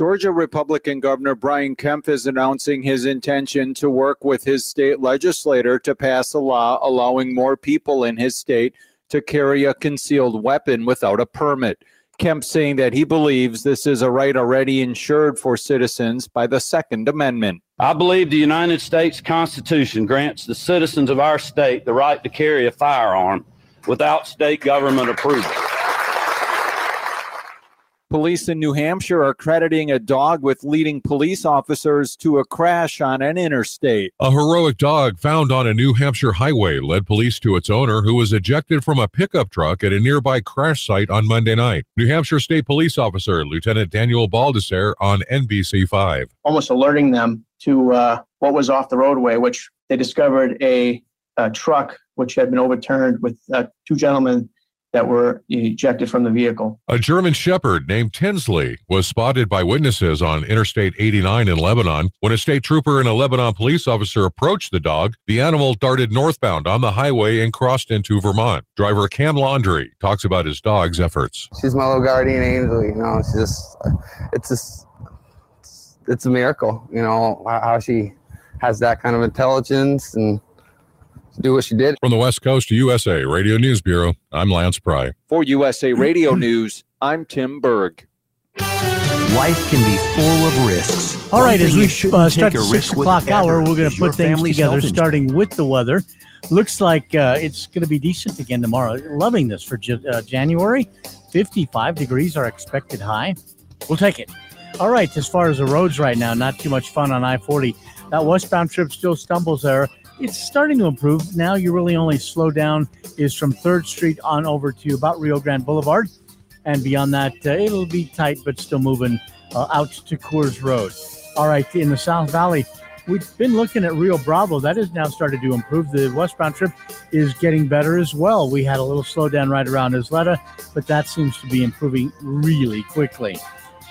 Georgia Republican Governor Brian Kemp is announcing his intention to work with his state legislator to pass a law allowing more people in his state to carry a concealed weapon without a permit. Kemp saying that he believes this is a right already ensured for citizens by the Second Amendment. I believe the United States Constitution grants the citizens of our state the right to carry a firearm without state government approval. Police in New Hampshire are crediting a dog with leading police officers to a crash on an interstate. A heroic dog found on a New Hampshire highway led police to its owner, who was ejected from a pickup truck at a nearby crash site on Monday night. New Hampshire State Police Officer Lieutenant Daniel Baldesser on NBC5. almost alerting them to uh, what was off the roadway, which they discovered a, a truck which had been overturned with uh, two gentlemen that were ejected from the vehicle. A German Shepherd named Tinsley was spotted by witnesses on Interstate 89 in Lebanon. When a state trooper and a Lebanon police officer approached the dog, the animal darted northbound on the highway and crossed into Vermont. Driver Cam Laundry talks about his dog's efforts. she's my little guardian angel. You know, she's just, it's just, it's, it's a miracle. You know how how she has that kind of intelligence and do what she did. From the West Coast to USA Radio News Bureau, I'm Lance Pry. For USA Radio News, I'm Tim Berg. Life can be full of risks. All right, as we you shouldn't uh, start the six o'clock hour, we're going to put things together, health insurance. starting with the weather. Looks like uh, it's going to be decent again tomorrow. Loving this for J- uh, January. 55 degrees are expected high. We'll take it. All right, as far as the roads right now, not too much fun on I 40. That westbound trip still stumbles there. It's starting to improve. Now you really only slow down is from 3rd Street on over to about Rio Grande Boulevard. And beyond that, uh, it'll be tight, but still moving uh, out to Coors Road. All right, in the South Valley, we've been looking at Rio Bravo. That has now started to improve. The westbound trip is getting better as well. We had a little slowdown right around Isleta, but that seems to be improving really quickly.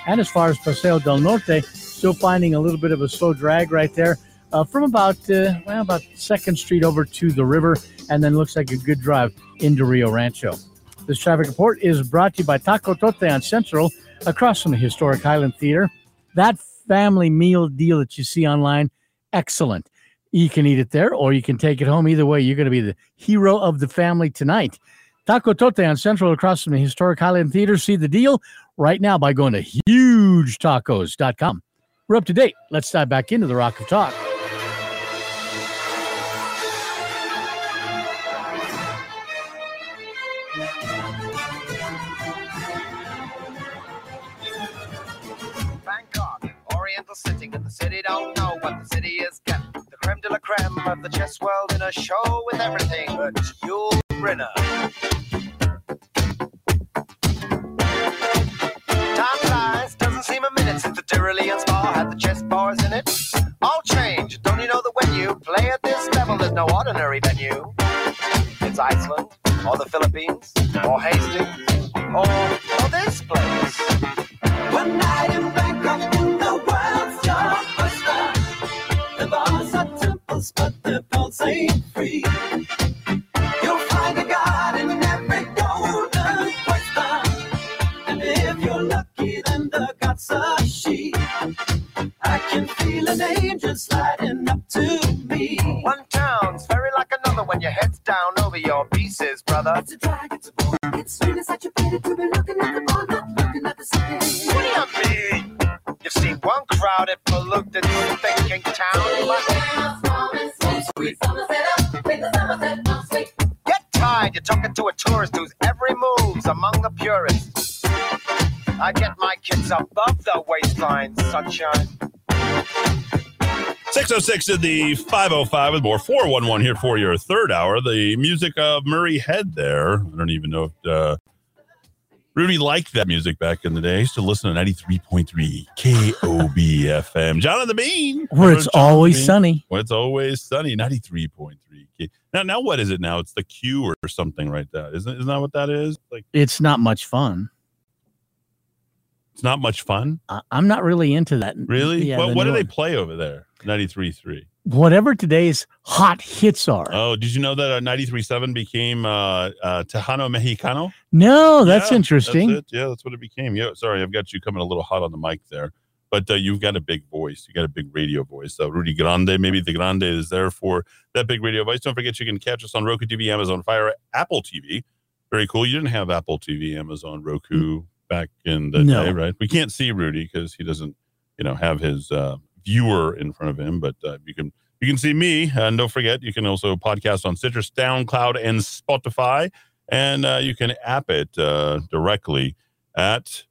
And as far as Paseo del Norte, still finding a little bit of a slow drag right there uh, from about uh, well about Second Street over to the river, and then looks like a good drive into Rio Rancho. This traffic report is brought to you by Taco Tote on Central, across from the historic Highland Theater. That family meal deal that you see online, excellent. You can eat it there, or you can take it home. Either way, you're going to be the hero of the family tonight. Taco Tote on Central, across from the historic Highland Theater. See the deal right now by going to hugetacos.com. We're up to date. Let's dive back into the Rock of Talk. Sitting in the city, don't know what the city is getting. The creme de la creme of the chess world in a show with everything but Yul Brynner. Doesn't seem a minute since the Tyrolean spa had the chess bars in it. All change, don't you know that when you play at this level, there's no ordinary venue? It's Iceland, or the Philippines, or Hastings, or, or this place. One night in Bangkok in the world's your oyster. The bars are temples, but the pulse ain't free. Can feel an angel sliding up to me. One town's very like another when your head's down over your pieces, brother. It's a drag, it's a bore. It's really such a pity to be looking at the ball, not looking at the city. What do you mean? You've seen one crowded, polluted, thinking town, but Get tired, you're talking to a tourist whose every move's among the purists. I get my kids above the waistline, sunshine. 606 in the 505 with more 411 here for your third hour. The music of Murray Head there. I don't even know if uh, Rudy liked that music back in the day. I used to listen to 93.3 KOB FM. John and the Bean. Where it's John always Bean. sunny. Where it's always sunny. 93.3 K. Now, now what is it now? It's the Q or something right that. Isn't, isn't that what that is? Like, It's not much fun. It's not much fun. I- I'm not really into that. Really? Yeah, what what do new they play over there? 93.3. Whatever today's hot hits are. Oh, did you know that uh, 93.7 became uh, uh, Tejano Mexicano? no, that's Yeah, interesting. That's. Yeah, that's what it became. Yeah, sorry, I've got you coming a little hot on the mic there, but uh, you've got a big voice. You got a big radio voice. So Rudy Grande, maybe the Grande is there for that big radio voice. Don't forget you can catch us on Roku TV, Amazon Fire, Apple TV. Very cool. You didn't have Apple TV, Amazon, Roku back in the No. day, right? We can't see Rudy because he doesn't, you know, have his uh, viewer in front of him, but uh, you can you can see me. And don't forget, you can also podcast on Citrus, SoundCloud, and Spotify. And uh, you can app it uh, directly at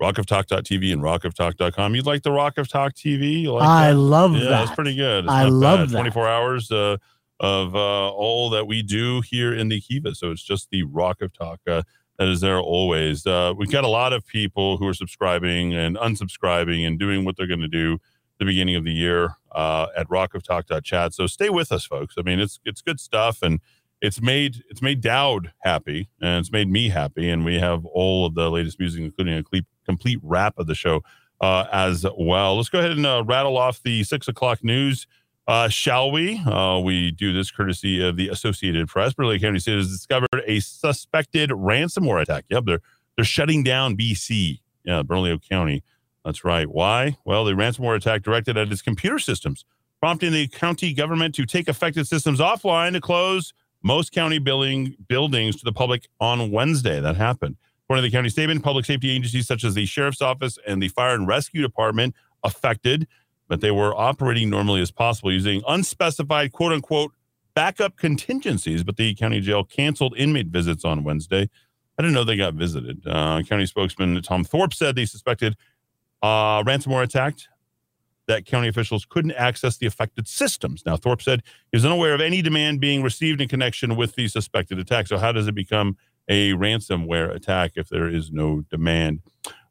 rockoftalk.tv and rockoftalk.com. You like the Rock of Talk TV? You like I that? love yeah, that. It's pretty good. It's I love bad. that. 24 hours uh, of uh, all that we do here in the Kiva. So it's just the Rock of Talk uh, that is there always. Uh, we've got a lot of people who are subscribing and unsubscribing and doing what they're going to do the beginning of the year uh, at rockoftalk.chat. So stay with us, folks. I mean, it's it's good stuff, and it's made it's made Dowd happy, and it's made me happy, and we have all of the latest music, including a complete complete wrap of the show uh, as well. Let's go ahead and uh, rattle off the six o'clock news. Uh, shall we? Uh, we do this courtesy of the Associated Press. Burley County State has discovered a suspected ransomware attack. Yep, they're they're shutting down BC. Yeah, Bernalillo County. That's right. Why? Well, the ransomware attack directed at its computer systems, prompting the county government to take affected systems offline to close most county building buildings to the public on Wednesday. That happened. According to the county statement, public safety agencies such as the sheriff's office and the fire and rescue department affected, but they were operating normally as possible using unspecified quote unquote backup contingencies. But the county jail canceled inmate visits on Wednesday. I didn't know they got visited. Uh, county spokesman Tom Thorpe said they suspected uh, ransomware attacked that county officials couldn't access the affected systems. Now, Thorpe said he was unaware of any demand being received in connection with the suspected attack. So, how does it become a ransomware attack if there is no demand?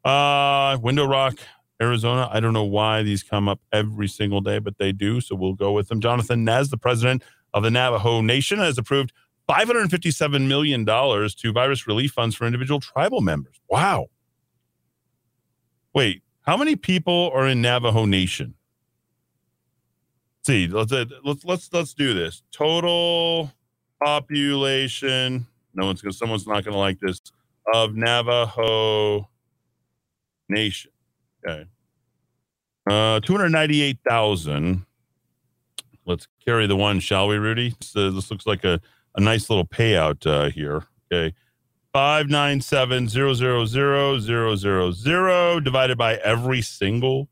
Uh, Window Rock, Arizona. I don't know why these come up every single day, but they do. So, we'll go with them. Jonathan Nez, the president of the Navajo Nation, has approved $557 million to virus relief funds for individual tribal members. Wow. Wait, how many people are in Navajo Nation? See, let's uh, let's let's let's do this. Total population. No one's gonna. Someone's not gonna like this. Of Navajo Nation. Okay. Uh, two hundred ninety-eight thousand. Let's carry the one, shall we, Rudy? So this looks like a, a nice little payout uh, here. Okay. Five nine seven zero zero zero zero zero zero divided by every single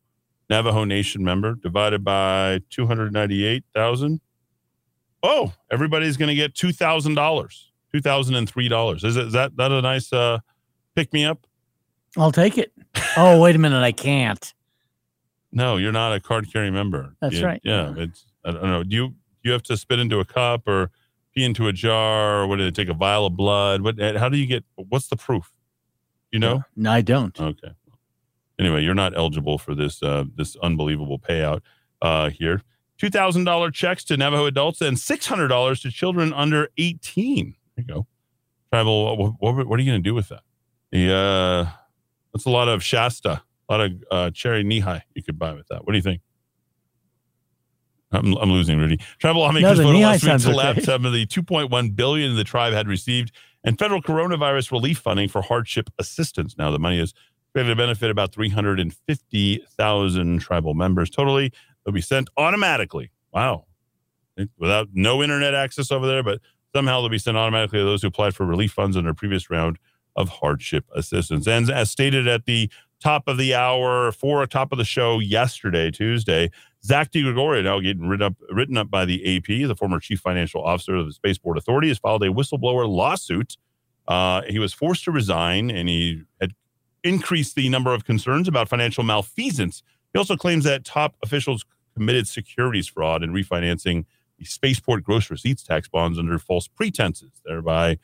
Navajo Nation member divided by two hundred ninety eight thousand. Oh, everybody's going to get two thousand dollars, two thousand and three dollars. Is, it- is that that a nice uh, pick me up? I'll take it. Oh, wait a minute. I can't. No, you're not a card carrying member. That's You- right. Yeah, it's I don't know. Do you you have to spit into a cup or pee into a jar or what did they take a vial of blood? What how do you get what's the proof? You know? No, I don't. Okay. Anyway, you're not eligible for this uh this unbelievable payout uh here. Two thousand dollar checks to Navajo adults and six hundred dollars to children under eighteen. There you go. Tribal. What, what, what are you going to do with that? The uh, that's a lot of Shasta, a lot of uh, cherry knee high you could buy with that. What do you think? I'm, I'm losing Rudy. Tribal lawmakers the voted last week to okay. some of the 2.1 billion the tribe had received and federal coronavirus relief funding for hardship assistance. Now the money is going to benefit about 350,000 tribal members. Totally, they'll be sent automatically. Wow, without no internet access over there, but somehow they'll be sent automatically to those who applied for relief funds in their previous round of hardship assistance. And as stated at the top of the hour, for a top of the show yesterday, Tuesday, Zach DiGregorio, now getting written up, written up by the AP, the former chief financial officer of the Spaceport Authority, has filed a whistleblower lawsuit. Uh, he was forced to resign, and he had increased the number of concerns about financial malfeasance. He also claims that top officials committed securities fraud and refinancing the Spaceport gross receipts tax bonds under false pretenses, thereby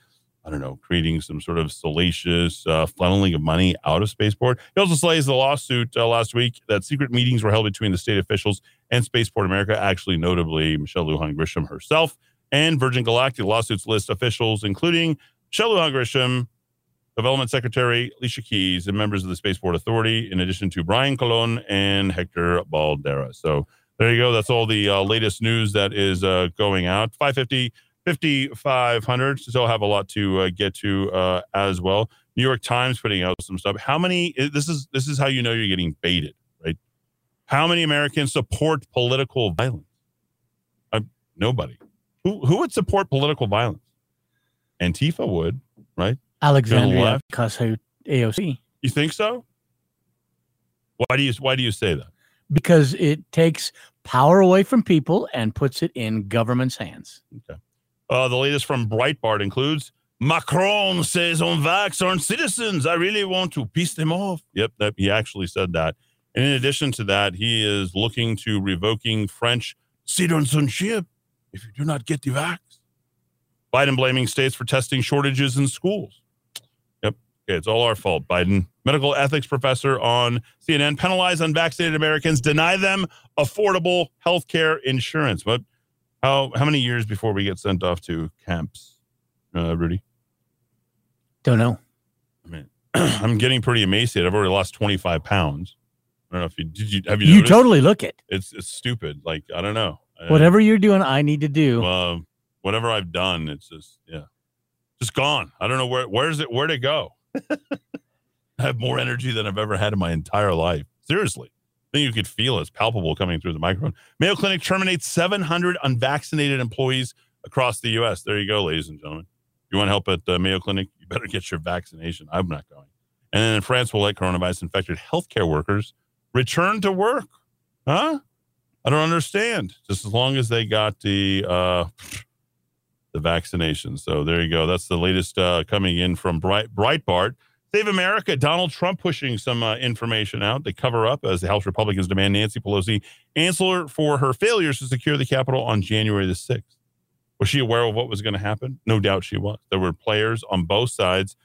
I don't know, creating some sort of salacious uh, funneling of money out of Spaceport. He also slays the lawsuit uh, last week that secret meetings were held between the state officials and Spaceport America, actually, notably Michelle Lujan Grisham herself and Virgin Galactic. Lawsuits list officials, including Michelle Lujan Grisham, Development Secretary Alicia Keys, and members of the Spaceport Authority, in addition to Brian Colon and Hector Baldera. So there you go. That's all the uh, latest news that is uh, going out. 550 5500 still have a lot to uh, get to uh, as well. New york times putting out some stuff. How many this is this is how you know you're getting baited right? How many americans support political violence? Uh, nobody. Who who would support political violence? Antifa would right? Alexandria. Ocasio AOC you think so? Why do you why do you say that? Because it takes power away from people and puts it in government's hands. Okay. Uh, the latest from Breitbart includes Macron says on vax aren't citizens. I really want to piss them off. Yep, that, he actually said that. And in addition to that, he is looking to revoking French citizenship if you do not get the vax. Biden blaming states for testing shortages in schools. Yep, okay, it's all our fault. Biden, medical ethics professor on CNN, penalize unvaccinated Americans, deny them affordable health care insurance. But how how many years before we get sent off to camps, uh, Rudy? Don't know. I mean, I'm getting pretty emaciated. I've already lost 25 pounds. I don't know if you did. You have you? You noticed? totally look it. It's it's stupid. Like I don't know. I- Whatever you're doing, I need to do. uh, whatever I've done, it's just yeah, just gone. I don't know where where's it where to go. I have more energy than I've ever had in my entire life. Seriously, I think you could feel it. it's palpable coming through the microphone. Mayo Clinic terminates 700 unvaccinated employees across the U.S. There you go, ladies and gentlemen. You want help at uh, Mayo Clinic? You better get your vaccination. I'm not going. And then in France, will let coronavirus infected healthcare workers return to work. Huh? I don't understand. Just as long as they got the uh, the vaccination. So there you go. That's the latest uh, coming in from Bright Breitbart. Save America. Donald Trump pushing some uh, information out. to cover up as the House Republicans demand Nancy Pelosi answer for her failures to secure the Capitol on January the sixth. Was she aware of what was going to happen? No doubt she was. There were players on both sides,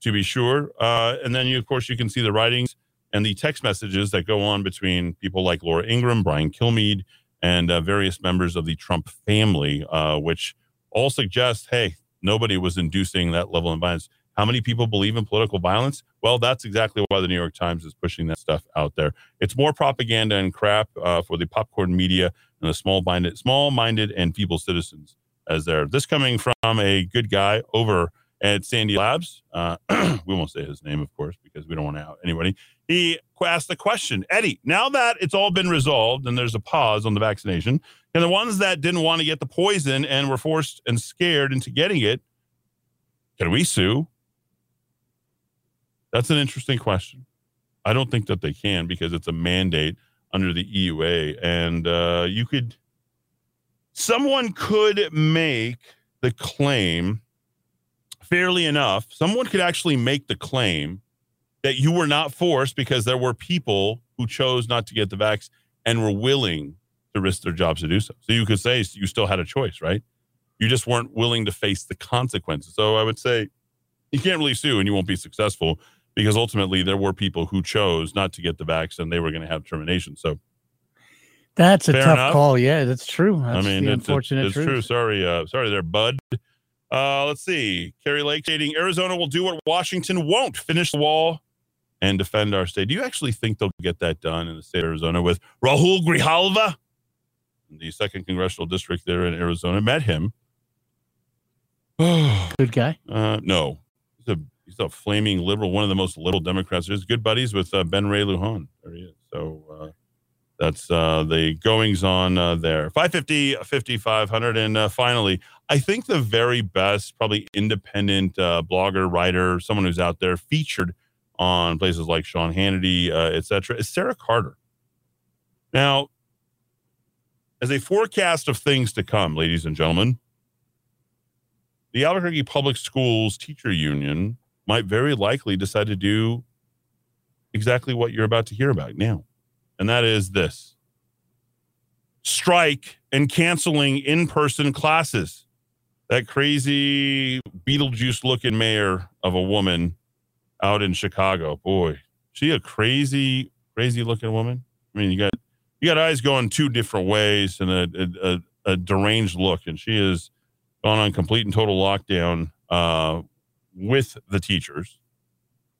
to be sure. Uh, and then, you, of course, you can see the writings and the text messages that go on between people like Laura Ingram, Brian Kilmeade, and uh, various members of the Trump family, uh, which all suggest, hey, nobody was inducing that level of violence. How many people believe in political violence? Well, that's exactly why the New York Times is pushing that stuff out there. It's more propaganda and crap uh, for the popcorn media and the small-minded, small-minded and feeble citizens as there. This coming from a good guy over at Sandy Labs. Uh, we won't say his name, of course, because we don't want to out anybody. He asked the question, Eddie, now that it's all been resolved and there's a pause on the vaccination, and the ones that didn't want to get the poison and were forced and scared into getting it, can we sue? That's an interesting question. I don't think that they can because it's a mandate under the EUA. And uh, you could, someone could make the claim fairly enough. Someone could actually make the claim that you were not forced because there were people who chose not to get the vax and were willing to risk their jobs to do so. So you could say you still had a choice, right? You just weren't willing to face the consequences. So I would say you can't really sue and you won't be successful because ultimately there were people who chose not to get the vaccine; they were going to have termination. So That's a tough enough. call. Yeah, that's true. That's I mean, it's, it's, unfortunate it's truth. true. Sorry, uh, sorry there, bud. Uh, let's see. Kerry Lake stating Arizona will do what Washington won't finish the wall and defend our state. Do you actually think they'll get that done in the state of Arizona with Rahul Grijalva, the second congressional district there in Arizona? Met him. Good guy. Uh, no, he's a flaming liberal, one of the most liberal Democrats. He's good buddies with uh, Ben Ray Lujan. There he is. So uh, that's uh, the goings on uh, there. 550, 5500. And uh, finally, I think the very best, probably independent uh, blogger, writer, someone who's out there featured on places like Sean Hannity, et cetera, is Sarah Carter. Now, as a forecast of things to come, ladies and gentlemen, the Albuquerque Public Schools Teacher Union might very likely decide to do exactly what you're about to hear about now. And that is this strike and canceling in person classes. That crazy Beetlejuice looking mayor of a woman out in Chicago. Boy, she a crazy, crazy looking woman. I mean, you got you got eyes going two different ways and a a, a, deranged look, and she is gone on complete and total lockdown uh, with the teachers.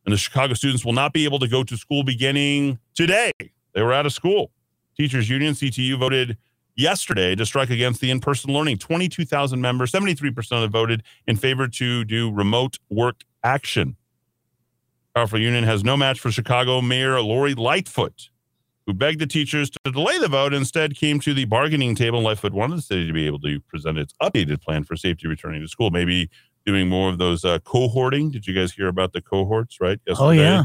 And the Chicago students will not be able to go to school beginning today. They were out of school. Teachers Union CTU voted yesterday to strike against the in-person learning. 22,000 members, 73% of them voted in favor to do remote work action. Powerful Union has no match for Chicago Mayor Lori Lightfoot, who begged the teachers to delay the vote. Instead, came to the bargaining table. Lightfoot wanted the city to be able to present its updated plan for safety returning to school. Maybe doing more of those uh, cohorting. Did you guys hear about the cohorts? Right? Oh, yeah.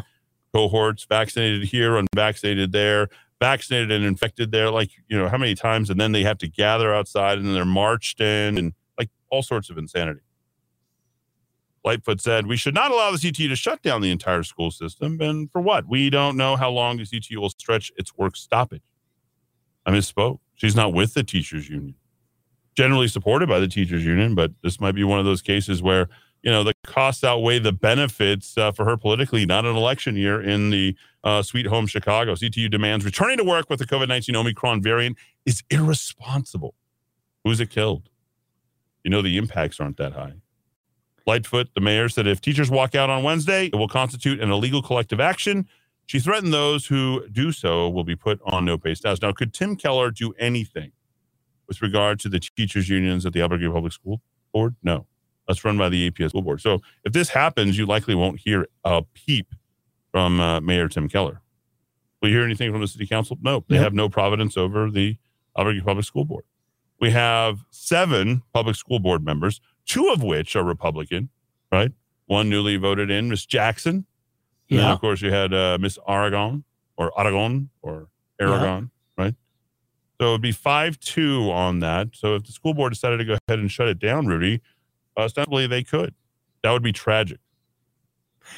Cohorts vaccinated here, unvaccinated there, vaccinated and infected there. Like you know how many times, and then they have to gather outside, and then they're marched in, and like all sorts of insanity. Lightfoot said, We should not allow the CTU to shut down the entire school system. And for what? We don't know how long the CTU will stretch its work stoppage. I misspoke. She's not with the teachers union. Generally supported by the teachers union, but this might be one of those cases where, you know, the costs outweigh the benefits uh, for her politically, not an election year in the uh, sweet home Chicago. CTU demands returning to work with the COVID 19 Omicron variant is irresponsible. Who's it killed? You know, the impacts aren't that high. Lightfoot, the mayor, said if teachers walk out on Wednesday, it will constitute an illegal collective action. She threatened those who do so will be put on no pay status. Now, could Tim Keller do anything with regard to the teachers' unions at the Albuquerque Public School Board? No. That's run by the APS School Board. So if this happens, you likely won't hear a peep from uh, Mayor Tim Keller. Will you hear anything from the city council? No. They Nope. have no providence over the Albuquerque Public School Board. We have seven public school board members, two of which are Republican, right? One newly voted in, Miss Jackson. And Yeah. of course, you had uh, Miss Aragon or Aragon or Aragon? So it would be 5 2 on that. So if the school board decided to go ahead and shut it down, Rudy, ostensibly they could. That would be tragic.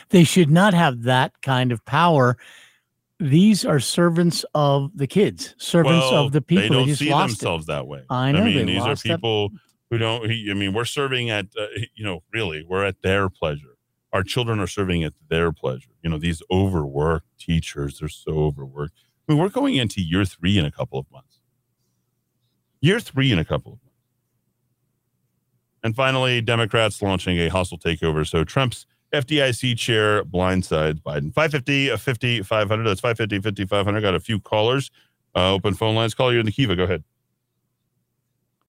They should not have that kind of power. These are servants of the kids, servants Well, of the people. They don't just see lost it. themselves that way. I know, I mean, these are lost that- people who don't. I mean, we're serving at. Uh, you know, really, we're at their pleasure. Our children are serving at their pleasure. You know, these overworked teachers, they're so overworked. I mean, we're going into year three in a couple of months. Year three in a couple of months. And finally, Democrats launching a hostile takeover. So Trump's FDIC chair blindsides Biden. 550, a 50, 500. That's 550, 50, 500. Got a few callers. Uh, open phone lines. Call you in the Kiva. Go ahead.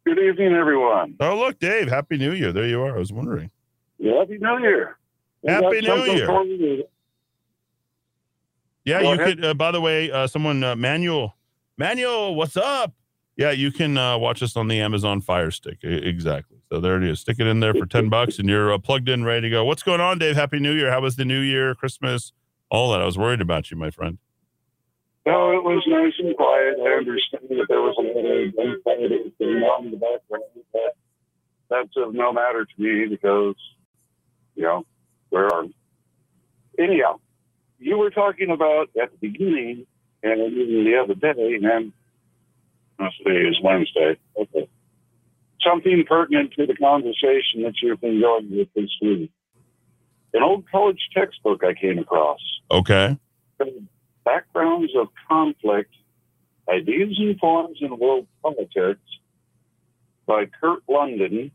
Good evening, everyone. Oh, look, Dave. Happy New Year. There you are. I was wondering. Happy New Year. We Happy New Year. Yeah, Go you ahead. could. Uh, by the way, uh, someone, uh, Manuel, Manuel, what's up? Yeah, you can uh, watch us on the Amazon Fire Stick. Exactly. So there it is. Stick it in there for ten bucks, and you're uh, plugged in, ready to go. What's going on, Dave? Happy New Year. How was the New Year, Christmas, all that? I was worried about you, my friend. No, it was nice and quiet. I understand that there was a of gunfire going on in the background, but that's of no matter to me because, you know, where are Anyhow, you were talking about at the beginning and even the other day, and see, it's Wednesday. Okay. Something pertinent to the conversation that you've been going with this week. An old college textbook I came across. Okay. Backgrounds of Conflict, Ideas and Forms in World Politics by Kurt London,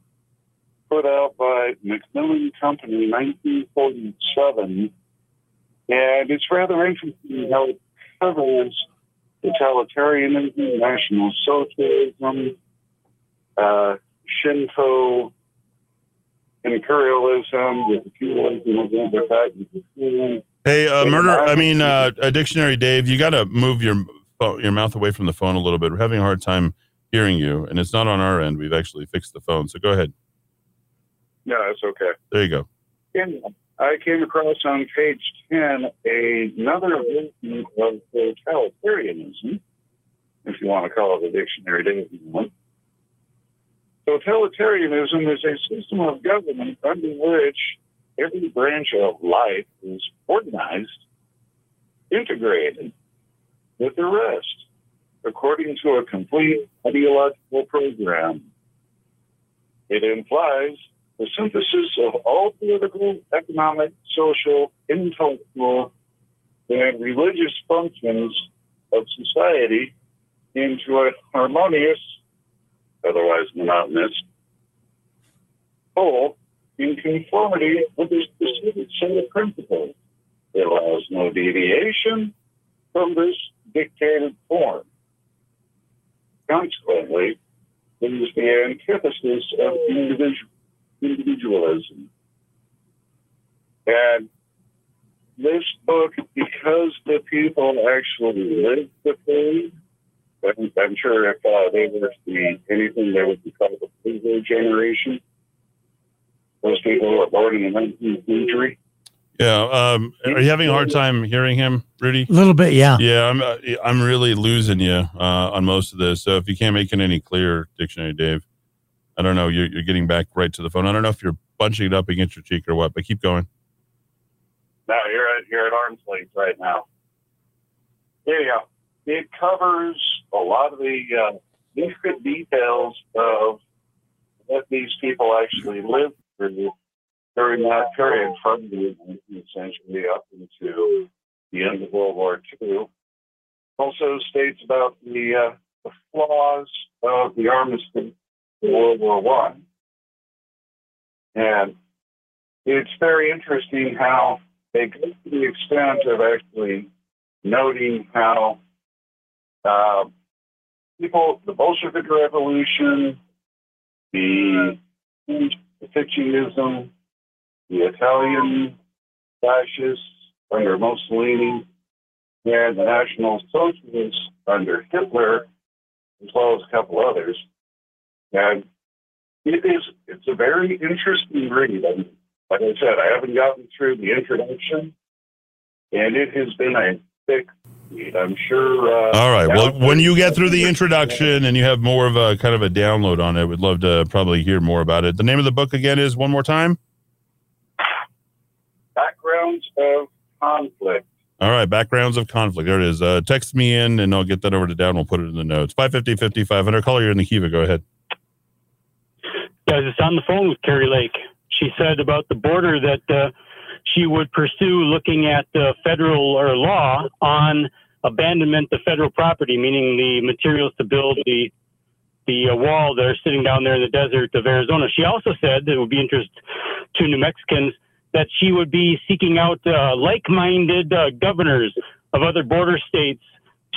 put out by Macmillan Company, 1947. And it's rather interesting how it covers totalitarianism, National Socialism, uh, Shinto imperialism, the feudalism of Hey, uh, murder. I mean, uh, a dictionary, Dave. You got to move your phone, your mouth away from the phone a little bit. We're having a hard time hearing you, and it's not on our end. We've actually fixed the phone. So go ahead. No, that's okay. There you go. And I came across on page 10 another version of totalitarianism, if you want to call it a dictionary, want. Totalitarianism is a system of government under which every branch of life is organized, integrated with the rest, according to a complete ideological program. It implies the synthesis of all political, economic, social, intellectual, and religious functions of society into a harmonious, otherwise monotonous, whole in conformity with a specific set of principles. It allows no deviation from this dictated form. Consequently, it is the antithesis of individual, individualism. And this book, because the people actually lived the faith, I'm, I'm sure if uh, they were the anything that would be called the Boomer generation, those people who were born in the 19th century, Yeah. Um, are you having a hard time hearing him, Rudy? A little bit, yeah. Yeah, I'm. Uh, I'm really losing you uh, on most of this. So if you can't make it any clearer, dictionary, Dave, I don't know. You're, you're getting back right to the phone. I don't know if you're bunching it up against your cheek or what, but keep going. Now you're at you're at arm's length right now. There you go. it covers a lot of the uh, intricate details of what these people actually lived through during that period from the 19th century up into the end of World War II. Also states about the, uh, the flaws of the armistice World War One, and it's very interesting how they go to the extent of actually noting how uh, people, the Bolshevik Revolution, the fictionism, the Italian fascists under Mussolini, and the National Socialists under Hitler, as well as a couple others. And it is it's a very interesting read. I mean, like I said, I haven't gotten through the introduction, and it has been a thick read. I'm sure. Uh, All right. Well, when you get through the introduction and you have more of a kind of a download on it, we'd love to probably hear more about it. The name of the book again is one more time. backgrounds of conflict. All right, backgrounds of conflict. There it is. Uh, text me in, and I'll get that over to Down. We'll put it in the notes. 550 5500. Caller, you're in the Kiva. Go ahead. Yeah, I was just on the phone with Carrie Lake. She said about the border that uh, she would pursue looking at uh, federal or law on abandonment of federal property, meaning the materials to build the the uh, wall that are sitting down there in the desert of Arizona. She also said that it would be interest to New Mexicans that she would be seeking out uh, like-minded uh, governors of other border states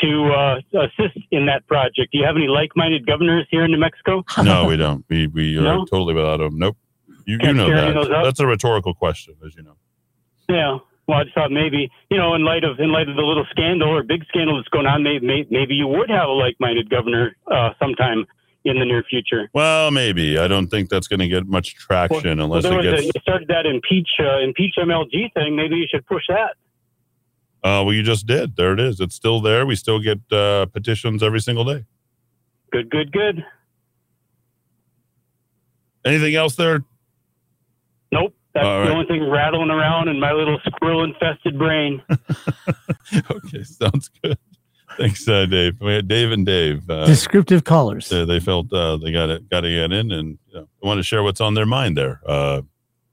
to uh, assist in that project. Do you have any like-minded governors here in New Mexico? No, we don't. We we are No? totally without them. Nope. You, you know share any of that. That's a rhetorical question, as you know. Yeah. Well, I just thought maybe you know, in light of in light of the little scandal or big scandal that's going on, maybe maybe, you would have a like-minded governor uh, sometime in the near future. Well, maybe. I don't think that's going to get much traction Well, unless there it was a, gets. you started that impeach uh, impeach MLG thing. Maybe you should push that. Uh, well, you just did. There it is. It's still there. We still get uh, petitions every single day. Good, good, good. Anything else there? Nope. That's All the right. only thing rattling around in my little squirrel-infested brain. okay, sounds good. Thanks, uh, Dave. We had Dave and Dave. Uh, Descriptive callers. they, they felt uh, they got it, got to get in, and you know, want to share what's on their mind there, uh,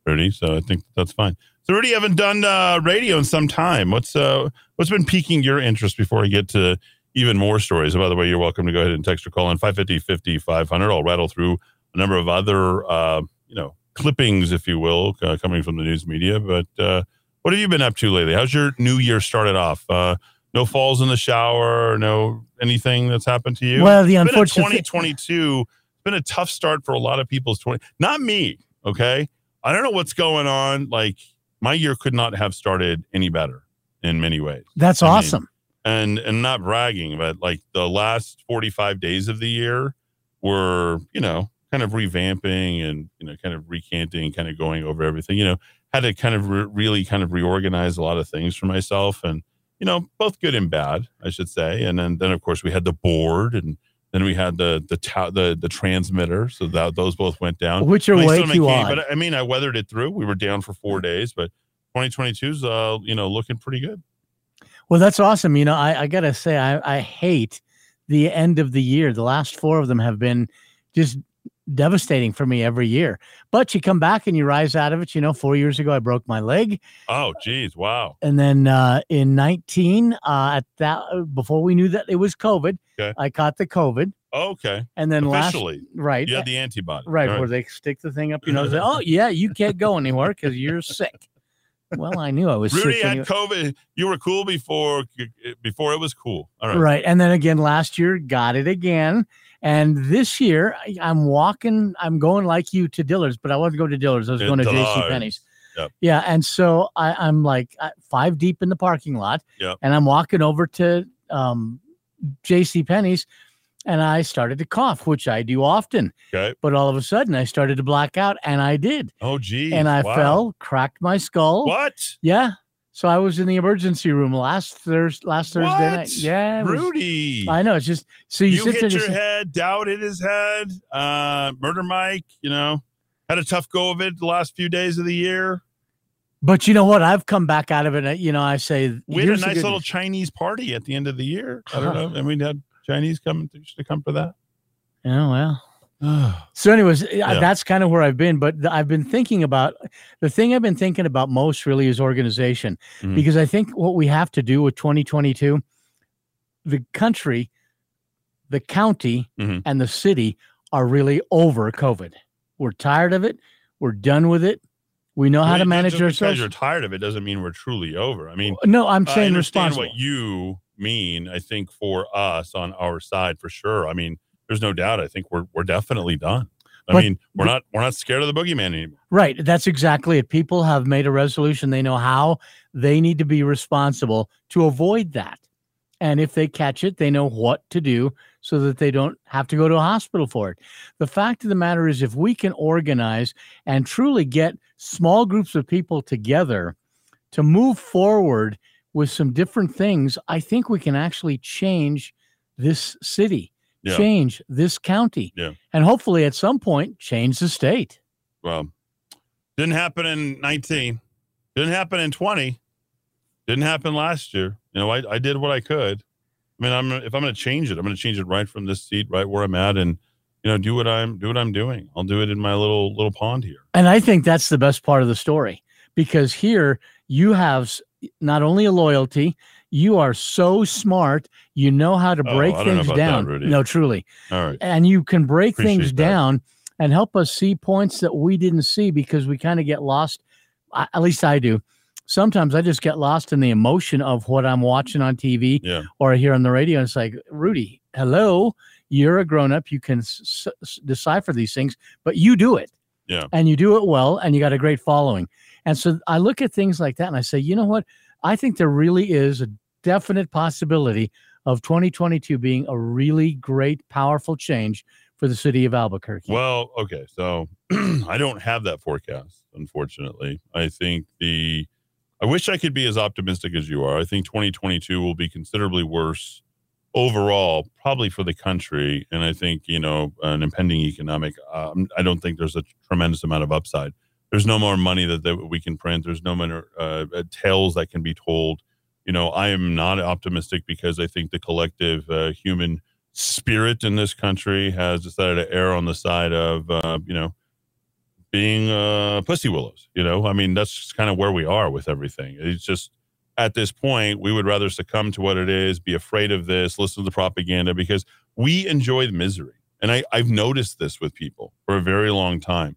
Rudy. So I think that's fine. So, Rudy, you haven't done uh, radio in some time. What's uh, what's been piquing your interest before I get to even more stories? And by the way, you're welcome to go ahead and text or call in 550 500. I'll rattle through a number of other, uh, you know, clippings, if you will, uh, coming from the news media. But uh, what have you been up to lately? How's your new year started off? Uh, no falls in the shower, no anything that's happened to you. Well, the It's been a unfortunate 2022 it's been a tough start for a lot of people's 20 not me okay i don't know what's going on like my year could not have started any better in many ways That's I mean, awesome. and and not bragging but like the last 45 days of the year were you know kind of revamping and you know kind of recanting kind of going over everything you know had to kind of re- really kind of reorganize a lot of things for myself and you know both good and bad i should say and then then of course we had the board and then we had the the ta- the the transmitter so that those both went down Which are way too odd. but i mean i weathered it through we were down for four days but 2022 is uh you know looking pretty good Well, that's awesome. You know, I, I gotta say, I, I hate the end of the year. The last four of them have been just devastating for me every year. But you come back and you rise out of it. You know, four years ago I broke my leg, Oh, geez, wow. and then uh, in 19, uh, at that before we knew that it was COVID, Okay. I caught the COVID. Okay. And then last- officially, right. You had the antibody, Right, All where they stick the thing up your nose. oh yeah, you can't go anywhere because you're sick. Well, I knew I was Rudy sick. had. COVID. You were cool before before it was cool. All right. Right. And then again last year, got it again. And this year, I- I'm walking, I'm going like you to Dillard's, but I wasn't going to Dillard's. I was going to. JC Penney's. Yep. Yeah. And so I, I'm like five deep in the parking lot. Yep. And I'm walking over to um, JC Penney's and I started to cough, which I do often. Okay. But all of a sudden, I started to black out and I did. Oh, geez. and I wow. fell, cracked my skull. What? Yeah. So I was in the emergency room last Thursday. Last Thursday night. Yeah, was- Rudy. I know. It's just so you, You, sit hit your say- head, Dowd hit his head, uh, Murder Mike, you know, had a tough go of it the last few days of the year. But you know what? I've come back out of it. You know, I say We had a nice little. Chinese party at the end of the year. I don't know. And we had Chinese coming to, to come for that. Yeah, well. so, anyways, Yeah. that's kind of where I've been. But I've been thinking about the thing I've been thinking about most really is organization, Mhm. because I think what we have to do with 2022, the country, the county, Mhm. and the city are really over COVID. We're tired of it. We're done with it. We know how to manage because ourselves. you're tired of it doesn't mean we're truly over. I mean, No, I'm I saying understand responsible. what you mean. I think for us on our side, for sure. I mean, there's no doubt. I think we're we're definitely done. I But- mean, we're not we're not scared of the boogeyman anymore. Right. That's exactly it. People have made a resolution. They know how they need to be responsible to avoid that. And if they catch it, they know what to do so that they don't have to go to a hospital for it. The fact of the matter is, if we can organize and truly get small groups of people together to move forward with some different things, I think we can actually change this city, Yeah. change this county, Yeah. and hopefully at some point change the state. Well, didn't happen in 19. Didn't happen in 20. Didn't happen last year. You know, I, I did what I could. I mean, I'm if I'm going to change it, I'm going to change it right from this seat, right where I'm at, and you know, do what I'm do what I'm doing. I'll do it in my little little pond here. And I think that's the best part of the story because here you have not only a loyalty, you are so smart. You know how to Oh, break I things about that, down. No, truly. All right. And you can break things that. down and help us see points that we didn't see because we kind of get lost. I, at least I do. Sometimes I just get lost in the emotion of what I'm watching on TV Yeah. or I hear on the radio. And it's like, Rudy, hello, you're a grown up. You can s- s- decipher these things, but you do it Yeah. and you do it well and you got a great following. And so I look at things like that and I say, you know what? I think there really is a definite possibility of 2022 being a really great, powerful change for the city of Albuquerque. Well, okay, so I don't have that forecast, unfortunately. I think the I wish I could be as optimistic as you are. I think 2022 will be considerably worse overall, probably for the country, and I think you know an impending economic. Um, I don't think there's a tremendous amount of upside. There's no more money that, that we can print. There's no more uh, uh, tales that can be told. You know, I am not optimistic because I think the collective uh, human spirit in this country has decided to err on the side of uh, you know being uh, pussy willows. You know, I mean that's kind of where we are with everything. It's just at this point we would rather succumb to what it is, be afraid of this, listen to the propaganda because we enjoy the misery. And I, I've noticed this with people for a very long time.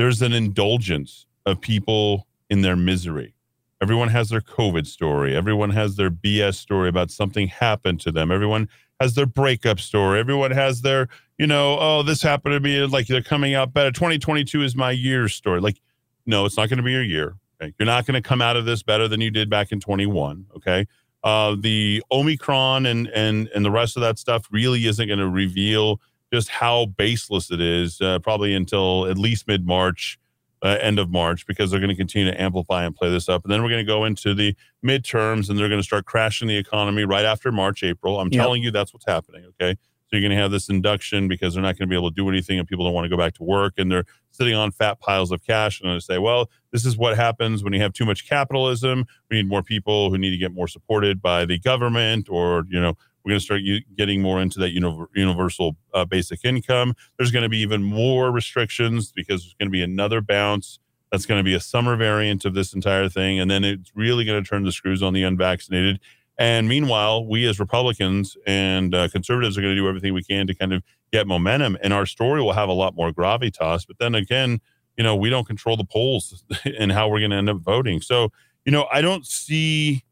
There's an indulgence of people in their misery. Everyone has their COVID story. Everyone has their BS story about something happened to them. Everyone has their breakup story. Everyone has their, you know, oh, this happened to me. Like they're coming out better. 2022 is my year story. Like, no, it's not going to be your year. Okay? You're not going to come out of this better than you did back in 21. Okay. Uh, the Omicron and and and the rest of that stuff really isn't going to reveal just how baseless it is. Uh, probably until at least mid March, uh, end of March, because they're going to continue to amplify and play this up. And then we're going to go into the midterms, and they're going to start crashing the economy right after March, April. I'm Yep. telling you, that's what's happening. Okay. So you're going to have this induction because they're not going to be able to do anything and people don't want to go back to work and they're sitting on fat piles of cash and they say, well, this is what happens when you have too much capitalism. We need more people who need to get more supported by the government or, you know, We're going to start u- getting more into that univer- universal uh, basic income. There's going to be even more restrictions because there's going to be another bounce. That's going to be a summer variant of this entire thing. And then it's really going to turn the screws on the unvaccinated. And meanwhile, we as Republicans and uh, conservatives are going to do everything we can to kind of get momentum. And our story will have a lot more gravitas. But then again, you know, we don't control the polls and how we're going to end up voting. So, you know, I don't see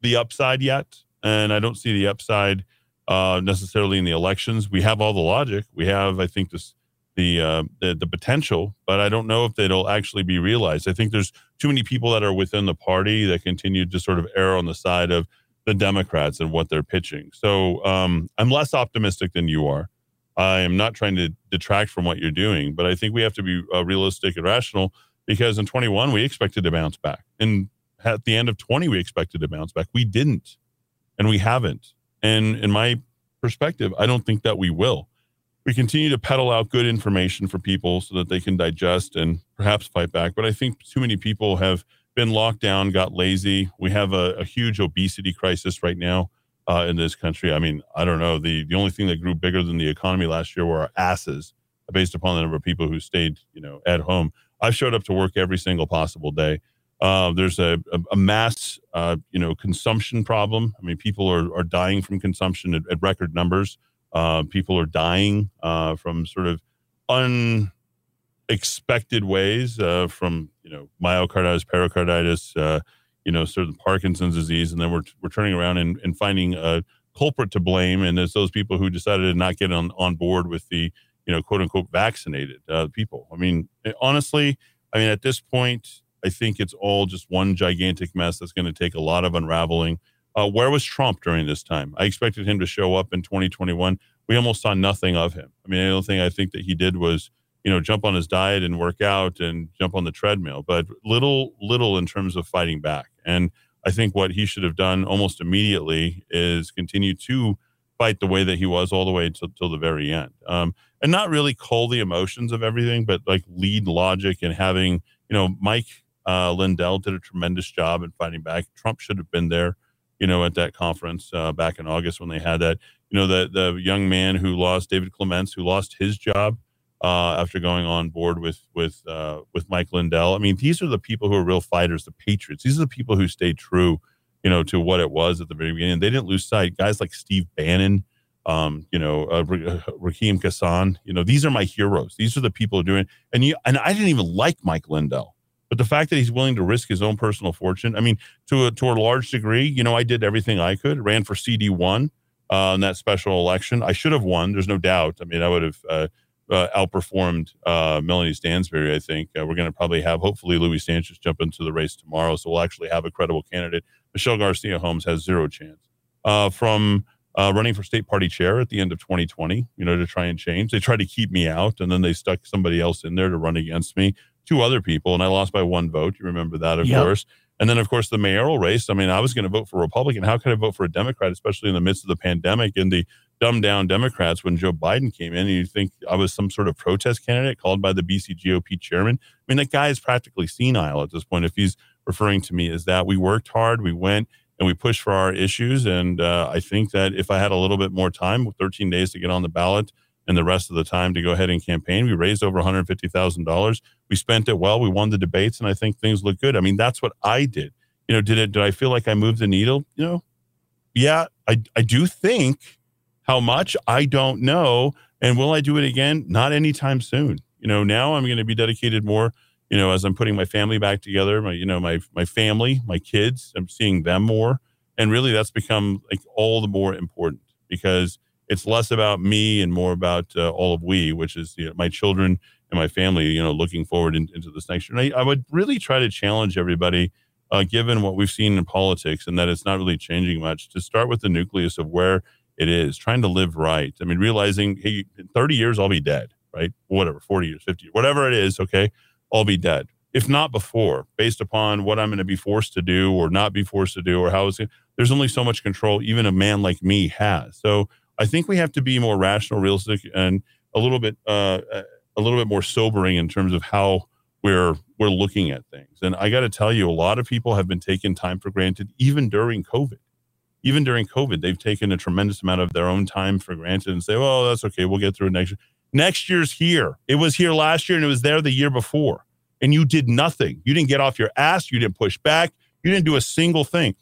the upside yet. And I don't see the upside uh, necessarily in the elections. We have all the logic. We have, I think, this the, uh, the the potential, but I don't know if it'll actually be realized. I think there's too many people that are within the party that continue to sort of err on the side of the Democrats and what they're pitching. So um, I'm less optimistic than you are. I am not trying to detract from what you're doing, but I think we have to be uh, realistic and rational because in 21 we expected to bounce back, and at the end of 20 we expected to bounce back. We didn't, and we haven't. And in my perspective, I don't think that we will we continue to peddle out good information for people so that they can digest and perhaps fight back. But I think too many people have been locked down, got lazy. We have a, a huge obesity crisis right now uh, in this country. I mean, I don't know. The the only thing that grew bigger than the economy last year were our asses, based upon the number of people who stayed, you know, at home. I showed up to work every single possible day. Uh, there's a, a, a mass, uh, you know, consumption problem. I mean, people are, are dying from consumption at, at record numbers. Uh, people are dying uh, from sort of unexpected ways, uh, from you know myocarditis, pericarditis, uh, you know, sort of Parkinson's disease, and then we're we're turning around and, and finding a culprit to blame, and it's those people who decided to not get on on board with the you know quote unquote vaccinated people. I mean, honestly, I mean at this point, I think it's all just one gigantic mess that's going to take a lot of unraveling. Uh, where was Trump during this time? I expected him to show up in 2021. We almost saw nothing of him. I mean, the only thing I think that he did was, you know, jump on his diet and work out and jump on the treadmill, but little, little in terms of fighting back. And I think what he should have done almost immediately is continue to fight the way that he was all the way till, till the very end. Um, and not really cull the emotions of everything, but like lead logic and having, you know, Mike uh, Lindell did a tremendous job in fighting back. Trump should have been there you know, at that conference uh, back in August when they had that. You know, the the young man who lost David Clements, who lost his job uh, after going on board with with uh, with Mike Lindell. I mean, these are the people who are real fighters, the patriots. These are the people who stayed true, you know, to what it was at the very beginning. They didn't lose sight. Guys like Steve Bannon, um, you know, uh, Raheem Kassam. You know, these are my heroes. These are the people doing. And you and I didn't even like Mike Lindell. But the fact that he's willing to risk his own personal fortune, I mean, to a, to a large degree, you know, I did everything I could, ran for CD one uh, in that special election. I should have won. There's no doubt. I mean, I would have uh, uh, outperformed uh, Melanie Stansbury. I think uh, we're going to probably have, hopefully, Louis Sanchez jump into the race tomorrow, so we'll actually have a credible candidate. Michelle Garcia Holmes has zero chance. Uh, from running for state party chair at the end of 2020, you know, to try and change, they tried to keep me out, and then they stuck somebody else in there to run against me two other people, and I lost by one vote. You remember that, of Yep. course. And then, of course, the mayoral race. I mean, I was going to vote for Republican. How could I vote for a Democrat, especially in the midst of the pandemic and the dumbed down Democrats when Joe Biden came in? And you think I was some sort of protest candidate called by the BC GOP chairman? I mean, that guy is practically senile at this point. If he's referring to me as that, we worked hard, we went and we pushed for our issues. And uh, I think that if I had a little bit more time, 13 days to get on the ballot, and the rest of the time to go ahead and campaign. We raised over $150,000. We spent it well. We won the debates, and I think things look good. I mean, that's what I did. You know, did it? Did I feel like I moved the needle? You know, yeah, I I do think. How much I don't know, and will I do it again? Not anytime soon. You know, now I'm going to be dedicated more. You know, as I'm putting my family back together, my you know my my family, my kids, I'm seeing them more, and really that's become like all the more important because it's less about me and more about uh, all of we, which is you know, my children and my family. You know, looking forward in, into this next year. And I, I would really try to challenge everybody, uh, given what we've seen in politics, and that it's not really changing much. To start with the nucleus of where it is, trying to live right. I mean, realizing, hey, in 30 years I'll be dead, right? Whatever, 40 years, 50 years, whatever it is, okay, I'll be dead. If not before, based upon what I'm going to be forced to do or not be forced to do, or how it's, there's only so much control even a man like me has. So I think we have to be more rational, realistic, and a little bit uh, a little bit more sobering in terms of how we're we're looking at things. And I got to tell you, a lot of people have been taking time for granted, even during COVID. even during COVID, they've taken a tremendous amount of their own time for granted and say, "Well, that's okay. We'll get through it next year." Next year's here. It was here last year, and it was there the year before, and you did nothing. You didn't get off your ass. You didn't push back. You didn't do a single thing.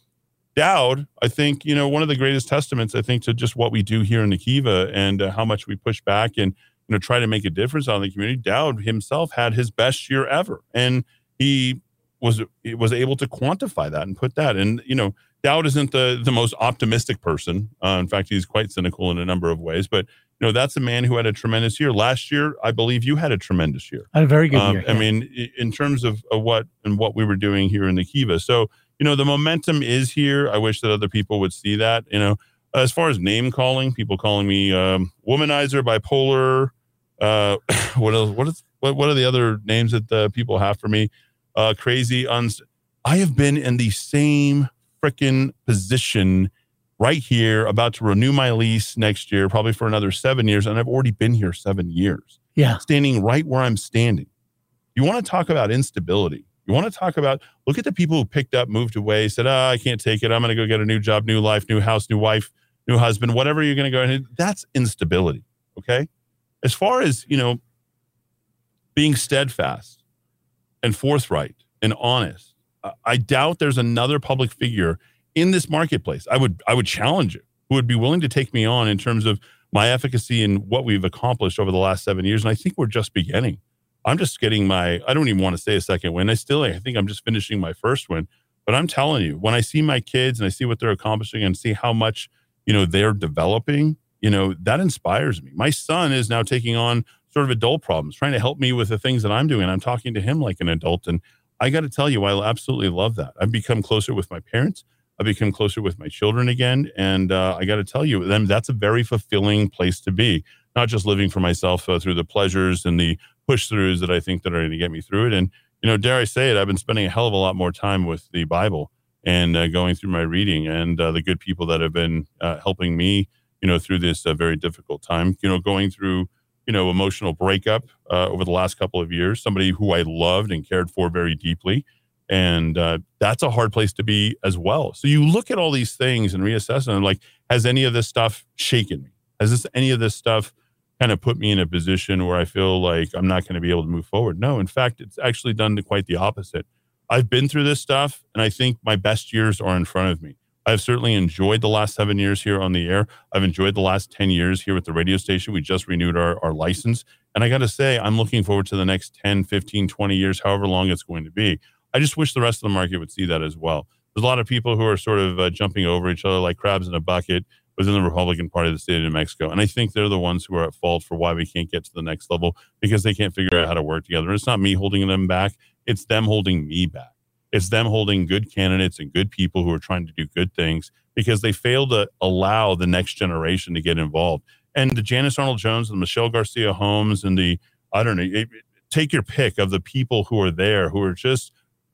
Dowd, I think, you know, one of the greatest testaments, I think, to just what we do here in the Kiva and uh, how much we push back and you know try to make a difference on the community. Dowd himself had his best year ever, and he was he was able to quantify that and put that. And you know, Dowd isn't the the most optimistic person. Uh, in fact, he's quite cynical in a number of ways. But you know, that's a man who had a tremendous year last year. I believe you had a tremendous year. I had a very good Um, year. I mean, in terms of, of what and what we were doing here in the Kiva. So, you know, the momentum is here. I wish that other people would see that. You know, as far as name calling, people calling me um, womanizer, bipolar. Uh, what else? What is what? What are the other names that the people have for me? Uh, crazy. Uns- I have been in the same freaking position right here, about to renew my lease next year, probably for another seven years, and I've already been here seven years Yeah. standing right where I'm standing. You want to talk about instability. You want to talk about look at the people who picked up, moved away, said, "Ah, I can't take it. I'm going to go get a new job, new life, new house, new wife, new husband, whatever you're going to go." And that's instability. Okay. As far as you know, being steadfast and forthright and honest, I- I doubt there's another public figure in this marketplace. I would I would challenge you who would be willing to take me on in terms of my efficacy and what we've accomplished over the last seven years. And I think we're just beginning. I'm just getting my, I don't even want to say a second win. I still, I think I'm just finishing my first win. But I'm telling you, when I see my kids and I see what they're accomplishing and see how much, you know, they're developing, you know, that inspires me. My son is now taking on sort of adult problems, trying to help me with the things that I'm doing. I'm talking to him like an adult. And I got to tell you, I absolutely love that. I've become closer with my parents. I've become closer with my children again. And uh, I got to tell you, them that's a very fulfilling place to be, not just living for myself uh, through the pleasures and the push throughs that I think that are going to get me through it. And, you know, dare I say it, I've been spending a hell of a lot more time with the Bible and uh, going through my reading and uh, the good people that have been uh, helping me, you know, through this uh, very difficult time, you know, going through, you know, emotional breakup uh, over the last couple of years, somebody who I loved and cared for very deeply. And uh, that's a hard place to be as well. So you look at all these things and reassess them like, has any of this stuff shaken me? Has this any of this stuff kind of put me in a position where I feel like I'm not going to be able to move forward? No, in fact, it's actually done quite the opposite. I've been through this stuff, and I think my best years are in front of me. I've certainly enjoyed the last seven years here on the air. I've enjoyed the last 10 years here at the radio station. We just renewed our, our license. And I got to say, I'm looking forward to the next 10, 15, 20 years, however long it's going to be. I just wish the rest of the market would see that as well. There's a lot of people who are sort of uh, jumping over each other like crabs in a bucket within the Republican Party of the state of New Mexico. And I think they're the ones who are at fault for why we can't get to the next level because they can't figure out how to work together. And it's not me holding them back, it's them holding me back. It's them holding good candidates and good people who are trying to do good things because they fail to allow the next generation to get involved. And the Janice Arnold Jones and Michelle Garcia Holmes and the, I don't know, it- take your pick of the people who are there who are just,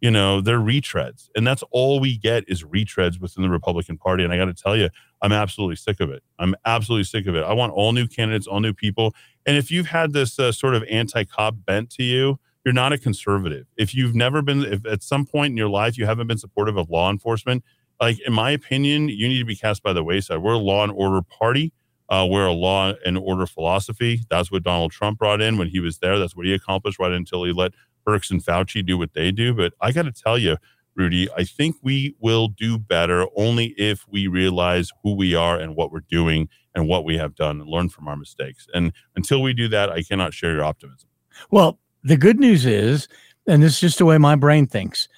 you know, they're retreads. And that's all we get is retreads within the Republican Party. And I got to tell you, I'm absolutely sick of it. I'm absolutely sick of it. I want all new candidates, all new people. And if you've had this uh, sort of anti cop bent to you, you're not a conservative. If you've never been, if at some point in your life you haven't been supportive of law enforcement, like in my opinion, you need to be cast by the wayside. We're a law and order party. Uh, we're a law and order philosophy. That's what Donald Trump brought in when he was there. That's what he accomplished right until he let Birx and Fauci do what they do. But I got to tell you, Rudy, I think we will do better only if we realize who we are and what we're doing and what we have done and learn from our mistakes. And until we do that, I cannot share your optimism. Well, the good news is, and this is just the way my brain thinks,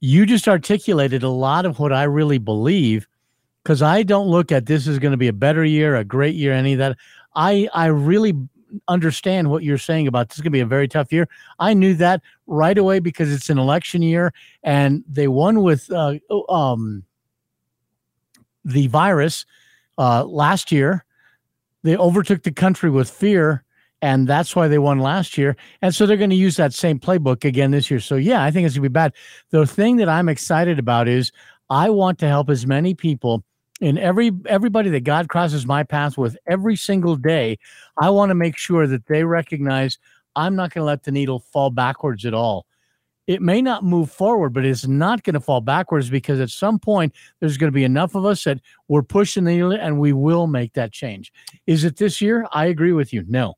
you just articulated a lot of what I really believe because I don't look at this as going to be a better year, a great year, any of that. I I really understand what you're saying about this is going to be a very tough year. I knew that right away because it's an election year and they won with uh, um, the virus uh, last year. They overtook the country with fear, and that's why they won last year. And so they're going to use that same playbook again this year. So yeah, I think it's going to be bad. The thing that I'm excited about is I want to help as many people and every everybody that God crosses my path with every single day. I want to make sure that they recognize I'm not going to let the needle fall backwards at all. it may not move forward, but it's not going to fall backwards because at some point there's going to be enough of us that we're pushing the needle and we will make that change. Is it this year? I agree with you. No,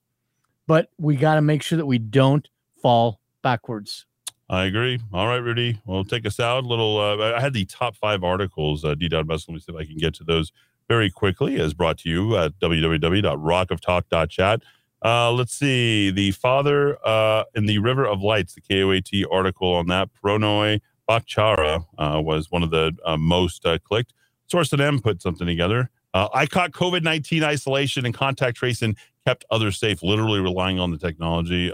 but we got to make sure that we don't fall backwards. I agree. All right, Rudy. We'll take us out. Little. Uh, I had the top five articles. Uh, D. Dot Let me see if I can get to those very quickly. As brought to you at www.rockoftalk.chat. Uh, let's see. The father uh, in the River of Lights, the KOAT article on that. Prannoy Bhattacharya uh, was one of the uh, most uh, clicked. Source NM put something together. Uh, I caught COVID 19 isolation and contact tracing, kept others safe, literally relying on the technology.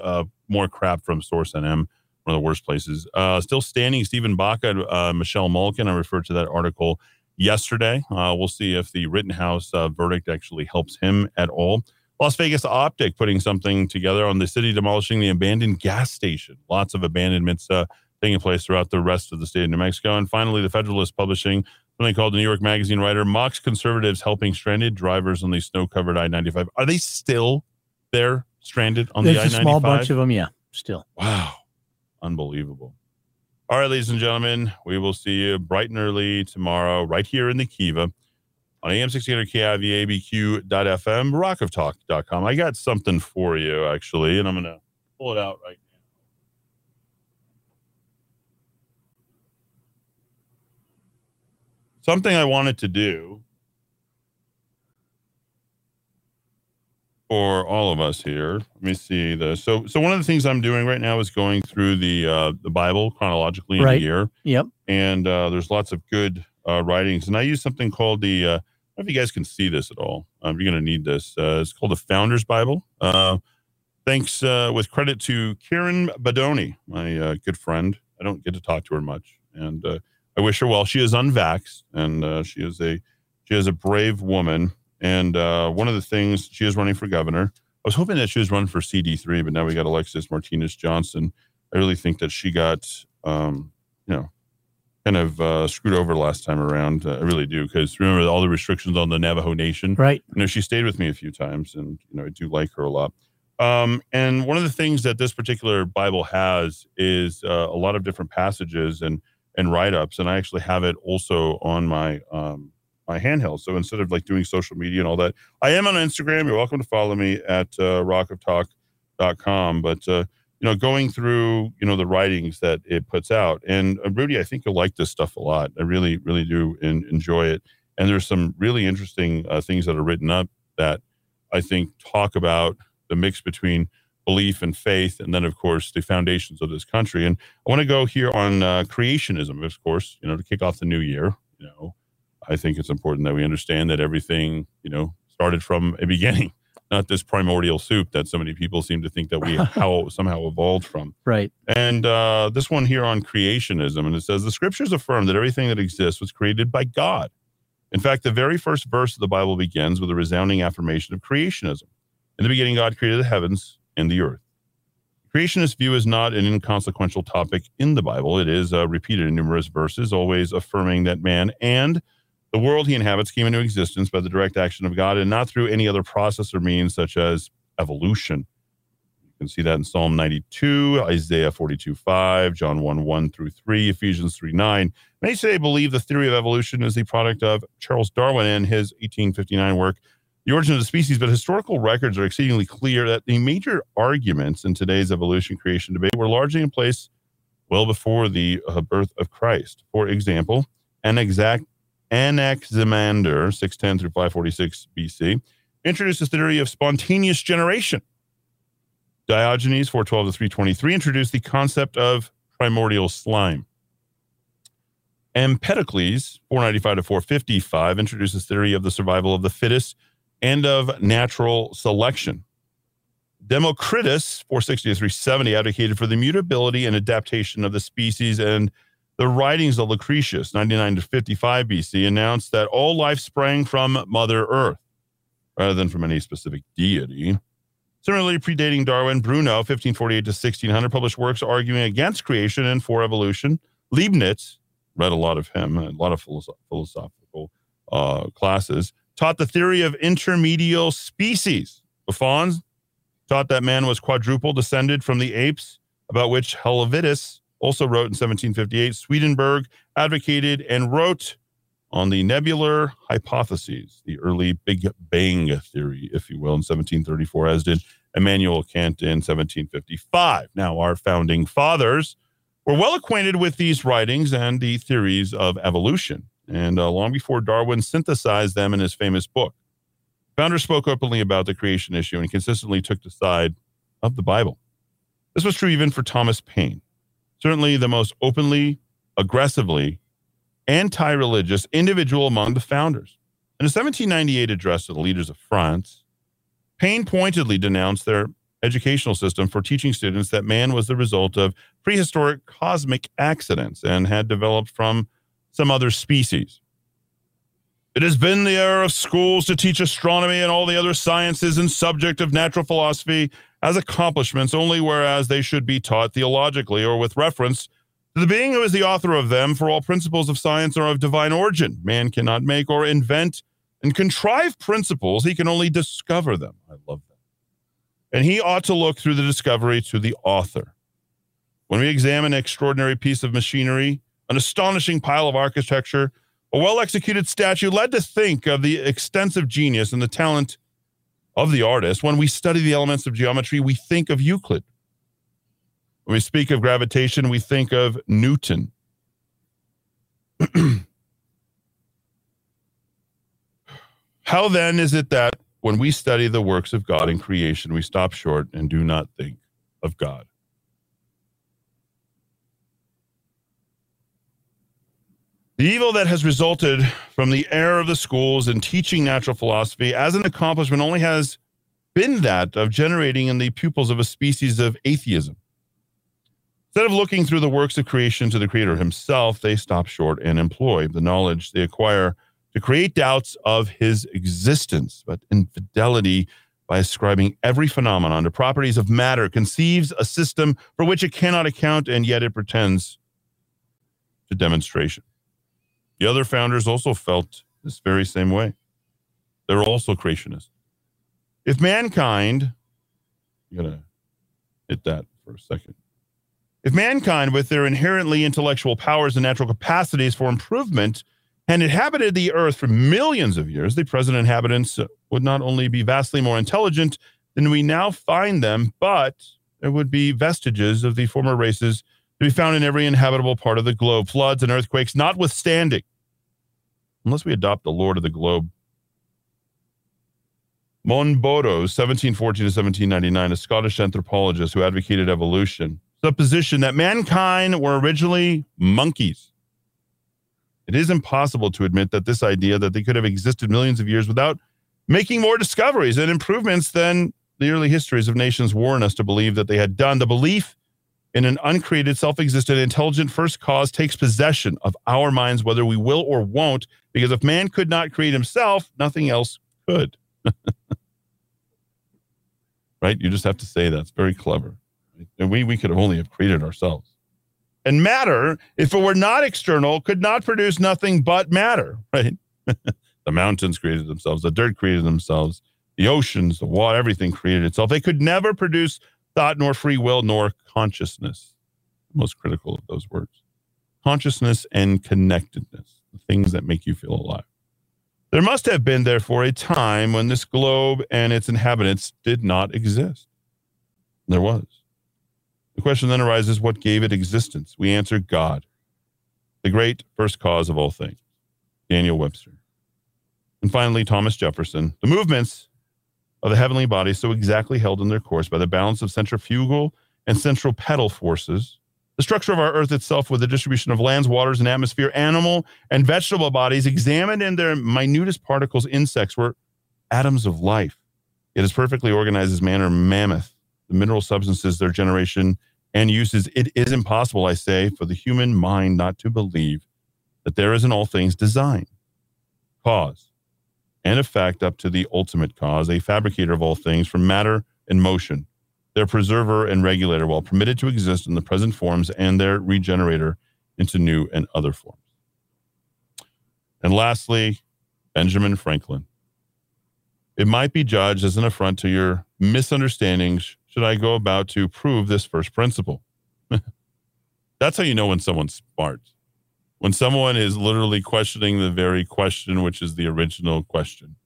More crap from Source NM, one of the worst places. Uh, still standing, Stephen Baca, uh, Michelle Malkin. I referred to that article yesterday. Uh, we'll see if the Rittenhouse uh, verdict actually helps him at all. Las Vegas Optic putting something together on the city demolishing the abandoned gas station. Lots of abandonments uh, taking place throughout the rest of the state of New Mexico. And finally, the Federalist publishing something called the New York Magazine writer mocks conservatives helping stranded drivers on the snow covered I 95. Are they still there stranded on There's the I a 95? small bunch of them. Yeah, still. Wow. Unbelievable. All right, ladies and gentlemen, we will see you bright and early tomorrow right here in the Kiva on AM 1600 KIVA, ABQ.FM, rockoftalk.com. I got something for you, actually, and I'm going to pull it out right now. Something I wanted to do for all of us here. Let me see this. So, so one of the things I'm doing right now is going through the uh, the Bible chronologically in Right. a year Yep. and uh, there's lots of good uh, writings. And I use something called the. Uh, I don't know if you guys can see this at all. Um, you're going to need this. Uh, it's called the Founder's Bible. Uh, thanks uh, with credit to Karen Bedonie, my uh, good friend. I don't get to talk to her much, and uh, I wish her well. She is unvaxxed, and uh, she is a she is a brave woman. And uh, one of the things she is running for governor. I was hoping that she was running for CD3, but now we got Alexis Martinez Johnson. I really think that she got, um, you know, kind of uh, screwed over last time around. Uh, I really do because remember all the restrictions on the Navajo Nation. Right. You know, she stayed with me a few times, and you know, I do like her a lot. Um, and one of the things that this particular Bible has is uh, a lot of different passages and and write ups, and I actually have it also on my um, my handheld. So instead of like doing social media and all that, I am on Instagram. You're welcome to follow me at uh, rockoftalk.com. But uh, you know, going through you know the writings that it puts out, and uh, Rudy, I think you'll like this stuff a lot. I really, really do en- enjoy it. And there's some really interesting uh, things that are written up that I think talk about the mix between belief and faith, and then of course the foundations of this country. And I want to go here on uh, creationism, of course, you know, to kick off the new year. You know, I think it's important that we understand that everything, you know, started from a beginning, not this primordial soup that so many people seem to think that we how somehow evolved from. Right. And uh, this one here on creationism, and it says the scriptures affirm that everything that exists was created by God. In fact, the very first verse of the Bible begins with a resounding affirmation of creationism. In the beginning, God created the heavens and the earth. Creationist view is not an inconsequential topic in the Bible. It is uh, repeated in numerous verses, always affirming that man and the world he inhabits came into existence by the direct action of God and not through any other process or means such as evolution. You can see that in Psalm 92, Isaiah 42, 5, John 1, 1 through 3, Ephesians 3, 9. Many today believe the theory of evolution is the product of Charles Darwin and his 1859 work, The Origin of the Species, but historical records are exceedingly clear that the major arguments in today's evolution creation debate were largely in place well before the uh, birth of Christ. For example, an exact Anaximander, 610 through 546 BC, introduced the theory of spontaneous generation. Diogenes, 412 to 323, introduced the concept of primordial slime. Empedocles, 495 to 455, introduces theory of the survival of the fittest and of natural selection. Democritus, 460 to 370, advocated for the mutability and adaptation of the species, and the writings of Lucretius, 99 to 55 BC, announced that all life sprang from Mother Earth rather than from any specific deity. Similarly, predating Darwin, Bruno, 1548 to 1600, published works arguing against creation and for evolution. Leibniz, read a lot of him, a lot of philosoph- philosophical uh, classes, taught the theory of intermedial species. Buffon taught that man was quadruple descended from the apes, about which Helvetius also wrote in 1758. Swedenborg advocated and wrote on the nebular hypotheses, the early Big Bang theory, if you will, in 1734, as did Immanuel Kant in 1755. Now, our founding fathers were well acquainted with these writings and the theories of evolution, and uh, long before Darwin synthesized them in his famous book. Founders spoke openly about the creation issue and consistently took the side of the Bible. This was true even for Thomas Paine, certainly the most openly, aggressively anti religious individual among the founders. In a 1798 address to the leaders of France, Paine pointedly denounced their educational system for teaching students that man was the result of prehistoric cosmic accidents and had developed from some other species. It has been the error of schools to teach astronomy and all the other sciences and subject of natural philosophy as accomplishments only, whereas they should be taught theologically or with reference to the being who is the author of them, for all principles of science are of divine origin. Man cannot make or invent and contrive principles, he can only discover them. I love that. And he ought to look through the discovery to the author. When we examine an extraordinary piece of machinery, an astonishing pile of architecture, a well executed statue led to think of the extensive genius and the talent of the artist. When we study the elements of geometry, we think of Euclid. When we speak of gravitation, we think of Newton. How then is it that when we study the works of God in creation, we stop short and do not think of God? The evil that has resulted from the error of the schools in teaching natural philosophy as an accomplishment only has been that of generating in the pupils of a species of atheism. Instead of looking through the works of creation to the Creator Himself, they stop short and employ the knowledge they acquire to create doubts of His existence. But infidelity, by ascribing every phenomenon to properties of matter, conceives a system for which it cannot account, and yet it pretends to demonstration. The other founders also felt this very same way. They're also creationists. If mankind, I'm going to hit that for a second. If mankind, with their inherently intellectual powers and natural capacities for improvement, had inhabited the earth for millions of years, the present inhabitants would not only be vastly more intelligent than we now find them, but there would be vestiges of the former races to be found in every inhabitable part of the globe, floods and earthquakes notwithstanding, unless we adopt the Lord of the globe. Monboddo, 1714 to 1799, a Scottish anthropologist who advocated evolution, supposition that mankind were originally monkeys. It is impossible to admit that this idea that they could have existed millions of years without making more discoveries and improvements than the early histories of nations warn us to believe that they had done. The belief in an uncreated, self existent, intelligent first cause takes possession of our minds, whether we will or won't, because if man could not create himself, nothing else could. right? You just have to say that's very clever. And we, we could only have created ourselves. And matter, if it were not external, could not produce nothing but matter, right? the mountains created themselves, the dirt created themselves, the oceans, the water, everything created itself. They could never produce thought, nor free will, nor consciousness. Most critical of those words consciousness and connectedness, the things that make you feel alive. There must have been, therefore, a time when this globe and its inhabitants did not exist. There was. The question then arises what gave it existence? We answer God, the great first cause of all things. Daniel Webster. And finally, Thomas Jefferson. The movements of the heavenly bodies so exactly held in their course by the balance of centrifugal and centripetal forces, the structure of our earth itself with the distribution of lands, waters, and atmosphere, animal and vegetable bodies examined in their minutest particles, insects were atoms of life. It is perfectly organized as man or mammoth. The mineral substances, their generation and uses, it is impossible, I say, for the human mind not to believe that there is in all things design, cause, and effect up to the ultimate cause, a fabricator of all things from matter and motion, their preserver and regulator while permitted to exist in the present forms, and their regenerator into new and other forms. And lastly, Benjamin Franklin. It might be judged as an affront to your misunderstandings should I go about to prove this first principle. That's how you know when someone's smart. When someone is literally questioning the very question, which is the original question.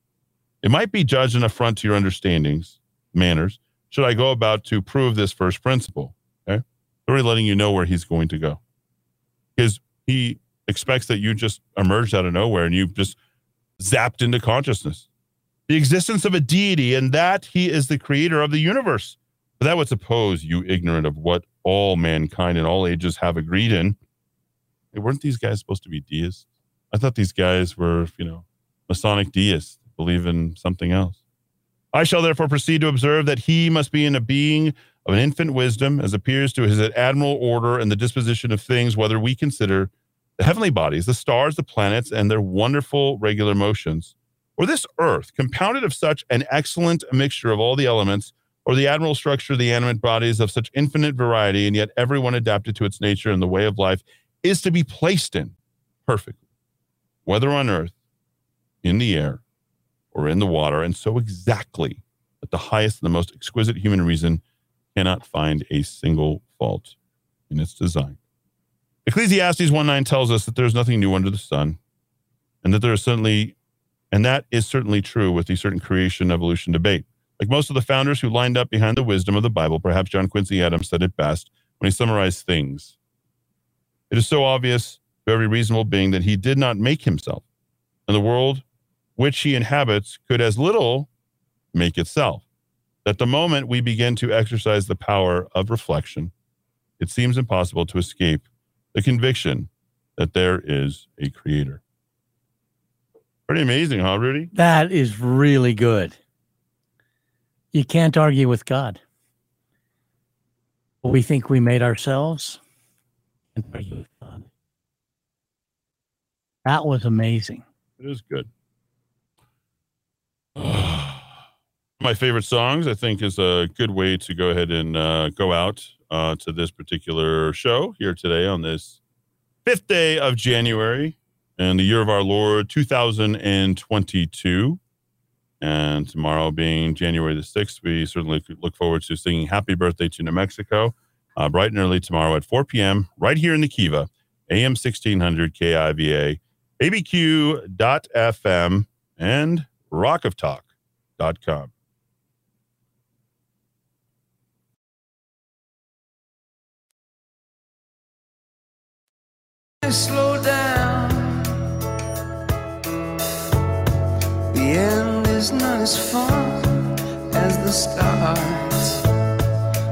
It might be judged an affront to your understandings, manners. Should I go about to prove this first principle? Okay. Already letting you know where he's going to go. Because he expects that you just emerged out of nowhere and you've just zapped into consciousness. The existence of a deity and that he is the creator of the universe. But that would suppose you ignorant of what all mankind in all ages have agreed in. Hey, weren't these guys supposed to be deists? I thought these guys were, you know, Masonic deists, believe in something else. I shall therefore proceed to observe that he must be in a being of an infant wisdom, as appears to his admirable order and the disposition of things, whether we consider the heavenly bodies, the stars, the planets, and their wonderful regular motions, or this earth, compounded of such an excellent mixture of all the elements, or the admirable structure of the animate bodies of such infinite variety, and yet every one adapted to its nature and the way of life, is to be placed in perfectly, whether on earth, in the air, or in the water, and so exactly that the highest and the most exquisite human reason cannot find a single fault in its design. Ecclesiastes 1 9 tells us that there's nothing new under the sun, and that there is certainly, and that is certainly true with the certain creation evolution debate. Like most of the founders who lined up behind the wisdom of the Bible, perhaps John Quincy Adams said it best when he summarized things. It is so obvious to every reasonable being that he did not make himself, and the world which he inhabits could as little make itself. That the moment we begin to exercise the power of reflection, it seems impossible to escape the conviction that there is a creator. Pretty amazing, huh, Rudy? That is really good. You can't argue with God. We think we made ourselves. With God. That was amazing. It is good. My favorite songs, I think, is a good way to go ahead and uh, go out uh, to this particular show here today on this fifth day of January in the year of our Lord 2022. And tomorrow being January the 6th, we certainly look forward to singing Happy Birthday to New Mexico uh, bright and early tomorrow at 4 p.m. right here in the Kiva, AM 1600 KIVA, ABQ.FM, and rockoftalk.com. slow down. The end is not as fun as the start.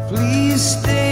Please stay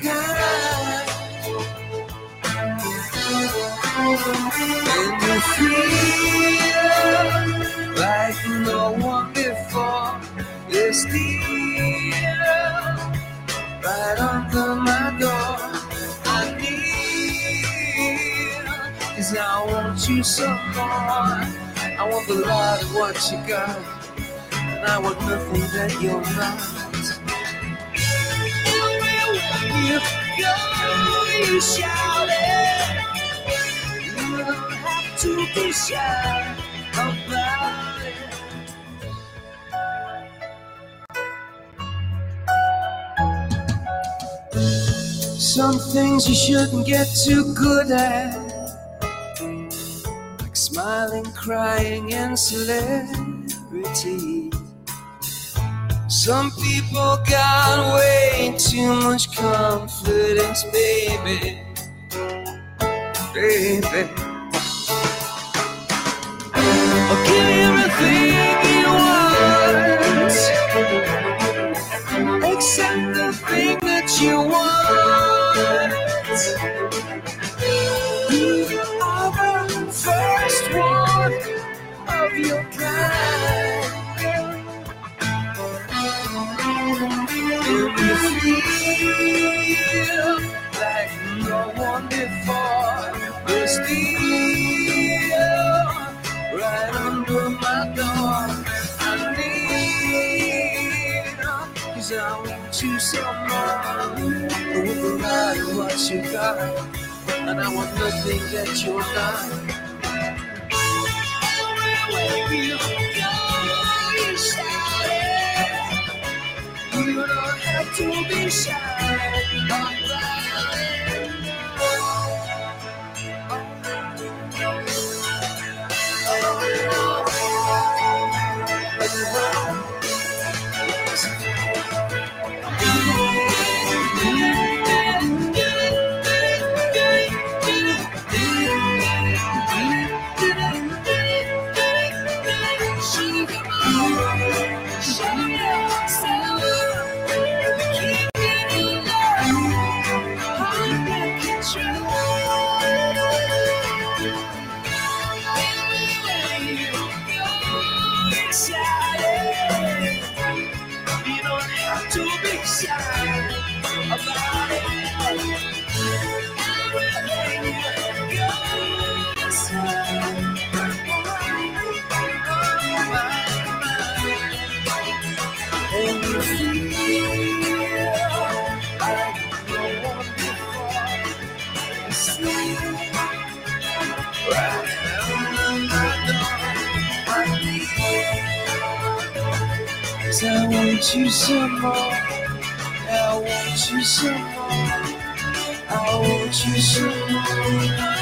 And you feel like no one before. You're still right under my door. I need, cause I want you so more. I want the lot of what you got. And I want nothing that you're not. Everywhere you go, you shout it. To be shy about it. Some things you shouldn't get too good at, like smiling, crying, and celebrity. Some people got way too much confidence, baby. Baby. I'll give you everything you want, except the thing that you want. Some more. No matter what you got, and I want nothing that you're not. You don't have to be shy you some more. I want you some more. I want you some more.